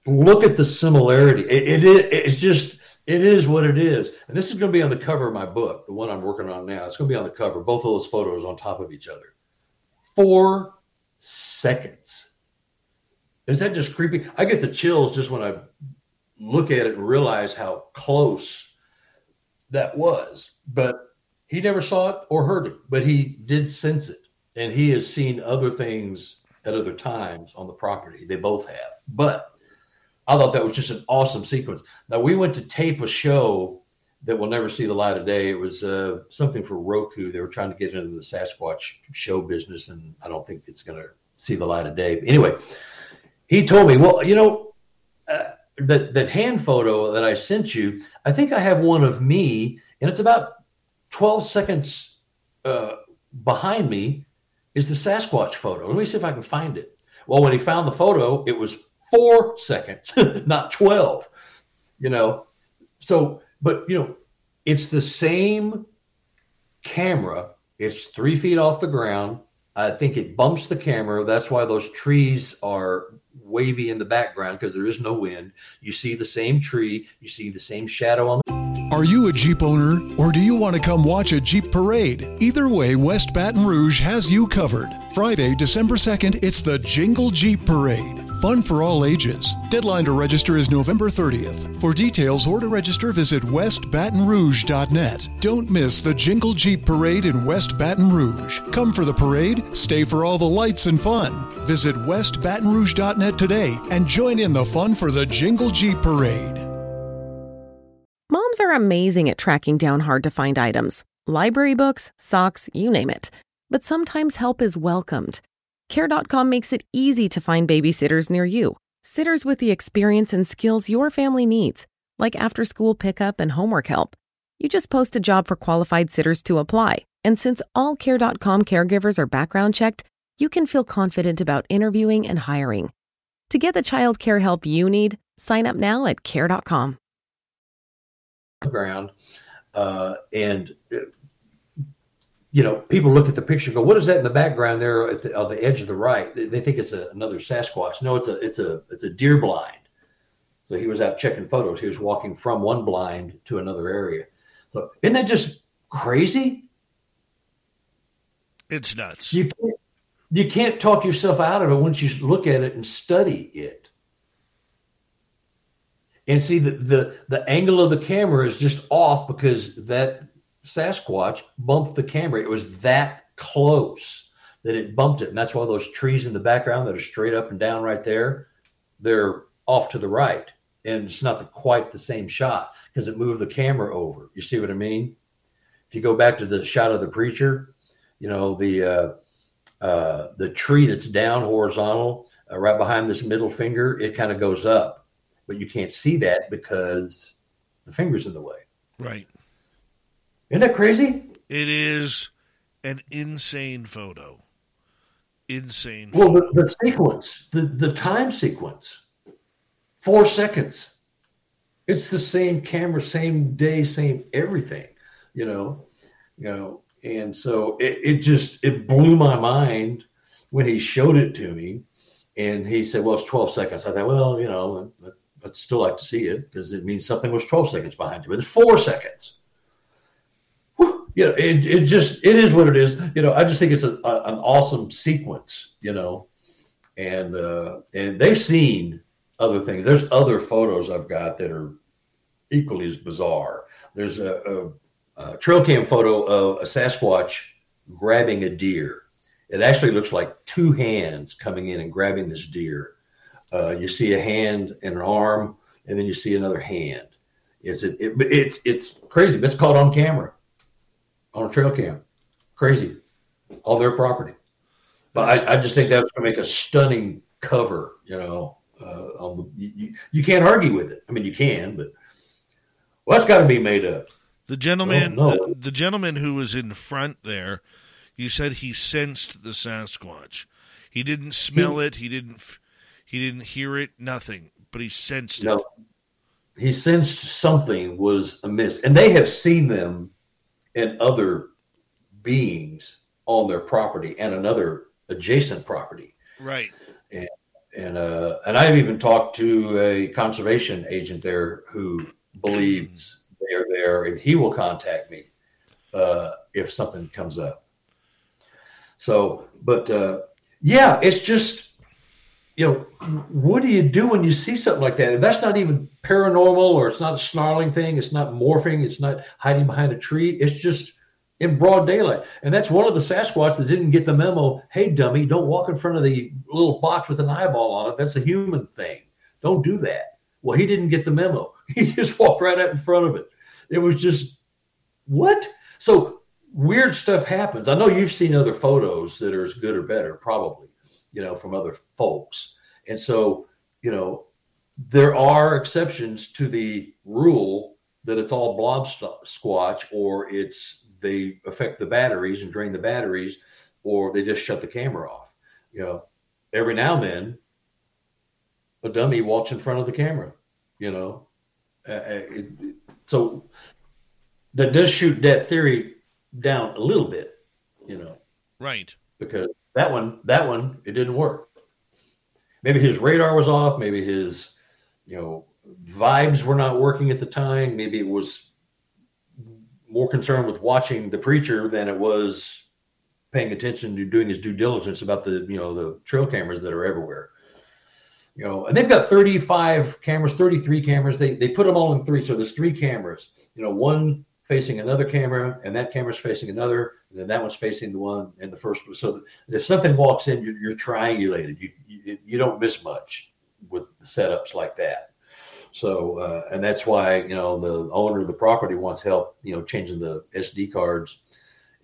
look at the similarity. It, it it's just it is what it is. And this is going to be on the cover of my book, the one I'm working on now. It's going to be on the cover. Both of those photos on top of each other. Four seconds is that just creepy? I get the chills just when I look at it and realize how close that was. But he never saw it or heard it, but he did sense it. And he has seen other things at other times on the property. They both have. But I thought that was just an awesome sequence. Now, we went to tape a show that will never see the light of day. It was uh, something for Roku. They were trying to get into the Sasquatch show business, and I don't think it's going to see the light of day. But anyway, he told me, well, you know, uh, that that hand photo that I sent you, I think I have one of me, and it's about 12 seconds uh, behind me is the Sasquatch photo. Let me see if I can find it. Well, when he found the photo, it was four seconds, <laughs> not 12. You know, so but you know, it's the same camera. It's three feet off the ground. I think it bumps the camera. That's why those trees are wavy in the background because there is no wind. You see the same tree, you see the same shadow on the are you a Jeep owner or do you want to come watch a Jeep parade? Either way, West Baton Rouge has you covered. Friday, December 2nd, it's the Jingle Jeep Parade. Fun for all ages. Deadline to register is November 30th. For details or to register, visit westbatonrouge.net. Don't miss the Jingle Jeep Parade in West Baton Rouge. Come for the parade, stay for all the lights and fun. Visit westbatonrouge.net today and join in the fun for the Jingle Jeep Parade. Moms are amazing at tracking down hard to find items library books, socks, you name it. But sometimes help is welcomed. Care.com makes it easy to find babysitters near you. Sitters with the experience and skills your family needs, like after school pickup and homework help. You just post a job for qualified sitters to apply, And since all Care.com caregivers are background checked, you can feel confident about interviewing and hiring. To get the child care help you need, sign up now at Care.com. Ground, uh, and uh, you know, people look at the picture, and go, "What is that in the background there the, on the edge of the right?" They, they think it's a, another Sasquatch. No, it's a it's a it's a deer blind. So he was out checking photos. He was walking from one blind to another area. So isn't that just crazy? It's nuts. You can't, you can't talk yourself out of it once you look at it and study it. And see the, the the angle of the camera is just off because that Sasquatch bumped the camera. It was that close that it bumped it. And that's why those trees in the background that are straight up and down right there, they're off to the right. And it's not the, quite the same shot because it moved the camera over. You see what I mean? If you go back to the shot of the preacher, you know, the uh, uh, the tree that's down horizontal, uh, right behind this middle finger, it kind of goes up. But you can't see that because the finger's in the way. Right. Isn't that crazy? It is an insane photo. Insane. Well, the, the sequence, the, the time sequence, four seconds. It's the same camera, same day, same everything, you know, you know, and so it, it just it blew my mind when he showed it to me, and he said, "Well, it's 12 seconds." I thought, well, you know, I'd still like to see it because it means something was 12 seconds behind you, but it's four seconds you know, it, it just it is what it is. You know, I just think it's a, a, an awesome sequence. You know, and uh, and they've seen other things. There's other photos I've got that are equally as bizarre. There's a, a, a trail cam photo of a Sasquatch grabbing a deer. It actually looks like two hands coming in and grabbing this deer. Uh, you see a hand and an arm, and then you see another hand. It's it, it, it's it's crazy. But it's caught on camera on a trail cam. Crazy. All their property. But I, I just think that's going to make a stunning cover, you know. Uh, on the, you, you can't argue with it. I mean, you can, but well, that's got to be made up. The gentleman, the, the gentleman who was in front there, you said he sensed the Sasquatch. He didn't smell he, it. He didn't. He didn't hear it. Nothing. But he sensed no, it. He sensed something was amiss, and they have seen them and other beings on their property and another adjacent property. Right. And and uh, and I've even talked to a conservation agent there who believes they are there, and he will contact me uh, if something comes up. So, but uh, yeah, it's just you know, what do you do when you see something like that? And that's not even paranormal or it's not a snarling thing. It's not morphing. It's not hiding behind a tree. It's just in broad daylight. And that's one of the Sasquatch that didn't get the memo. Hey, dummy, don't walk in front of the little box with an eyeball on it. That's a human thing. Don't do that. Well, he didn't get the memo. <laughs> He just walked right out in front of it. It was just, what? So weird stuff happens. I know you've seen other photos that are as good or better, probably you know, from other folks. And so, you know, there are exceptions to the rule that it's all blob squatch or it's they affect the batteries and drain the batteries or they just shut the camera off. You know, every now and then a dummy walks in front of the camera, you know. Uh, uh it, so that does shoot that theory down a little bit, you know. Right. Because that one, that one, it didn't work. Maybe his radar was off. Maybe his, you know, vibes were not working at the time. Maybe it was more concerned with watching the preacher than it was paying attention to doing his due diligence about the, you know, the trail cameras that are everywhere. You know, and they've got 35 cameras, 33 cameras. They they put them all in three. So there's three cameras. You know, one facing another camera, and that camera's facing another, and then that one's facing the one and the first one. So if something walks in, you're, you're triangulated. You, you, you don't miss much with setups like that. So uh, and that's why you know the owner of the property wants help. You know, changing the SD cards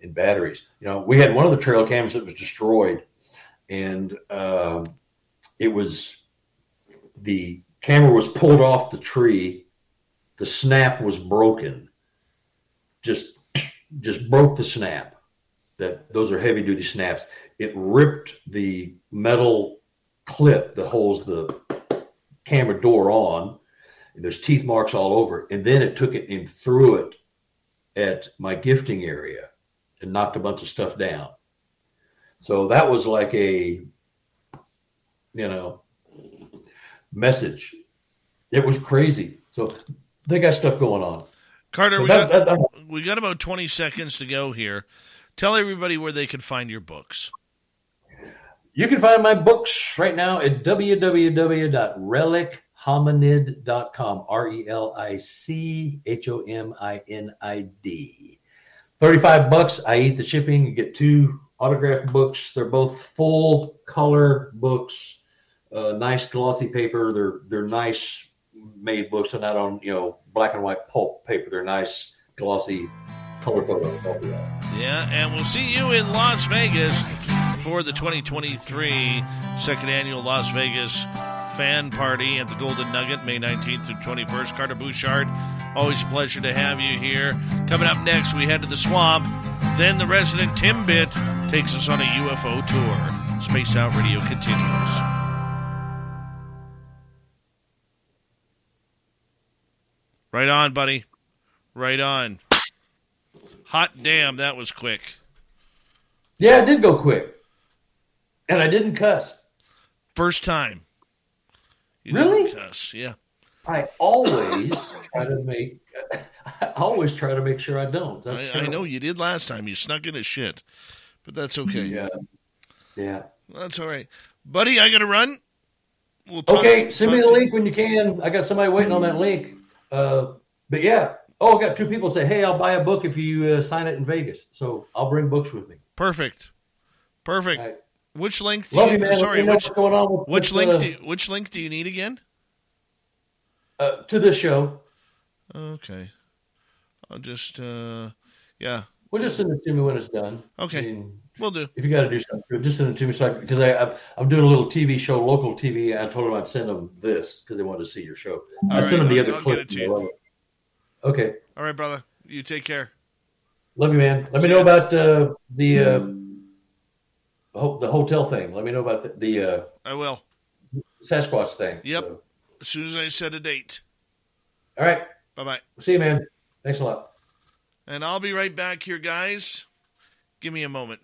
and batteries. You know, we had one of the trail cams that was destroyed, and um, it was the camera was pulled off the tree. The snap was broken just just broke the snap. that those are heavy duty snaps. It ripped the metal clip that holds the camera door on. And there's teeth marks all over. And then it took it and threw it at my gifting area and knocked a bunch of stuff down. So that was like a, you know, message. It was crazy. So they got stuff going on. Carter, we, That- got, that- that- we got about 20 seconds to go here. Tell everybody where they can find your books. You can find my books right now at www.relichominid.com. R E L I C H O M I N I D. 35 bucks. I eat the shipping. You get two autographed books. They're both full color books. Uh, nice glossy paper. They're they're nice made books. They're not on you know black and white pulp paper. They're nice glossy color photos. Yeah, and we'll see you in Las Vegas for the 2023 second annual Las Vegas fan party at the Golden Nugget, May 19th through 21st. Carter Buschardt, always a pleasure to have you here. Coming up next, we head to the swamp. Then the resident Timbit takes us on a UFO tour. Spaced Out Radio continues. Right on, buddy. Right on. Hot damn, that was quick. Yeah, it did go quick, and I didn't cuss. First time. You Really? didn't cuss, yeah. I always try to make. <laughs> I always try to make sure I don't. That's I, I know you did last time. You snuck in a shit, but that's okay. Yeah. Yeah. That's all right, buddy. I got to run. We'll talk, Okay, send me the link when you can. I got somebody waiting on that link. Uh, but yeah. Oh, I got two people say, "Hey, I'll buy a book if you uh, sign it in Vegas." So I'll bring books with me. Perfect. Perfect. Which link? Do Love you, you. Sorry, know which going on with which this, link? uh, do which link do you need again? Uh, to this show. Okay. I'll just. uh Yeah. Well, just send it to me when it's done. Okay. I mean, We'll do. If you got to do something, just send it to me. So I, because I, I, I'm doing a little TV show, local TV. I told them I'd send them this because they wanted to see your show. I All sent them the I'll- other I'll clip. get it to you. they love it. Okay. All right, brother. You take care. Love you, man. Let me know about uh, the uh, ho- the hotel thing. Let me know about the, the uh, I will. Sasquatch thing. Yep. So, As soon as I set a date. all right. Bye bye. See you, man. Thanks a lot. And I'll be right back here, guys. Give me a moment.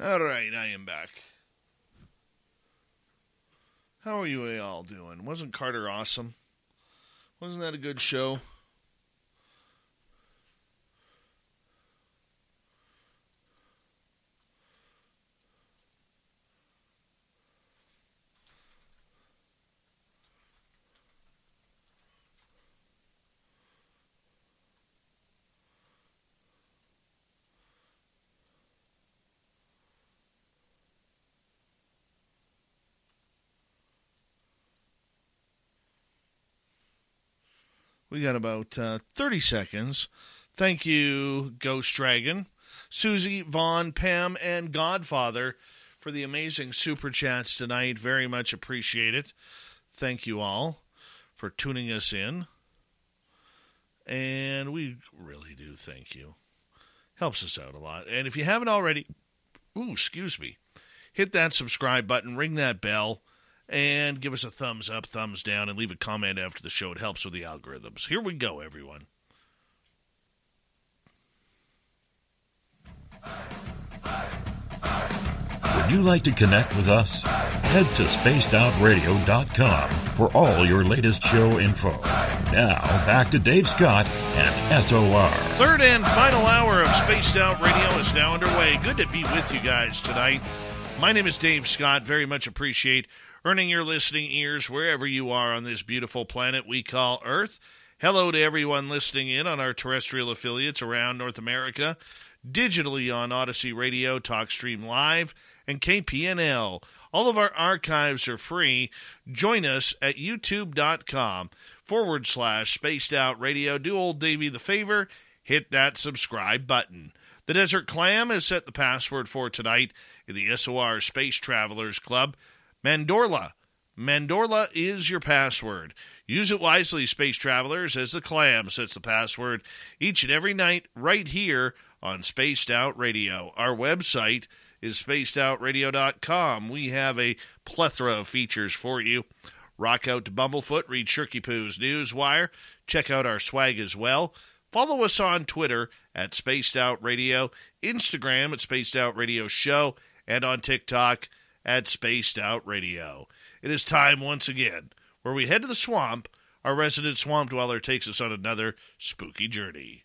All right, I am back. How are you all doing? Wasn't Carter awesome? Wasn't that a good show? We got about uh, 30 seconds. Thank you, Ghost Dragon, Susie, Vaughn, Pam, and Godfather for the amazing super chats tonight. Very much appreciate it. Thank you all for tuning us in. And we really do thank you. Helps us out a lot. And if you haven't already, ooh, excuse me, hit that subscribe button, ring that bell and give us a thumbs up, thumbs down, and leave a comment after the show. It helps with the algorithms. Here we go, everyone. Would you like to connect with us? Head to spacedoutradio.com for all your latest show info. Now, back to Dave Scott and SOR. Third and final hour of Spaced Out Radio is now underway. Good to be with you guys tonight. My name is Dave Scott. Very much appreciate earning your listening ears wherever you are on this beautiful planet we call Earth. Hello to everyone listening in on our terrestrial affiliates around North America, digitally on Odyssey Radio, TalkStream Live, and KPNL. All of our archives are free. Join us at youtube.com forward slash spaced out radio. Do old Davy the favor, hit that subscribe button. The Desert Clam has set the password for tonight in the SOR Space Travelers Club. Mandorla. Mandorla is your password. Use it wisely, space travelers, as the clam sets the password each and every night right here on Spaced Out Radio. Our website is spacedoutradio.com. We have a plethora of features for you. Rock out to Bumblefoot, read Shirky Poo's Newswire, check out our swag as well. Follow us on Twitter at Spaced Out Radio, Instagram at Spaced Out Radio Show, and on TikTok at Spaced Out Radio. It is time once again where we head to the swamp. Our resident swamp dweller takes us on another spooky journey.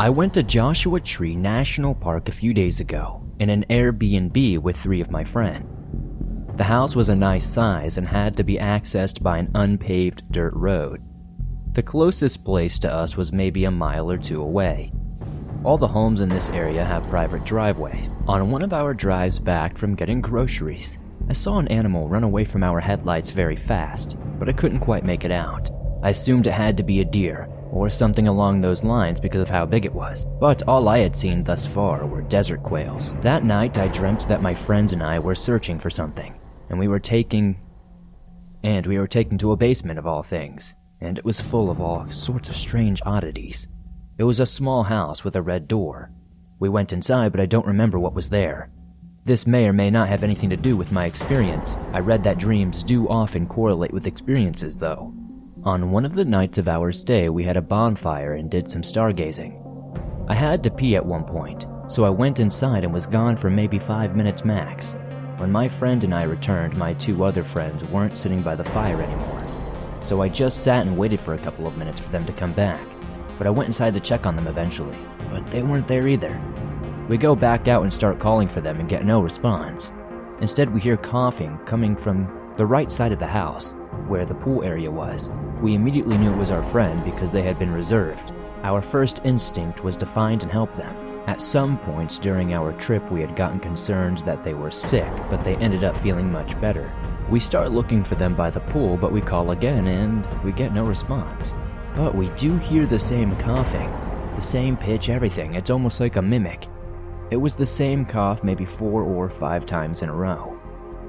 I went to Joshua Tree National Park a few days ago in an Airbnb with three of my friends. The house was a nice size and had to be accessed by an unpaved dirt road. The closest place to us was maybe a mile or two away. All the homes in this area have private driveways. On one of our drives back from getting groceries, I saw an animal run away from our headlights very fast, but I couldn't quite make it out. I assumed it had to be a deer, or something along those lines because of how big it was. But all I had seen thus far were desert quails. That night I dreamt that my friends and I were searching for something, and we were taking. And we were taken to a basement of all things, and it was full of all sorts of strange oddities. It was a small house with a red door. We went inside, but I don't remember what was there. This may or may not have anything to do with my experience. I read that dreams do often correlate with experiences, though. On one of the nights of our stay, we had a bonfire and did some stargazing. I had to pee at one point, so I went inside and was gone for maybe five minutes max. When my friend and I returned, my two other friends weren't sitting by the fire anymore. So I just sat and waited for a couple of minutes for them to come back. But I went inside to check on them eventually, but they weren't there either. We go back out and start calling for them and get no response. Instead, we hear coughing coming from the right side of the house, where the pool area was. We immediately knew it was our friend because they had been reserved. Our first instinct was to find and help them. At some points during our trip, we had gotten concerned that they were sick, but they ended up feeling much better. We start looking for them by the pool, but we call again and we get no response. But we do hear the same coughing, the same pitch, everything. It's almost like a mimic. It was the same cough maybe four or five times in a row.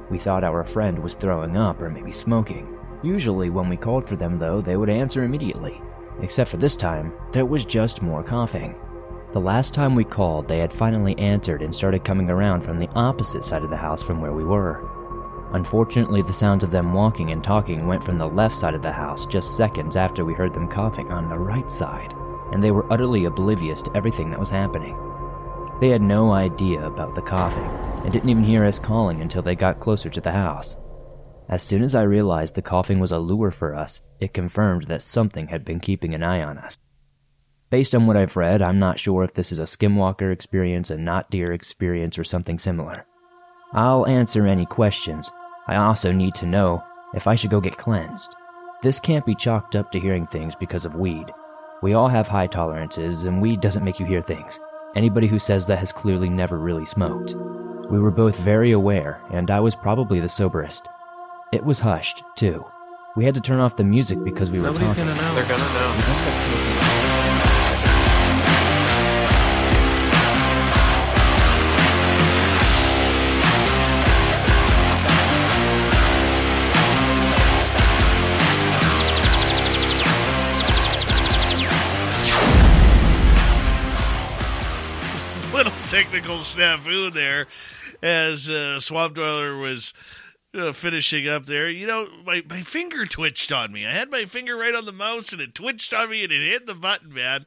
We thought our friend was throwing up or maybe smoking. Usually, when we called for them, though, they would answer immediately. Except for this time, there was just more coughing. The last time we called, they had finally answered and started coming around from the opposite side of the house from where we were. Unfortunately, the sounds of them walking and talking went from the left side of the house just seconds after we heard them coughing on the right side, and they were utterly oblivious to everything that was happening. They had no idea about the coughing and didn't even hear us calling until they got closer to the house. As soon as I realized the coughing was a lure for us, it confirmed that something had been keeping an eye on us. Based on what I've read, I'm not sure if this is a skinwalker experience, a not deer experience, or something similar. I'll answer any questions. I also need to know if I should go get cleansed. This can't be chalked up to hearing things because of weed. We all have high tolerances, and weed doesn't make you hear things. Anybody who says that has clearly never really smoked. We were both very aware, and I was probably the soberest. It was hushed, too. We had to turn off the music because we were Nobody's talking. gonna know. They're gonna know. Technical snafu there as uh, Swamp Dweller was uh, finishing up there. You know, my, my finger twitched on me. I had my finger right on the mouse and it twitched on me and it hit the button, man.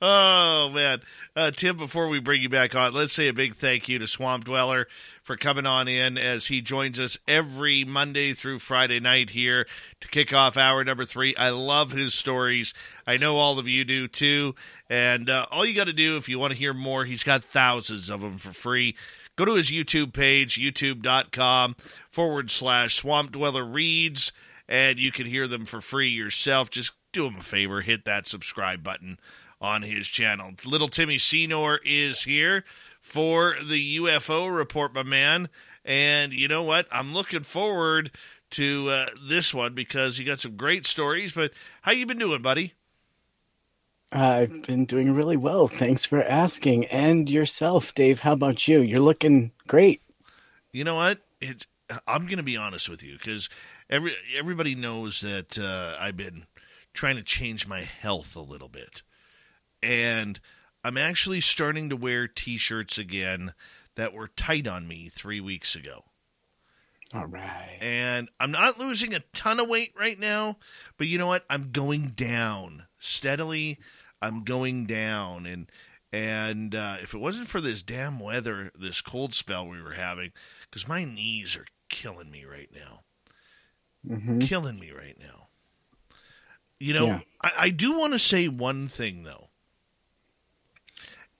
Oh, man. Uh, Tim, before we bring you back on, let's say a big thank you to Swamp Dweller for coming on in as he joins us every Monday through Friday night here to kick off hour number three. I love his stories. I know all of you do too. And uh, all you got to do if you want to hear more, he's got thousands of them for free. Go to his YouTube page, youtube.com forward slash swamp dweller reads, and you can hear them for free yourself. Just do him a favor, hit that subscribe button on his channel. Little Timmy Senor is here for the UFO report, my man. And you know what? I'm looking forward to uh, this one because you got some great stories. But how you been doing, buddy? I've been doing really well. Thanks for asking. And yourself, Dave. How about you? You're looking great. You know what? It's I'm going to be honest with you because every everybody knows that uh, I've been trying to change my health a little bit, and I'm actually starting to wear T-shirts again that were tight on me three weeks ago. All right. And I'm not losing a ton of weight right now, but you know what? I'm going down steadily. I'm going down, and and uh, if it wasn't for this damn weather, this cold spell we were having, because my knees are killing me right now, Mhm. killing me right now. You know, Yeah. I, I do want to say one thing though.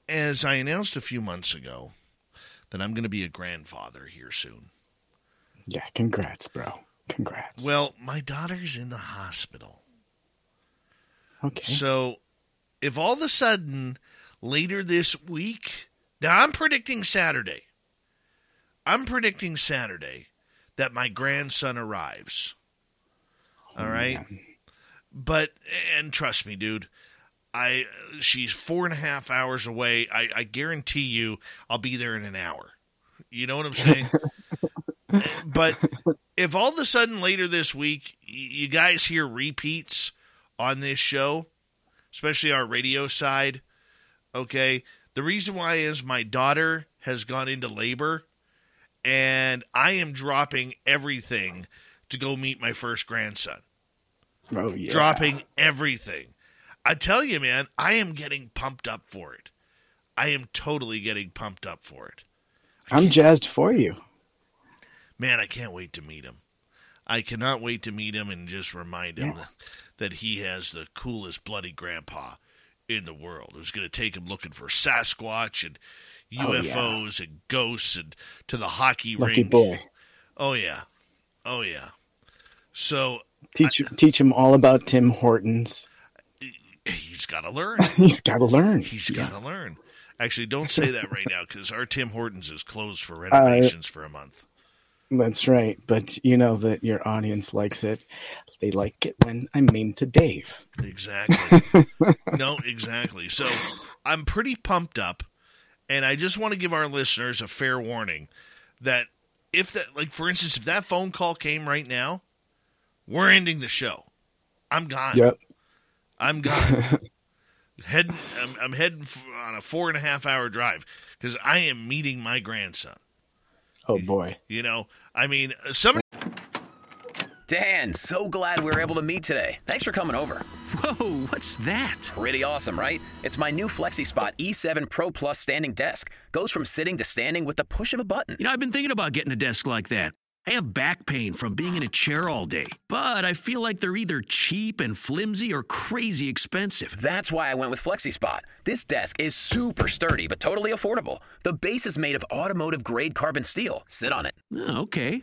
As I announced a few months ago, that I'm going to be a grandfather here soon. Yeah, congrats, bro. Congrats. Well, my daughter's in the hospital. Okay. So, if all of a sudden later this week, now I'm predicting Saturday. I'm predicting Saturday that my grandson arrives. Oh, all right, but and trust me, dude, I she's four and a half hours away. I, I guarantee you, I'll be there in an hour. You know what I'm saying? <laughs> but if all of a sudden later this week you guys hear repeats on this show, especially our radio side, okay, the reason why is my daughter has gone into labor and I am dropping everything to go meet my first grandson. Oh yeah. Dropping everything. I tell you, man, I am getting pumped up for it. I am totally getting pumped up for it. I'm jazzed for you. Man, I can't wait to meet him. I cannot wait to meet him and just remind him Yeah. that, that he has the coolest bloody grandpa in the world. Who's going to take him looking for Sasquatch and Oh, yeah. UFOs and ghosts and to the hockey Lucky rink. boy. Oh yeah, oh yeah. So Teach teach him all about Tim Hortons. He's got <laughs> to learn. He's got to learn. He's got to learn. Actually, don't say that right now because our Tim Hortons is closed Uh, for <laughs> renovations for a month. That's right. But you know that your audience likes it. They like it when I'm mean to Dave. Exactly. <laughs> no, exactly. So I'm pretty pumped up, and I just want to give our listeners a fair warning that if that, like, for instance, if that phone call came right now, we're ending the show. I'm gone. Yep. I'm gone. <laughs> heading, I'm, I'm heading on a four and a half hour drive because I am meeting my grandson. Oh boy. You know, I mean, uh, some. Dan, so glad we were able to meet today. Thanks for coming over. Whoa, what's that? Pretty awesome, right? It's my new FlexiSpot E7 Pro Plus standing desk. Goes from sitting to standing with the push of a button. You know, I've been thinking about getting a desk like that. I have back pain from being in a chair all day, but I feel like they're either cheap and flimsy or crazy expensive. That's why I went with FlexiSpot. This desk is super sturdy but totally affordable. The base is made of automotive grade carbon steel. Sit on it. Oh, okay.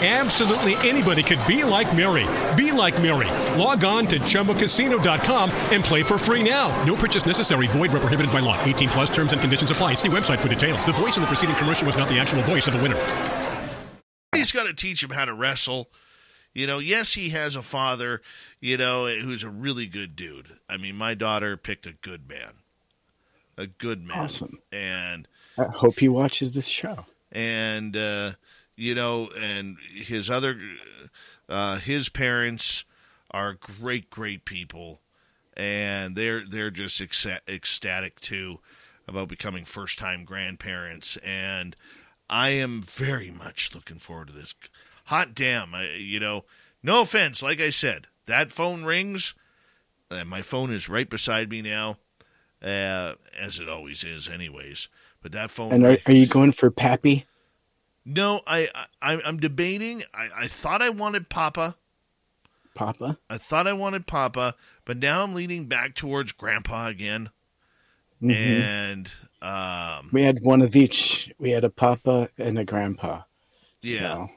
Absolutely anybody could be like Mary. Be like Mary. Log on to ChumbaCasino.com and play for free now. No purchase necessary. Void where prohibited by law. 18 plus terms and conditions apply. See website for details. The voice in the preceding commercial was not the actual voice of the winner. He's got to teach him how to wrestle. You know, yes, he has a father, you know, who's a really good dude. I mean, my daughter picked a good man. A good man. Awesome. And I hope he watches this show. and uh, you know, and his other, uh, his parents are great, great people, and they're they're just ecsta- ecstatic too about becoming first time grandparents, and I am very much looking forward to this. Hot damn, I, you know, no offense, like I said, that phone rings, and my phone is right beside me now, uh, as it always is, anyways. But that phone And are, are you going for Pappy? No, I, I I'm debating. I, I thought I wanted Papa. Papa? I thought I wanted Papa, but now I'm leaning back towards Grandpa again. Mhm. And um, We had one of each. We had a Papa and a Grandpa. yeah, So,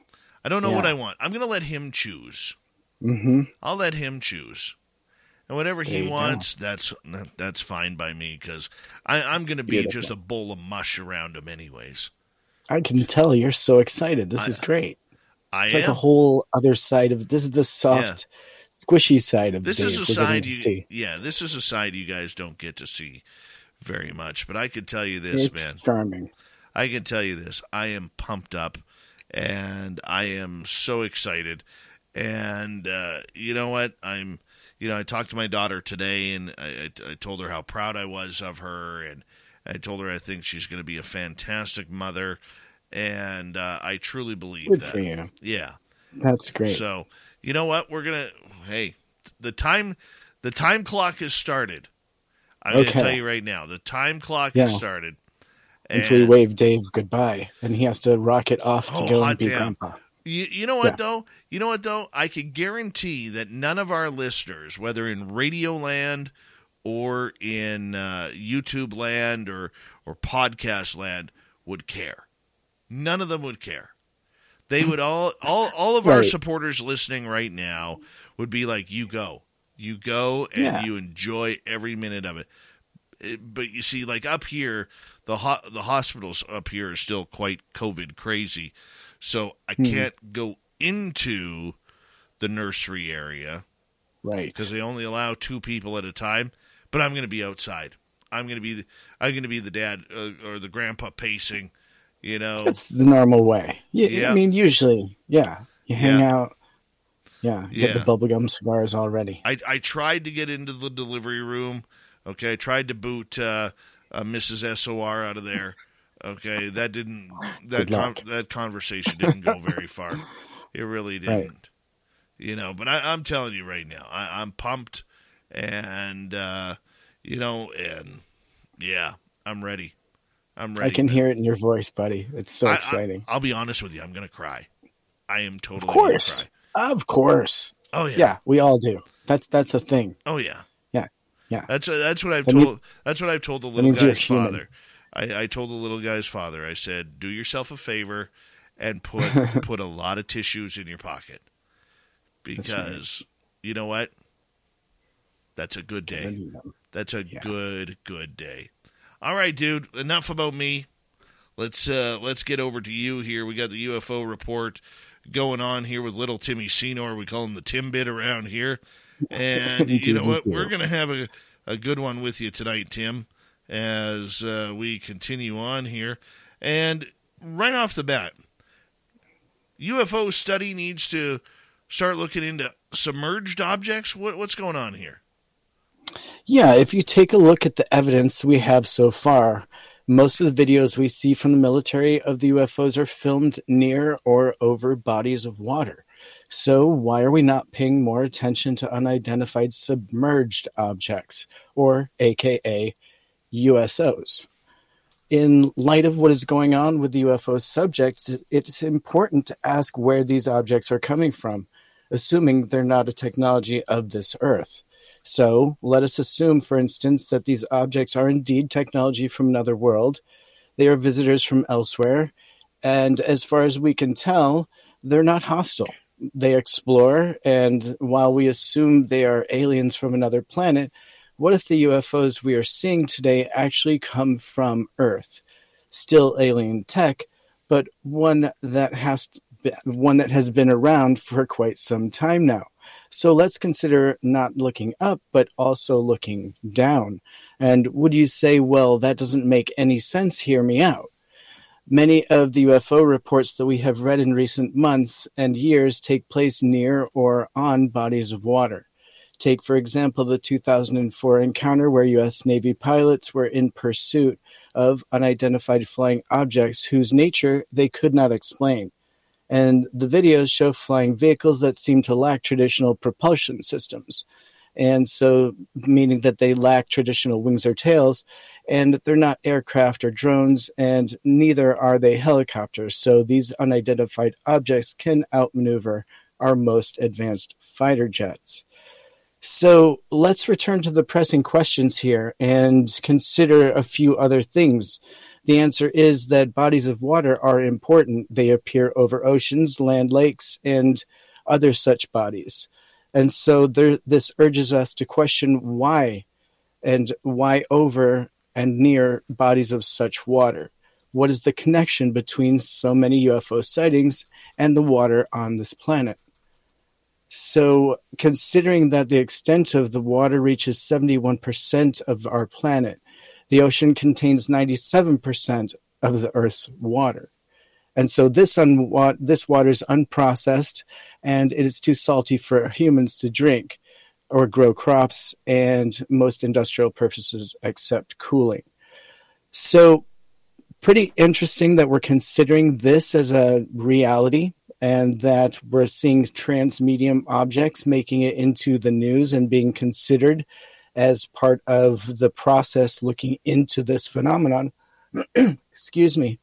I don't know what. I want. I'm gonna let him choose. Mm-hmm. I'll let him choose, and whatever There he you go. wants, that's that's fine by me because I'm gonna be beautiful. just a bowl of mush around him, anyways. I can tell you're so excited. This I- is great. I It's am. like a whole other side of this is the soft, squishy side of this Dave is a side you, see. yeah this is a side you guys don't get to see very much but i can tell you this It's man charming. i can tell you this i am pumped up and i am so excited and uh, you know what i'm you know i talked to my daughter today and I, I, I told her how proud i was of her and i told her i think she's going to be a fantastic mother and uh, i truly believe Good that for you. yeah That's great. so, you know what? We're gonna. Hey, the time, the time clock has started. I'm Okay. gonna tell you right now. The time clock Yeah. has started. Until we wave Dave goodbye, and he has to rocket off to Oh, go and be damn. Grandpa. You, you know what Yeah. though? You know what though? I can guarantee that none of our listeners, whether in Radio Land or in uh, YouTube Land or or Podcast Land, would care. None of them would care. They would all all all of our supporters listening right now would be like, "You go, you go, and Yeah. you enjoy every minute of it." It- But you see, like up here, the ho- the hospitals up here are still quite COVID crazy, so I Hmm. can't go into the nursery area Right. because they only allow two people at a time. But I'm going to be outside. I'm going to be the, I'm going to be the dad uh, or the grandpa pacing. You know, That's the normal way. Yeah, Yeah. I mean, usually, yeah, you hang Yeah. out. Yeah, get the bubblegum cigars already. I, I tried to get into the delivery room. Okay, I tried to boot uh, uh, Mrs. SOR out of there. Okay, that didn't that con- <laughs> that conversation didn't go very far. It really didn't. You know, but I, I'm telling you right now, I, I'm pumped, and uh, you know, and yeah, I'm ready. I'm ready. I can hear it in your voice, buddy. It's so I- I- exciting. I'll be honest with you. I'm going to cry. I am totally of course, cry. of course. Oh yeah. yeah. We all do. That's that's a thing. Oh yeah. Yeah, yeah. That's uh, that's what I've That told. that's what I've told the little guy's father. I, I told the little guy's father. I said, "Do yourself a favor and put <laughs> put a lot of tissues in your pocket because you know what? That's a good day. That's a good good day." All right, dude. Enough about me. Let's uh, let's get over to you here. We got the UFO report going on here with little Timmy Senor. We call him the Timbit around here. And <laughs> you know what? We're going to have a, a good one with you tonight, Tim, as uh, we continue on here. And right off the bat, UFO study needs to start looking into submerged objects. What, what's going on here? Yeah, if you take a look at the evidence we have so far, most of the videos we see from the military of the UFOs are filmed near or over bodies of water. So, why are we not paying more attention to unidentified submerged objects, or AKA USOs? In light of what is going on with the UFO subjects, it's important to ask where these objects are coming from, assuming they're not a technology of this Earth. So let us assume, for instance, that these objects are indeed technology from another world. They are visitors from elsewhere. And as far as we can tell, they're not hostile. They explore. And while we assume they are aliens from another planet, what if the UFOs we are seeing today actually come from Earth? Still alien tech, but one that has one that has been around for quite some time now. So let's consider not looking up, but also looking down. And would you say, well, that doesn't make any sense? Hear me out. Many of the UFO reports that we have read in recent months and years take place near or on bodies of water. Take, for example, the 2004 encounter where U.S. Navy pilots were in pursuit of unidentified flying objects whose nature they could not explain and the videos show flying vehicles that seem to lack traditional propulsion systems. And so, meaning that they lack traditional wings or tails, and they're not aircraft or drones, and neither are they helicopters. So, these unidentified objects can outmaneuver our most advanced fighter jets. So, let's return to the pressing questions here and consider a few other things. The answer is that bodies of water are important. They appear over oceans, land, lakes, and other such bodies. And so there, this urges us to question why and why over and near bodies of such water. What is the connection between so many UFO sightings and the water on this planet? So, considering that the extent of the water reaches 71% of our planet, the ocean contains 97% of the Earth's water. And so this, this water is unprocessed and it is too salty for humans to drink or grow crops and most industrial purposes except cooling. So, pretty interesting that we're considering this as a reality and that we're seeing transmedium objects making it into the news and being considered as part of the process looking into this phenomenon. <clears throat> Excuse me.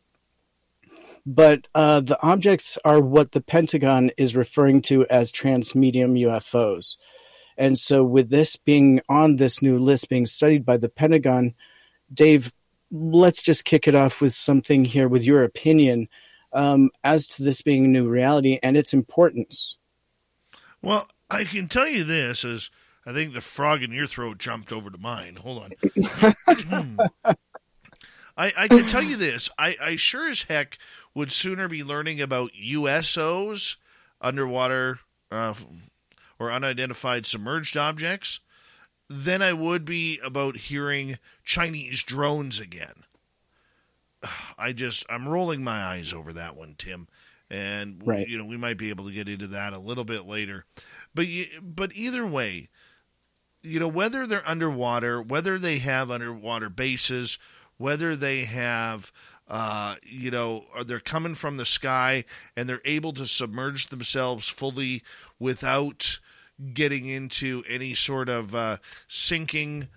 But uh, the objects are what the Pentagon is referring to as transmedium UFOs. And so, with this being on this new list being studied by the Pentagon, Dave, let's just kick it off with something here with your opinion um, as to this being a new reality and its importance. Well, I can tell you this as I think the frog in your throat jumped over to mine. Hold on. I, I can tell you this. I, I sure as heck would sooner be learning about USOs, underwater uh, or unidentified submerged objects, than I would be about hearing Chinese drones again. <sighs> I just I'm rolling my eyes over that one, Tim, and Right. you know we might be able to get into that a little bit later, but but either way, you know whether they're underwater, whether they have underwater bases, whether they have uh, you know they're coming from the sky and they're able to submerge themselves fully without getting into any sort of uh, sinking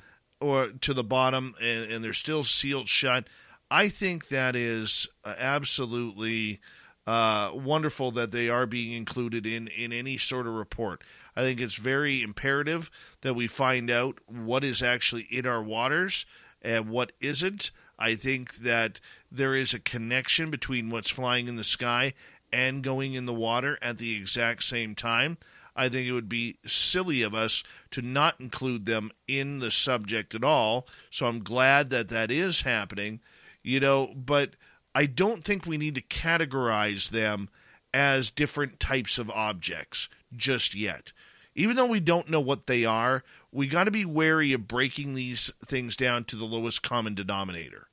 or to the bottom and, and they're still sealed shut I think that is uh, absolutely uh, wonderful that they are being included in, in any sort of report. I think it's very imperative that we find out what is actually in our waters and what isn't. I think that there is a connection between what's flying in the sky and going in the water at the exact same time. I think it would be silly of us to not include them in the subject at all. So I'm glad that that is happening, you know, but I don't think we need to categorize them as different types of objects just yet. Even though we don't know what they are, we got to be wary of breaking these things down to the lowest common denominator.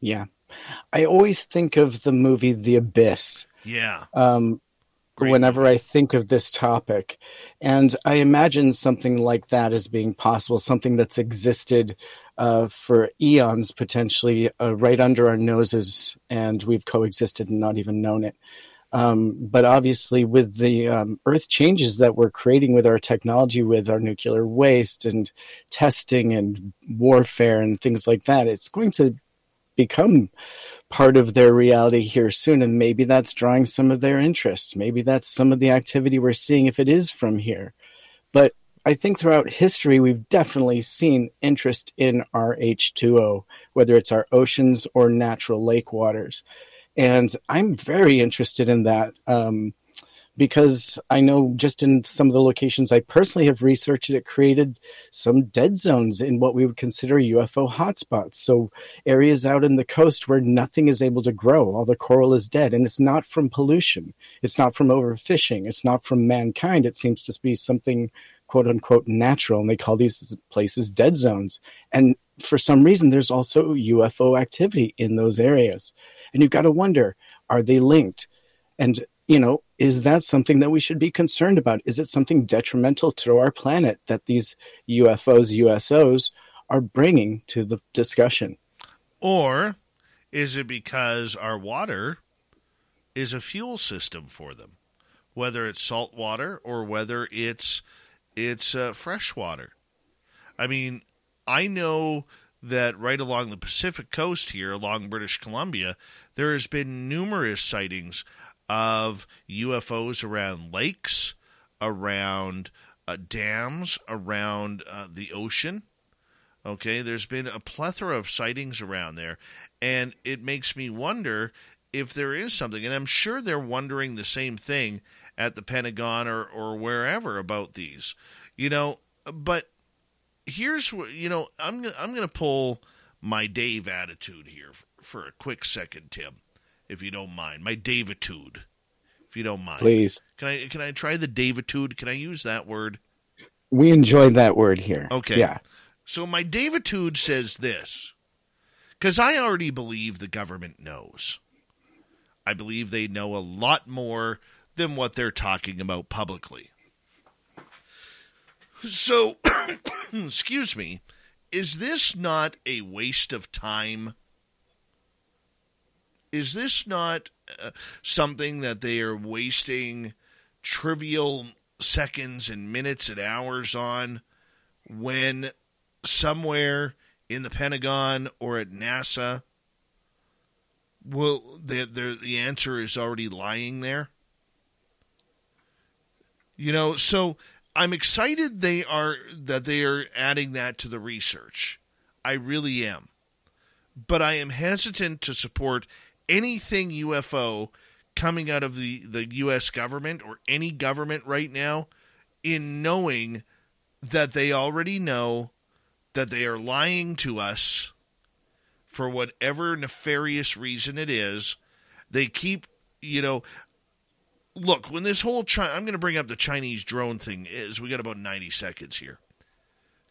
Yeah. I always think of the movie The Abyss. Yeah. Um, whenever I think of this topic. And I imagine something like that as being possible, something that's existed uh, for eons potentially uh, right under our noses, and we've coexisted and not even known it. Um, but obviously, with the um, earth changes that we're creating with our technology, with our nuclear waste and testing and warfare and things like that, it's going to become part of their reality here soon. And maybe that's drawing some of their interest. Maybe that's some of the activity we're seeing if it is from here. But I think throughout history, we've definitely seen interest in our H2O, whether it's our oceans or natural lake waters. And I'm very interested in that. Um, because I know just in some of the locations I personally have researched, it created some dead zones in what we would consider UFO hotspots. So areas out in the coast where nothing is able to grow, all the coral is dead, and it's not from pollution, it's not from overfishing, it's not from mankind. It seems to be something quote unquote natural, and they call these places dead zones. And for some reason, there's also UFO activity in those areas, and you've got to wonder: are they linked? And you know, is that something that we should be concerned about? Is it something detrimental to our planet that these UFOs, USOs are bringing to the discussion? Or is it because our water is a fuel system for them, whether it's salt water or whether it's it's uh, fresh water? I mean, I know that right along the Pacific coast here, along British Columbia, there has been numerous sightings of UFOs around lakes, around uh, dams, around uh, the ocean. Okay, there's been a plethora of sightings around there, and it makes me wonder if there is something. And I'm sure they're wondering the same thing at the Pentagon or, or wherever about these, you know. But here's what you know. I'm I'm going to pull my Dave attitude here for, for a quick second, Tim if you don't mind. My Davitude, if you don't mind. Please. Can I can I try the Davitude? Can I use that word? We enjoy that word here. Okay. Yeah. So my Davitude says this. Because I already believe the government knows. I believe they know a lot more than what they're talking about publicly. So, <coughs> excuse me, is this not a waste of time? is this not uh, something that they are wasting trivial seconds and minutes and hours on when somewhere in the Pentagon or at NASA well the the, the answer is already lying there you know so i'm excited they are that they are adding that to the research i really am but i am hesitant to support anything UFO coming out of the, the U.S. government or any government right now in knowing that they already know that they are lying to us for whatever nefarious reason it is. They keep, you know, look, when this whole China, I'm going to bring up the Chinese drone thing is we got about 90 seconds here.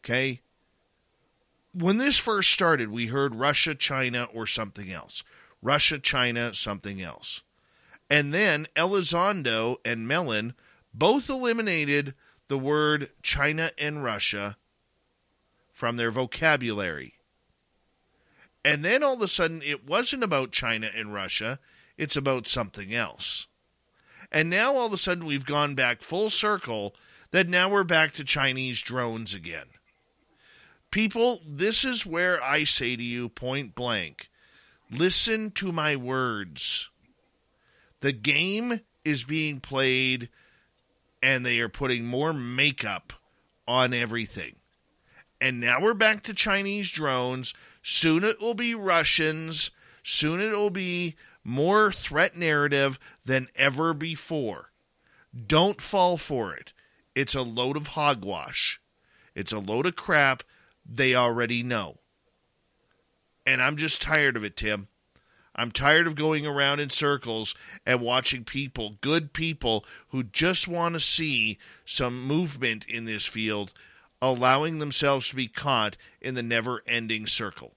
Okay? When this first started, we heard Russia, China, or something else. Russia, China, something else. And then Elizondo and Mellon both eliminated the word China and Russia from their vocabulary. And then all of a sudden, it wasn't about China and Russia, it's about something else. And now all of a sudden, we've gone back full circle that now we're back to Chinese drones again. People, this is where I say to you point blank listen to my words. The game is being played, and they are putting more makeup on everything. And now we're back to Chinese drones. Soon it will be Russians. Soon it will be more threat narrative than ever before. Don't fall for it. It's a load of hogwash. It's a load of crap they already know. And I'm just tired of it, Tim. I'm tired of going around in circles and watching people, good people, who just want to see some movement in this field, allowing themselves to be caught in the never ending circle.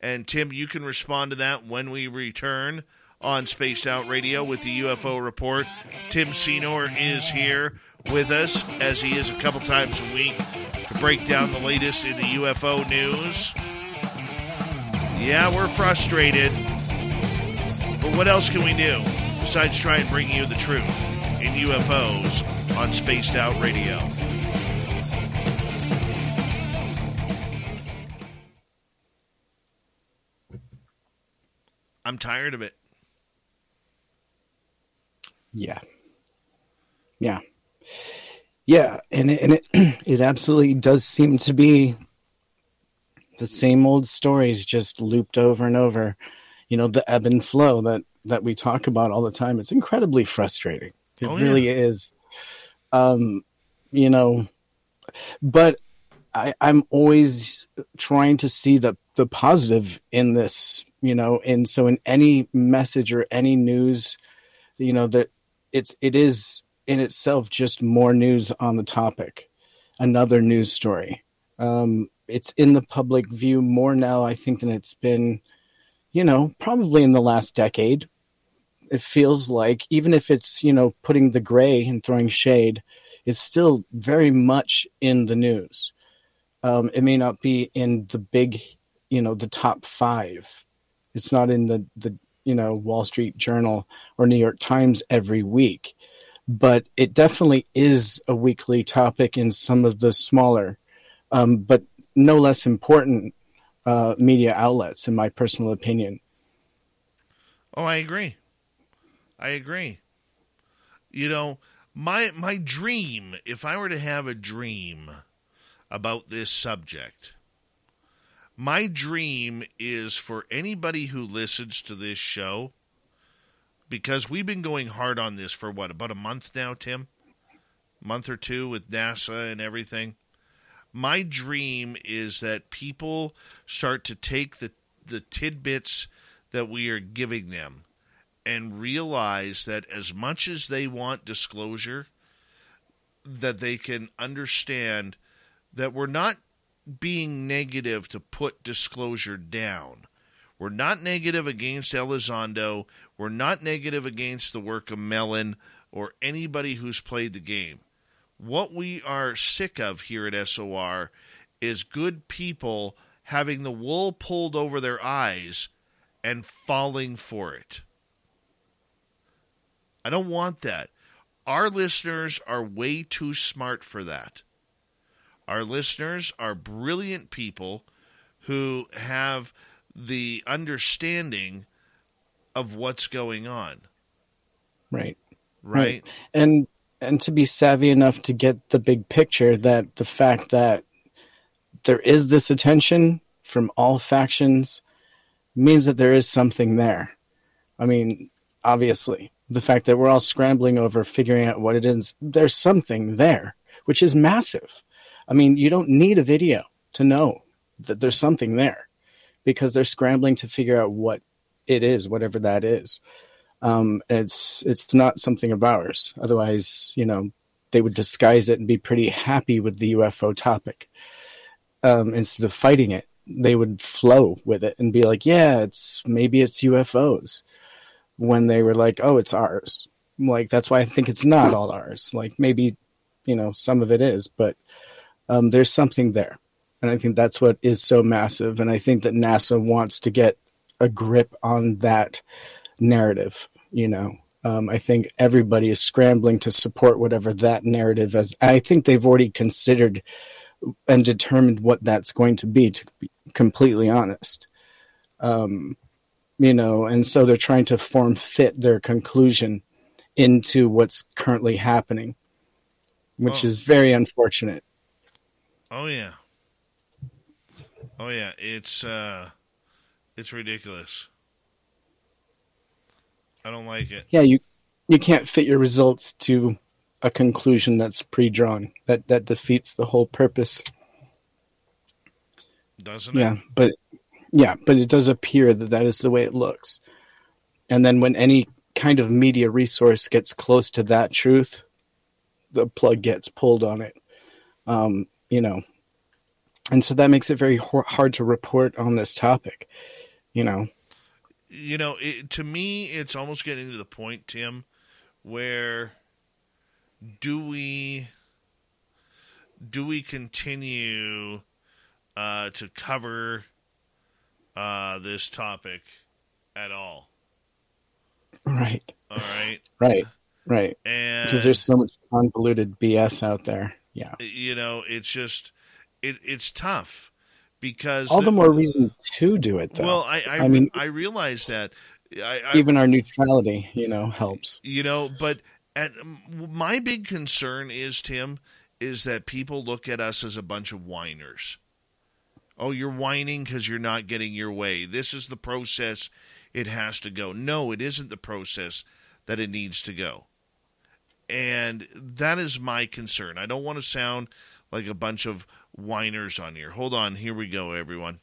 And Tim, you can respond to that when we return on Spaced Out Radio with the UFO Report. Tim Senor is here with us, as he is a couple times a week, to break down the latest in the UFO news. Yeah, we're frustrated. But what else can we do besides try and bring you the truth in UFOs on Spaced Out Radio? I'm tired of it. Yeah. Yeah. Yeah, and it, and it <clears throat> it absolutely does seem to be the same old stories just looped over and over. You know, the ebb and flow that that we talk about all the time. It's incredibly frustrating. It Oh, really yeah. is. Um, you know, but I, I'm always trying to see the the positive in this. You know, and so in any message or any news, you know that it's it is in itself just more news on the topic, another news story. Um, it's in the public view more now, I think, than it's been, you know, probably in the last decade. It feels like even if it's you know putting the gray and throwing shade, it's still very much in the news. Um, it may not be in the big, you know, the top five. It's not in the the you know Wall Street Journal or New York Times every week, but it definitely is a weekly topic in some of the smaller, um, but no less important uh, media outlets, in my personal opinion. Oh, I agree. I agree. You know, my my dream, if I were to have a dream about this subject, my dream is for anybody who listens to this show because we've been going hard on this for what, about a month now, Tim? Month or two with NASA and everything. My dream is that people start to take the the tidbits that we are giving them and realize that as much as they want disclosure, that they can understand that we're not being negative to put disclosure down. We're not negative against Elizondo. We're not negative against the work of Mellon or anybody who's played the game. What we are sick of here at SOR is good people having the wool pulled over their eyes and falling for it. I don't want that. Our listeners are way too smart for that. Our listeners are brilliant people who have the understanding of what's going on. Right. Right. And and to be savvy enough to get the big picture that the fact that there is this attention from all factions means that there is something there. I mean, obviously, the fact that we're all scrambling over figuring out what it is, there's something there, which is massive. I mean, you don't need a video to know that there's something there because they're scrambling to figure out what it is, whatever that is. Um, it's it's not something of ours. Otherwise, you know, they would disguise it and be pretty happy with the UFO topic um, instead of fighting it. They would flow with it and be like, "Yeah, it's maybe it's UFOs." When they were like, "Oh, it's ours," like that's why I think it's not all ours. Like maybe, you know, some of it is, but um, there's something there, and I think that's what is so massive. And I think that NASA wants to get a grip on that narrative. You know, um, I think everybody is scrambling to support whatever that narrative is. I think they've already considered and determined what that's going to be. To be completely honest, um, you know, and so they're trying to form fit their conclusion into what's currently happening, which Oh. is very unfortunate. Oh yeah. Oh yeah, it's uh it's ridiculous. I don't like it. Yeah, you you can't fit your results to a conclusion that's pre-drawn. That that defeats the whole purpose. Doesn't it? Yeah, but yeah, but it does appear that that is the way it looks. And then when any kind of media resource gets close to that truth, the plug gets pulled on it. Um, you know, and so that makes it very hard to report on this topic. You know, you know, it, to me, it's almost getting to the point, Tim, where do we do we continue uh, to cover uh, this topic at all? right, All right, right, right. and Because there's so much convoluted BS out there. Yeah, you know, it's just it, it's tough because all the more reason to do it, though. Well, I I, I mean, I realize that. I, I, even our neutrality, you know, helps. you know but at, my big concern is tim is that people look at us as a bunch of whiners oh you're whining because you're not getting your way this is the process it has to go no it isn't the process that it needs to go and that is my concern. I don't want to sound like a bunch of whiners on here. Hold on. Here we go everyone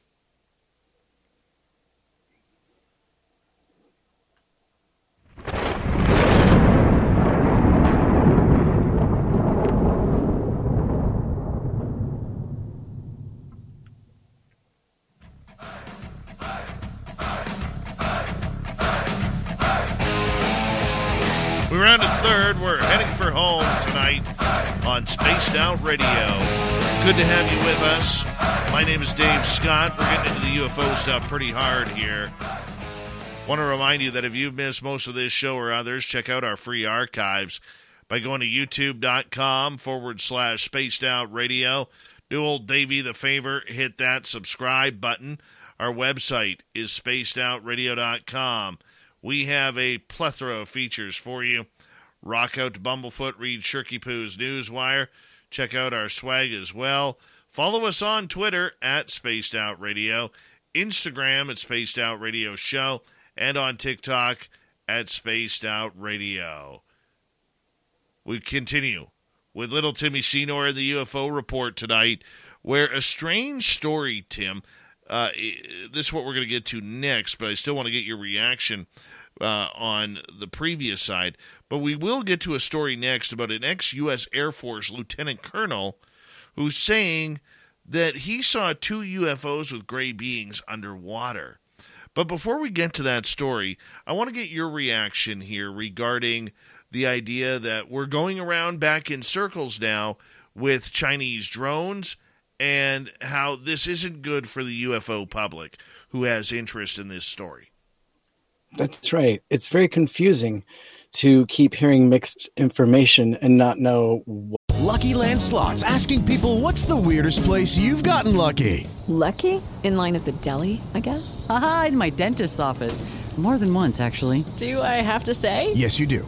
We rounded third. We're heading for home tonight on Spaced Out Radio. Good to have you with us. My name is Dave Scott. We're getting into the UFO stuff pretty hard here. Want to remind you that if you've missed most of this show or others, check out our free archives by going to youtube.com forward slash spaced out radio. Do old Davey the favor, hit that subscribe button. Our website is spacedoutradio.com. We have a plethora of features for you. Rock out to Bumblefoot, read Shirky Poo's Newswire. Check out our swag as well. Follow us on Twitter at Spaced Out Radio, Instagram at Spaced Out Radio Show, and on TikTok at Spaced Out Radio. We continue with little Timmy Senor in the UFO report tonight, where a strange story, Tim. Uh, this is what we're going to get to next, but I still want to get your reaction uh, on the previous side. But we will get to a story next about an ex U.S. Air Force lieutenant colonel who's saying that he saw two UFOs with gray beings underwater. But before we get to that story, I want to get your reaction here regarding the idea that we're going around back in circles now with Chinese drones and how this isn't good for the UFO public who has interest in this story. That's right. It's very confusing to keep hearing mixed information and not know what. Lucky Land Slots asking people what's the weirdest place you've gotten lucky? Lucky? In line at the deli, I guess? Aha, in my dentist's office. More than once, actually. Do I have to say? Yes, you do.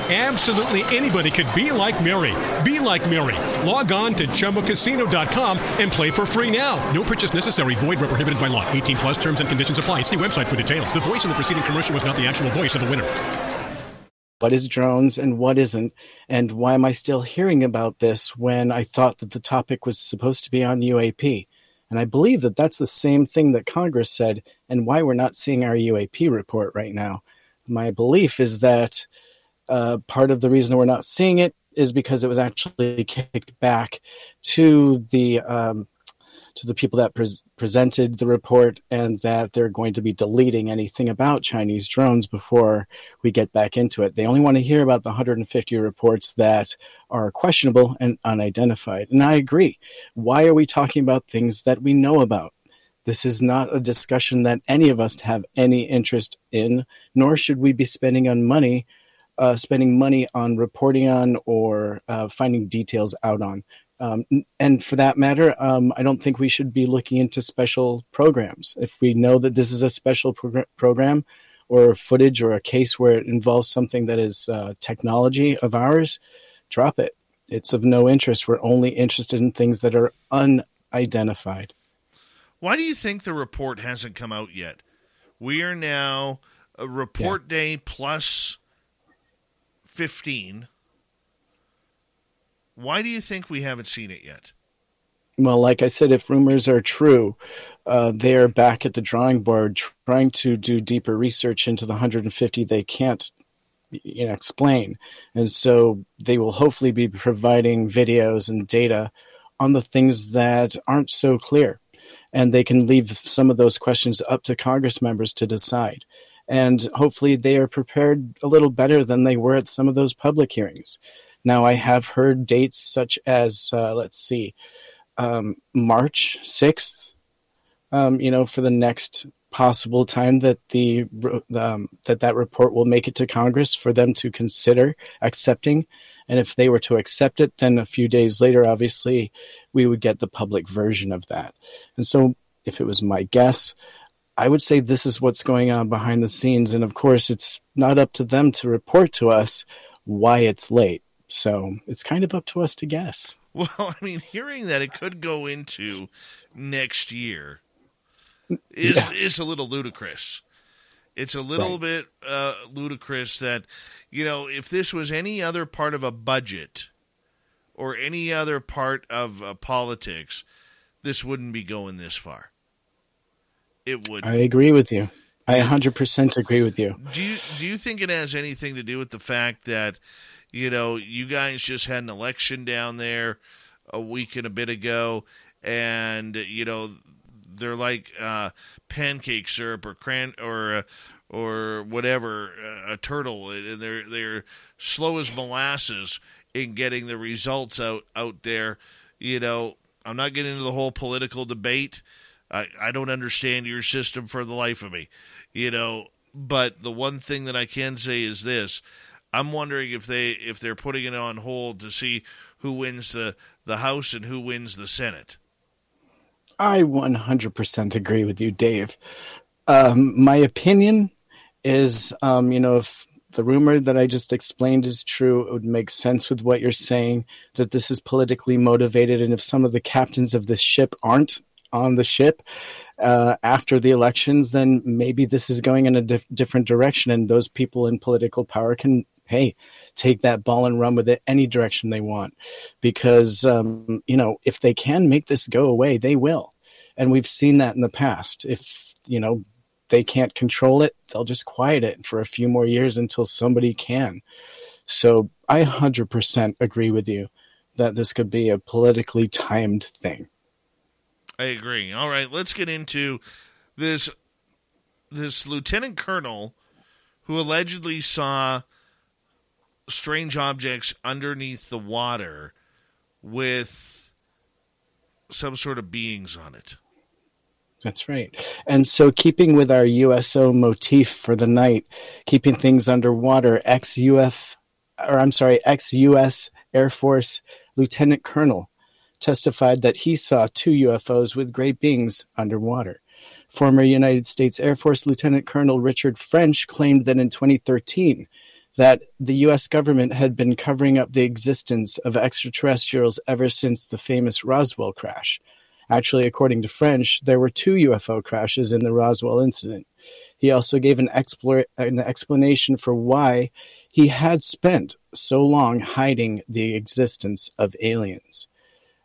Absolutely anybody could be like Mary. Be like Mary. Log on to ChumbaCasino.com and play for free now. No purchase necessary. Void where prohibited by law. 18 plus terms and conditions apply. See website for details. The voice in the preceding commercial was not the actual voice of the winner. what is drones and what isn't, and why am I still hearing about this when I thought that the topic was supposed to be on UAP? And I believe that that's the same thing that Congress said, and why we're not seeing our UAP report right now. My belief is that Uh, part of the reason we're not seeing it is because it was actually kicked back to the um, to the people that pres presented the report, and that they're going to be deleting anything about Chinese drones before we get back into it. They only want to hear about the 150 reports that are questionable and unidentified. And I agree. Why are we talking about things that we know about? This is not a discussion that any of us have any interest in, nor should we be spending on money, uh, spending money on reporting on or uh, finding details out on. Um, and for that matter, um, I don't think we should be looking into special programs. If we know that this is a special progr- program or footage or a case where it involves something that is uh, technology of ours, drop it. It's of no interest. We're only interested in things that are unidentified. Why do you think the report hasn't come out yet? We are now a report yeah. day plus 15. Why do you think we haven't seen it yet? Well, like I said, if rumors are true, uh, they are back at the drawing board trying to do deeper research into the 150 they can't you know, explain. And so they will hopefully be providing videos and data on the things that aren't so clear and they can leave some of those questions up to Congress members to decide. And hopefully, they are prepared a little better than they were at some of those public hearings. Now, I have heard dates such as, uh, let's see, um, March 6th, um, you know, for the next possible time that the um, that that report will make it to Congress for them to consider accepting. And if they were to accept it, then a few days later, obviously, we would get the public version of that. And so, if it was my guess, I would say this is what's going on behind the scenes. And of course, it's not up to them to report to us why it's late. So it's kind of up to us to guess. <laughs> Well, I mean, hearing that it could go into next year is yeah. is a little ludicrous. It's a little right. bit uh, ludicrous that you know if this was any other part of a budget or any other part of uh, politics, this wouldn't be going this far. It would. I agree with you. I 100% agree with you. Do you do you think it has anything to do with the fact that you know you guys just had an election down there a week and a bit ago and you know they're like uh, pancake syrup or cran or uh, or whatever uh, a turtle. And they're they're slow as molasses in getting the results out out there. You know, I'm not getting into the whole political debate. I, I don't understand your system for the life of me. You know, but the one thing that I can say is this. I'm wondering if they if they're putting it on hold to see who wins the, the House and who wins the Senate. I 100% agree with you, Dave. Um, my opinion is, um, you know, if the rumor that I just explained is true, it would make sense with what you're saying that this is politically motivated. And if some of the captains of this ship aren't on the ship uh, after the elections, then maybe this is going in a dif- different direction. And those people in political power can, hey, take that ball and run with it any direction they want. Because, um, you know, if they can make this go away, they will. And we've seen that in the past. If, you know, they can't control it, they'll just quiet it for a few more years until somebody can. So I 100% agree with you that this could be a politically timed thing. I agree. All right, let's get into this this lieutenant colonel who allegedly saw strange objects underneath the water with some sort of beings on it. That's right. And so, keeping with our USO motif for the night, keeping things underwater, ex UF, or I'm sorry, ex US Air Force Lieutenant Colonel testified that he saw two UFOs with great beings underwater. Former United States Air Force Lieutenant Colonel Richard French claimed that in 2013, that the US government had been covering up the existence of extraterrestrials ever since the famous Roswell crash. Actually, according to French, there were two UFO crashes in the Roswell incident. He also gave an, explore, an explanation for why he had spent so long hiding the existence of aliens.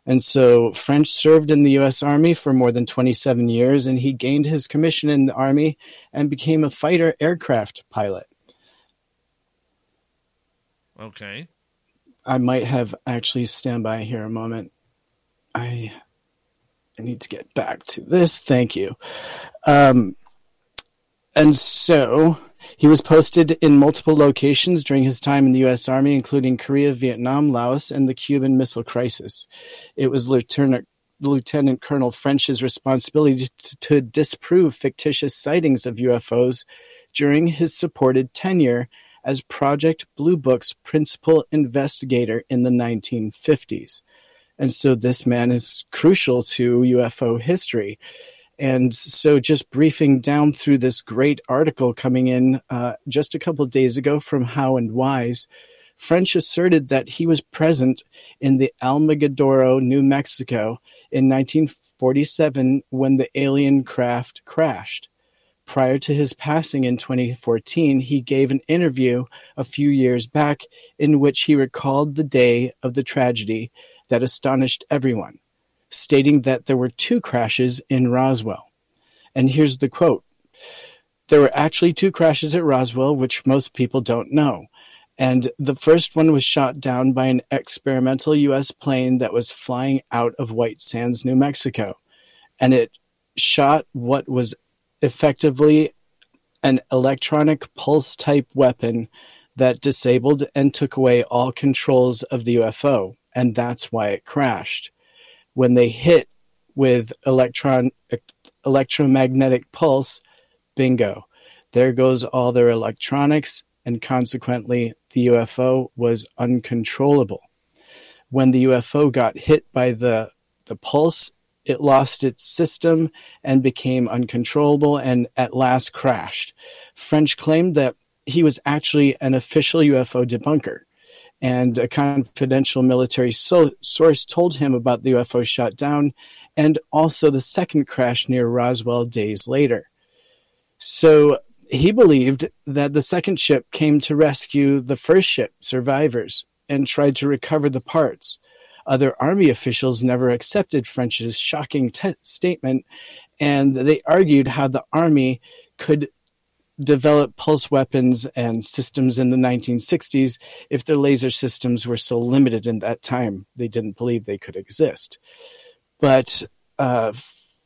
And so French served in the U.S. Army for more than 27 years, and he gained his commission in the Army and became a fighter aircraft pilot. Okay. I might have actually stand by here a moment. I I need to get back to this. Thank you. Um, and so he was posted in multiple locations during his time in the U.S. Army, including Korea, Vietnam, Laos, and the Cuban Missile Crisis. It was Lieutenant Lieutenant Colonel French's responsibility to, to disprove fictitious sightings of UFOs during his supported tenure as Project Blue Book's principal investigator in the 1950s. And so this man is crucial to UFO history. And so, just briefing down through this great article coming in uh, just a couple days ago from How and Wise, French asserted that he was present in the Alamogordo, New Mexico in 1947 when the alien craft crashed. Prior to his passing in 2014, he gave an interview a few years back in which he recalled the day of the tragedy that astonished everyone, stating that there were two crashes in Roswell. And here's the quote There were actually two crashes at Roswell, which most people don't know. And the first one was shot down by an experimental U.S. plane that was flying out of White Sands, New Mexico. And it shot what was effectively an electronic pulse type weapon that disabled and took away all controls of the UFO. And that's why it crashed. When they hit with electron electromagnetic pulse, bingo. There goes all their electronics, and consequently, the UFO was uncontrollable. When the UFO got hit by the, the pulse, it lost its system and became uncontrollable and at last crashed. French claimed that he was actually an official UFO debunker. And a confidential military so- source told him about the UFO shot down and also the second crash near Roswell days later. So he believed that the second ship came to rescue the first ship survivors and tried to recover the parts. Other army officials never accepted French's shocking te- statement, and they argued how the army could develop pulse weapons and systems in the 1960s if their laser systems were so limited in that time. They didn't believe they could exist. But uh,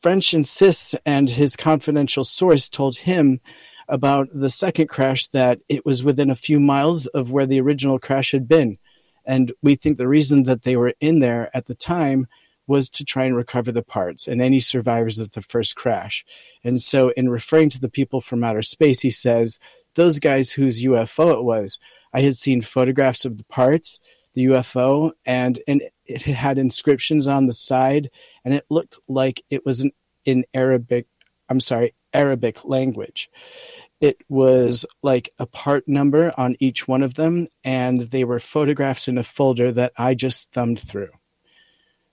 French insists, and his confidential source told him about the second crash that it was within a few miles of where the original crash had been. And we think the reason that they were in there at the time was to try and recover the parts and any survivors of the first crash. And so, in referring to the people from outer space, he says, Those guys whose UFO it was, I had seen photographs of the parts, the UFO, and, and it had inscriptions on the side, and it looked like it was in, in Arabic, I'm sorry, Arabic language. It was like a part number on each one of them, and they were photographs in a folder that I just thumbed through.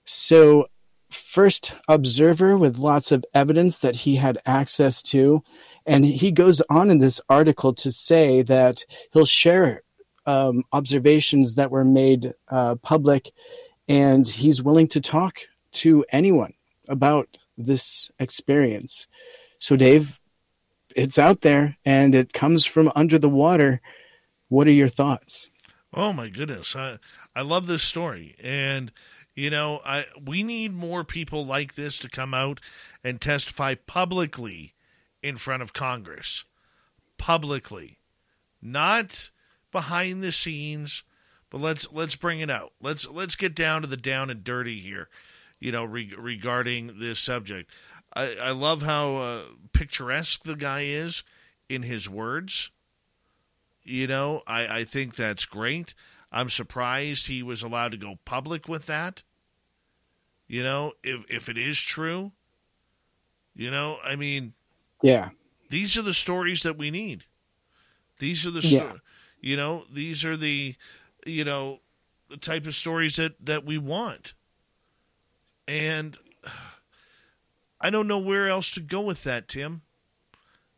So, first observer with lots of evidence that he had access to. And he goes on in this article to say that he'll share um, observations that were made uh, public, and he's willing to talk to anyone about this experience. So, Dave, it's out there and it comes from under the water. What are your thoughts? Oh my goodness, I I love this story, and you know, I we need more people like this to come out and testify publicly in front of Congress, publicly, not behind the scenes, but let's let's bring it out. Let's let's get down to the down and dirty here, you know, re- regarding this subject. I, I love how uh, picturesque the guy is in his words. You know, I, I think that's great. I'm surprised he was allowed to go public with that. You know, if if it is true, you know, I mean, yeah, these are the stories that we need. These are the, sto- yeah. you know, these are the, you know, the type of stories that that we want. And <sighs> I don't know where else to go with that, Tim.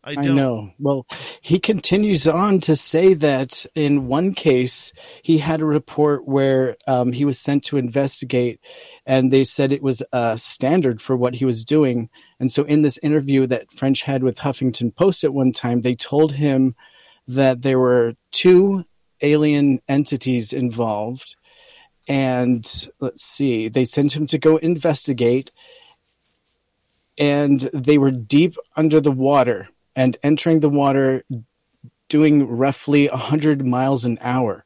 I, I, know. Well, he continues on to say that in one case, he had a report where um, he was sent to investigate, and they said it was a standard for what he was doing. And so, in this interview that French had with Huffington Post at one time, they told him that there were two alien entities involved. And let's see, they sent him to go investigate. And they were deep under the water and entering the water doing roughly 100 miles an hour.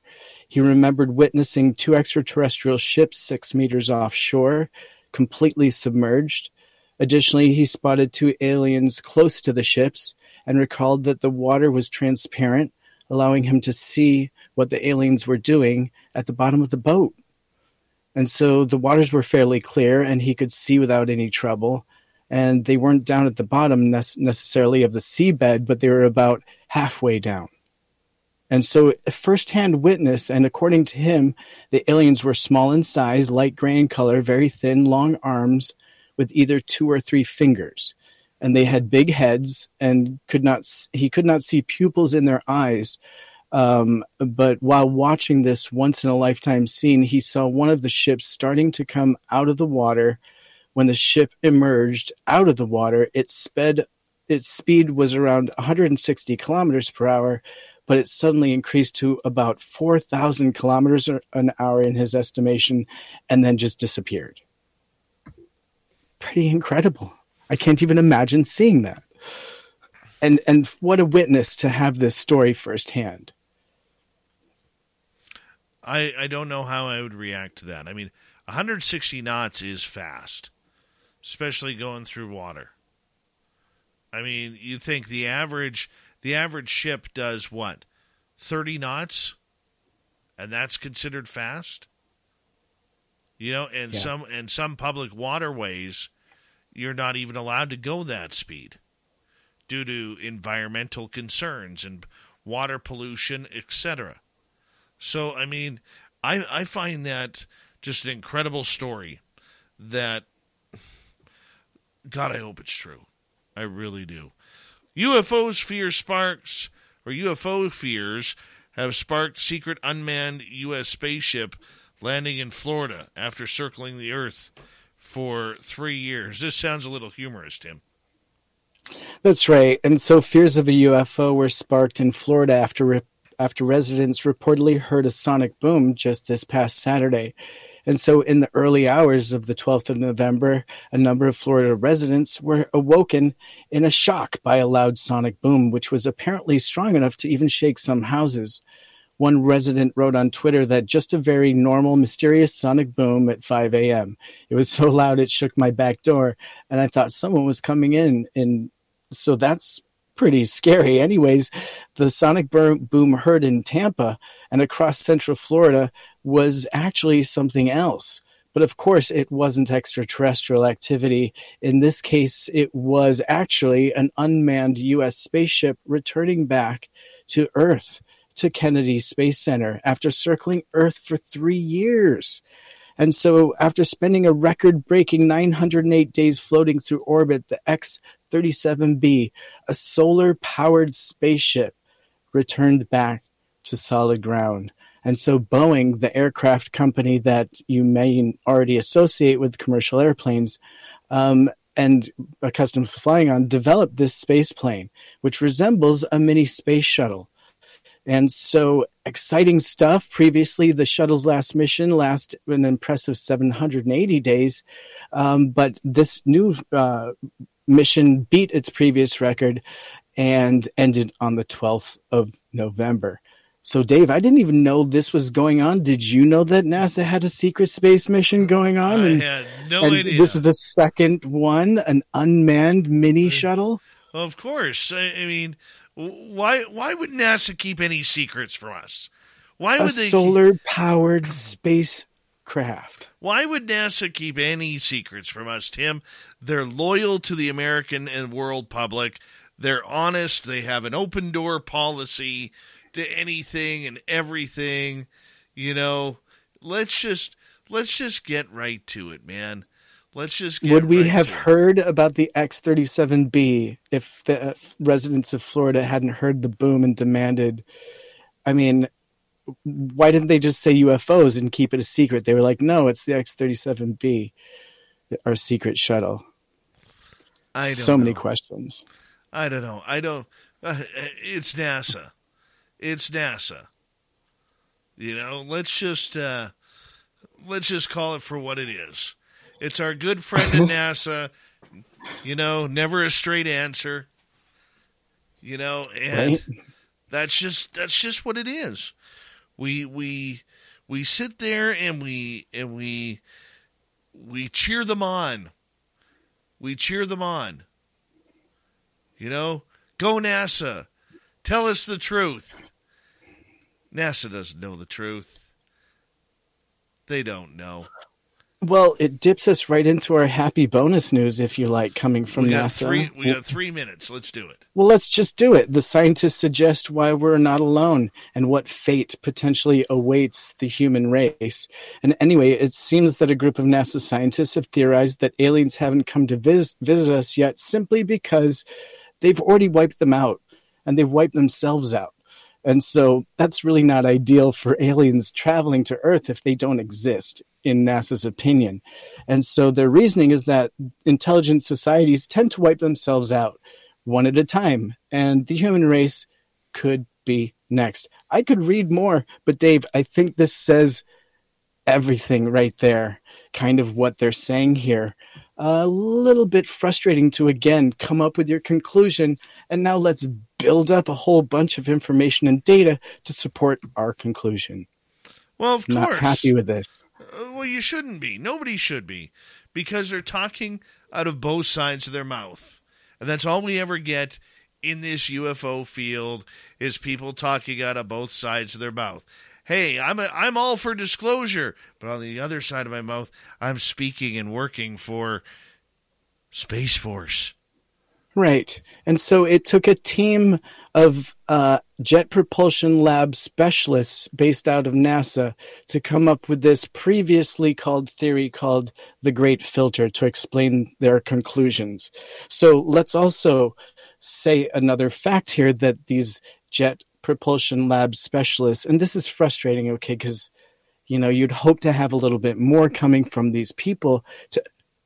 He remembered witnessing two extraterrestrial ships six meters offshore, completely submerged. Additionally, he spotted two aliens close to the ships and recalled that the water was transparent, allowing him to see what the aliens were doing at the bottom of the boat. And so the waters were fairly clear and he could see without any trouble. And they weren't down at the bottom necessarily of the seabed, but they were about halfway down. And so, a firsthand witness, and according to him, the aliens were small in size, light gray in color, very thin, long arms with either two or three fingers. And they had big heads and could not, he could not see pupils in their eyes. Um, but while watching this once in a lifetime scene, he saw one of the ships starting to come out of the water. When the ship emerged out of the water, it sped, its speed was around 160 kilometers per hour, but it suddenly increased to about 4,000 kilometers an hour in his estimation and then just disappeared. Pretty incredible. I can't even imagine seeing that. And and what a witness to have this story firsthand. I I don't know how I would react to that. I mean, 160 knots is fast, especially going through water. I mean, you think the average the average ship does what? 30 knots? And that's considered fast? You know, and yeah. some and some public waterways you're not even allowed to go that speed due to environmental concerns and water pollution, etc. So, I mean, I I find that just an incredible story that God, I hope it's true. I really do. UFOs fear sparks, or UFO fears have sparked secret unmanned U.S. spaceship landing in Florida after circling the Earth for three years. This sounds a little humorous, Tim. That's right. And so fears of a UFO were sparked in Florida after re- after residents reportedly heard a sonic boom just this past Saturday. And so, in the early hours of the 12th of November, a number of Florida residents were awoken in a shock by a loud sonic boom, which was apparently strong enough to even shake some houses. One resident wrote on Twitter that just a very normal, mysterious sonic boom at 5 a.m. It was so loud it shook my back door, and I thought someone was coming in. And so that's pretty scary. Anyways, the sonic boom heard in Tampa and across central Florida was actually something else. But of course, it wasn't extraterrestrial activity. In this case, it was actually an unmanned U.S. spaceship returning back to Earth, to Kennedy Space Center, after circling Earth for three years. And so, after spending a record breaking 908 days floating through orbit, the X 37B, a solar powered spaceship, returned back to solid ground. And so Boeing, the aircraft company that you may already associate with commercial airplanes, um, and accustomed to flying on, developed this space plane, which resembles a mini space shuttle. And so exciting stuff. Previously, the shuttle's last mission lasted an impressive 780 days. Um, but this new uh, mission beat its previous record and ended on the 12th of November. So, Dave, I didn't even know this was going on. Did you know that NASA had a secret space mission going on? I and, had no and idea. This is the second one, an unmanned mini shuttle. Of course. I, I mean, why why would NASA keep any secrets from us? Why would a they solar powered spacecraft? Why would NASA keep any secrets from us, Tim? They're loyal to the American and world public. They're honest. They have an open door policy to anything and everything. You know, let's just let's just get right to it, man. Let's just Would we right have heard about the X37B if the uh, residents of Florida hadn't heard the boom and demanded I mean, why didn't they just say UFOs and keep it a secret? They were like, "No, it's the X37B, our secret shuttle." I so know. many questions. I don't know. I don't. Uh, it's NASA. It's NASA. You know, let's just uh, let's just call it for what it is. It's our good friend at <laughs> NASA. You know, never a straight answer. You know, and Right. that's just that's just what it is. We we we sit there and we and we we cheer them on. We cheer them on. You know, go NASA. Tell us the truth. NASA doesn't know the truth. They don't know. Well, it dips us right into our happy bonus news, if you like, coming from we got NASA. three. We got three minutes. Let's do it. Well, let's just do it. The scientists suggest why we're not alone and what fate potentially awaits the human race. And anyway, it seems that a group of NASA scientists have theorized that aliens haven't come to vis- visit us yet simply because they've already wiped them out and they've wiped themselves out. And so that's really not ideal for aliens traveling to Earth if they don't exist, in NASA's opinion. And so their reasoning is that intelligent societies tend to wipe themselves out one at a time, and the human race could be next. I could read more, but Dave, I think this says everything right there, kind of what they're saying here. A little bit frustrating to again come up with your conclusion, and now let's build up a whole bunch of information and data to support our conclusion. Well, of Not course. happy with this. Uh, well, you shouldn't be. Nobody should be, because they're talking out of both sides of their mouth, and that's all we ever get in this UFO field is people talking out of both sides of their mouth. Hey, I'm a, I'm all for disclosure, but on the other side of my mouth, I'm speaking and working for Space Force. Right. And so it took a team of uh, Jet Propulsion Lab specialists based out of NASA to come up with this previously called theory called the Great Filter to explain their conclusions. So let's also say another fact here that these Jet Propulsion Lab specialists, and this is frustrating, okay, because you know you'd hope to have a little bit more coming from these people to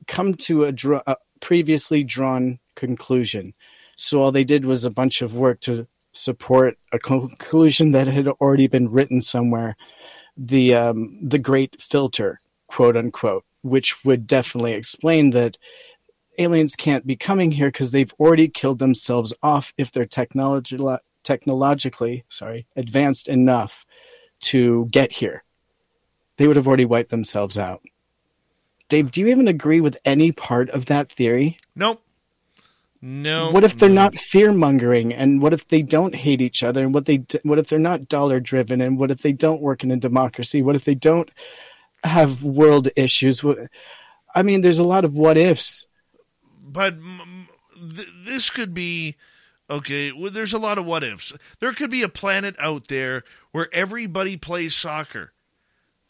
come to a, a previously drawn conclusion. So all they did was a bunch of work to support a conclusion that had already been written somewhere. The um, the great filter, quote unquote, which would definitely explain that aliens can't be coming here because they've already killed themselves off if they're technology technologically sorry advanced enough to get here. They would have already wiped themselves out. Dave, do you even agree with any part of that theory? Nope. No. What if they're not fear mongering, and what if they don't hate each other, and what they what if they're not dollar driven, and what if they don't work in a democracy? What if they don't have world issues? I mean, there's a lot of what ifs. but m- m- th- this could be okay. Well, there's a lot of what ifs. There could be a planet out there where everybody plays soccer.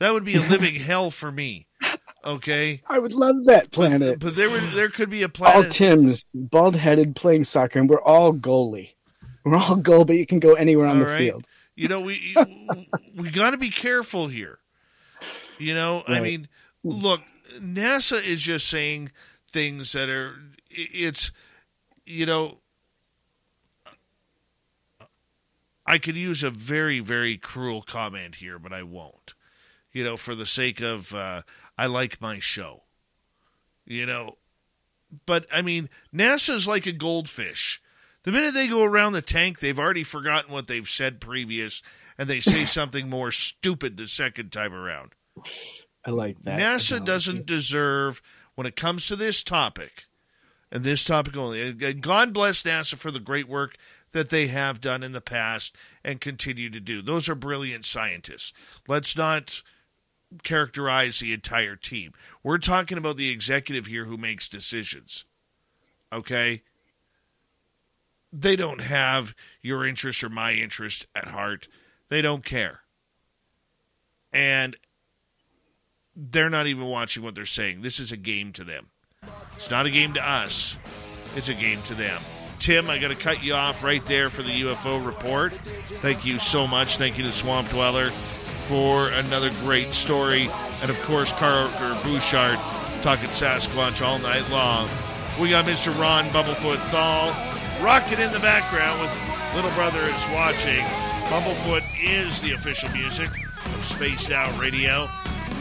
That would be a <laughs> living hell for me. Okay, I would love that planet. but there would there could be a planet. all. Tim's bald headed playing soccer, and we're all goalie. We're all goal, but you can go anywhere on All the right? field. You know, we we got to be careful here. You know, I mean, look, NASA is just saying things that are it's you know I could use a very very cruel comment here, but I won't. You know, for the sake of uh, I like my show. You know, but I mean, NASA's like a goldfish. The minute they go around the tank, they've already forgotten what they've said previous, and they say <laughs> something more stupid the second time around. I like that. NASA doesn't deserve, when it comes to this topic, and this topic only, and God bless NASA for the great work that they have done in the past and continue to do. Those are brilliant scientists. Let's not characterize the entire team. We're talking about the executive here who makes decisions. Okay? They don't have your interest or my interest at heart. They don't care. And they're not even watching what they're saying. This is a game to them. It's not a game to us, it's a game to them. Tim, I got to cut you off right there for the UFO report. Thank you so much. Thank you to Swamp Dweller for another great story. And of course, Carter Buschardt talking Sasquatch all night long. We got Mr. Ron Bumblefoot Thal rocking in the background with Little Brother is Watching. Bumblefoot is the official music of of Spaced Out Radio,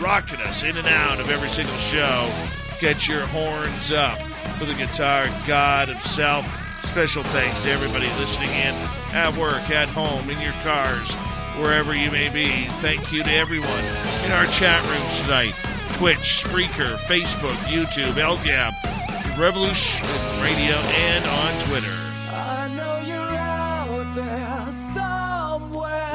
rocking us in and out of every single show. Get your horns up for the guitar god himself. Special thanks to everybody listening in at work, at home, in your cars, wherever you may be. Thank you to everyone in our chat rooms tonight Twitch, Spreaker, Facebook, YouTube, LGAB, Revolution Radio, and on Twitter.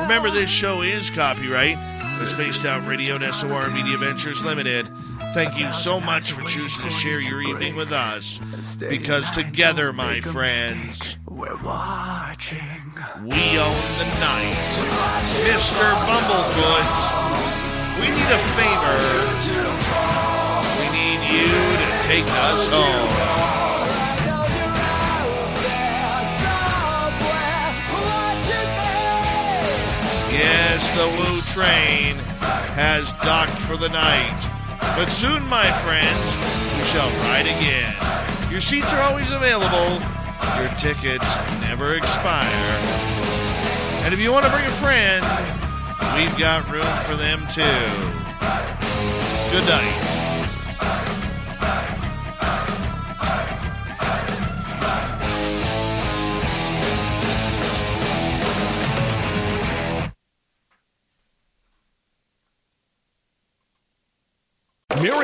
Remember, this show is copyright It's Spaced Out Radio and SOR Media Ventures Limited. Thank you so much for choosing to share your evening with us. Because together, my friends, we're watching. We own the night. Mr. Bumblefoot, we need a favor. We need you to take us home. Yes, the Woo train has docked for the night. But soon, my friends, we shall ride again. Your seats are always available. Your tickets never expire. And if you want to bring a friend, we've got room for them too. Good night. Mary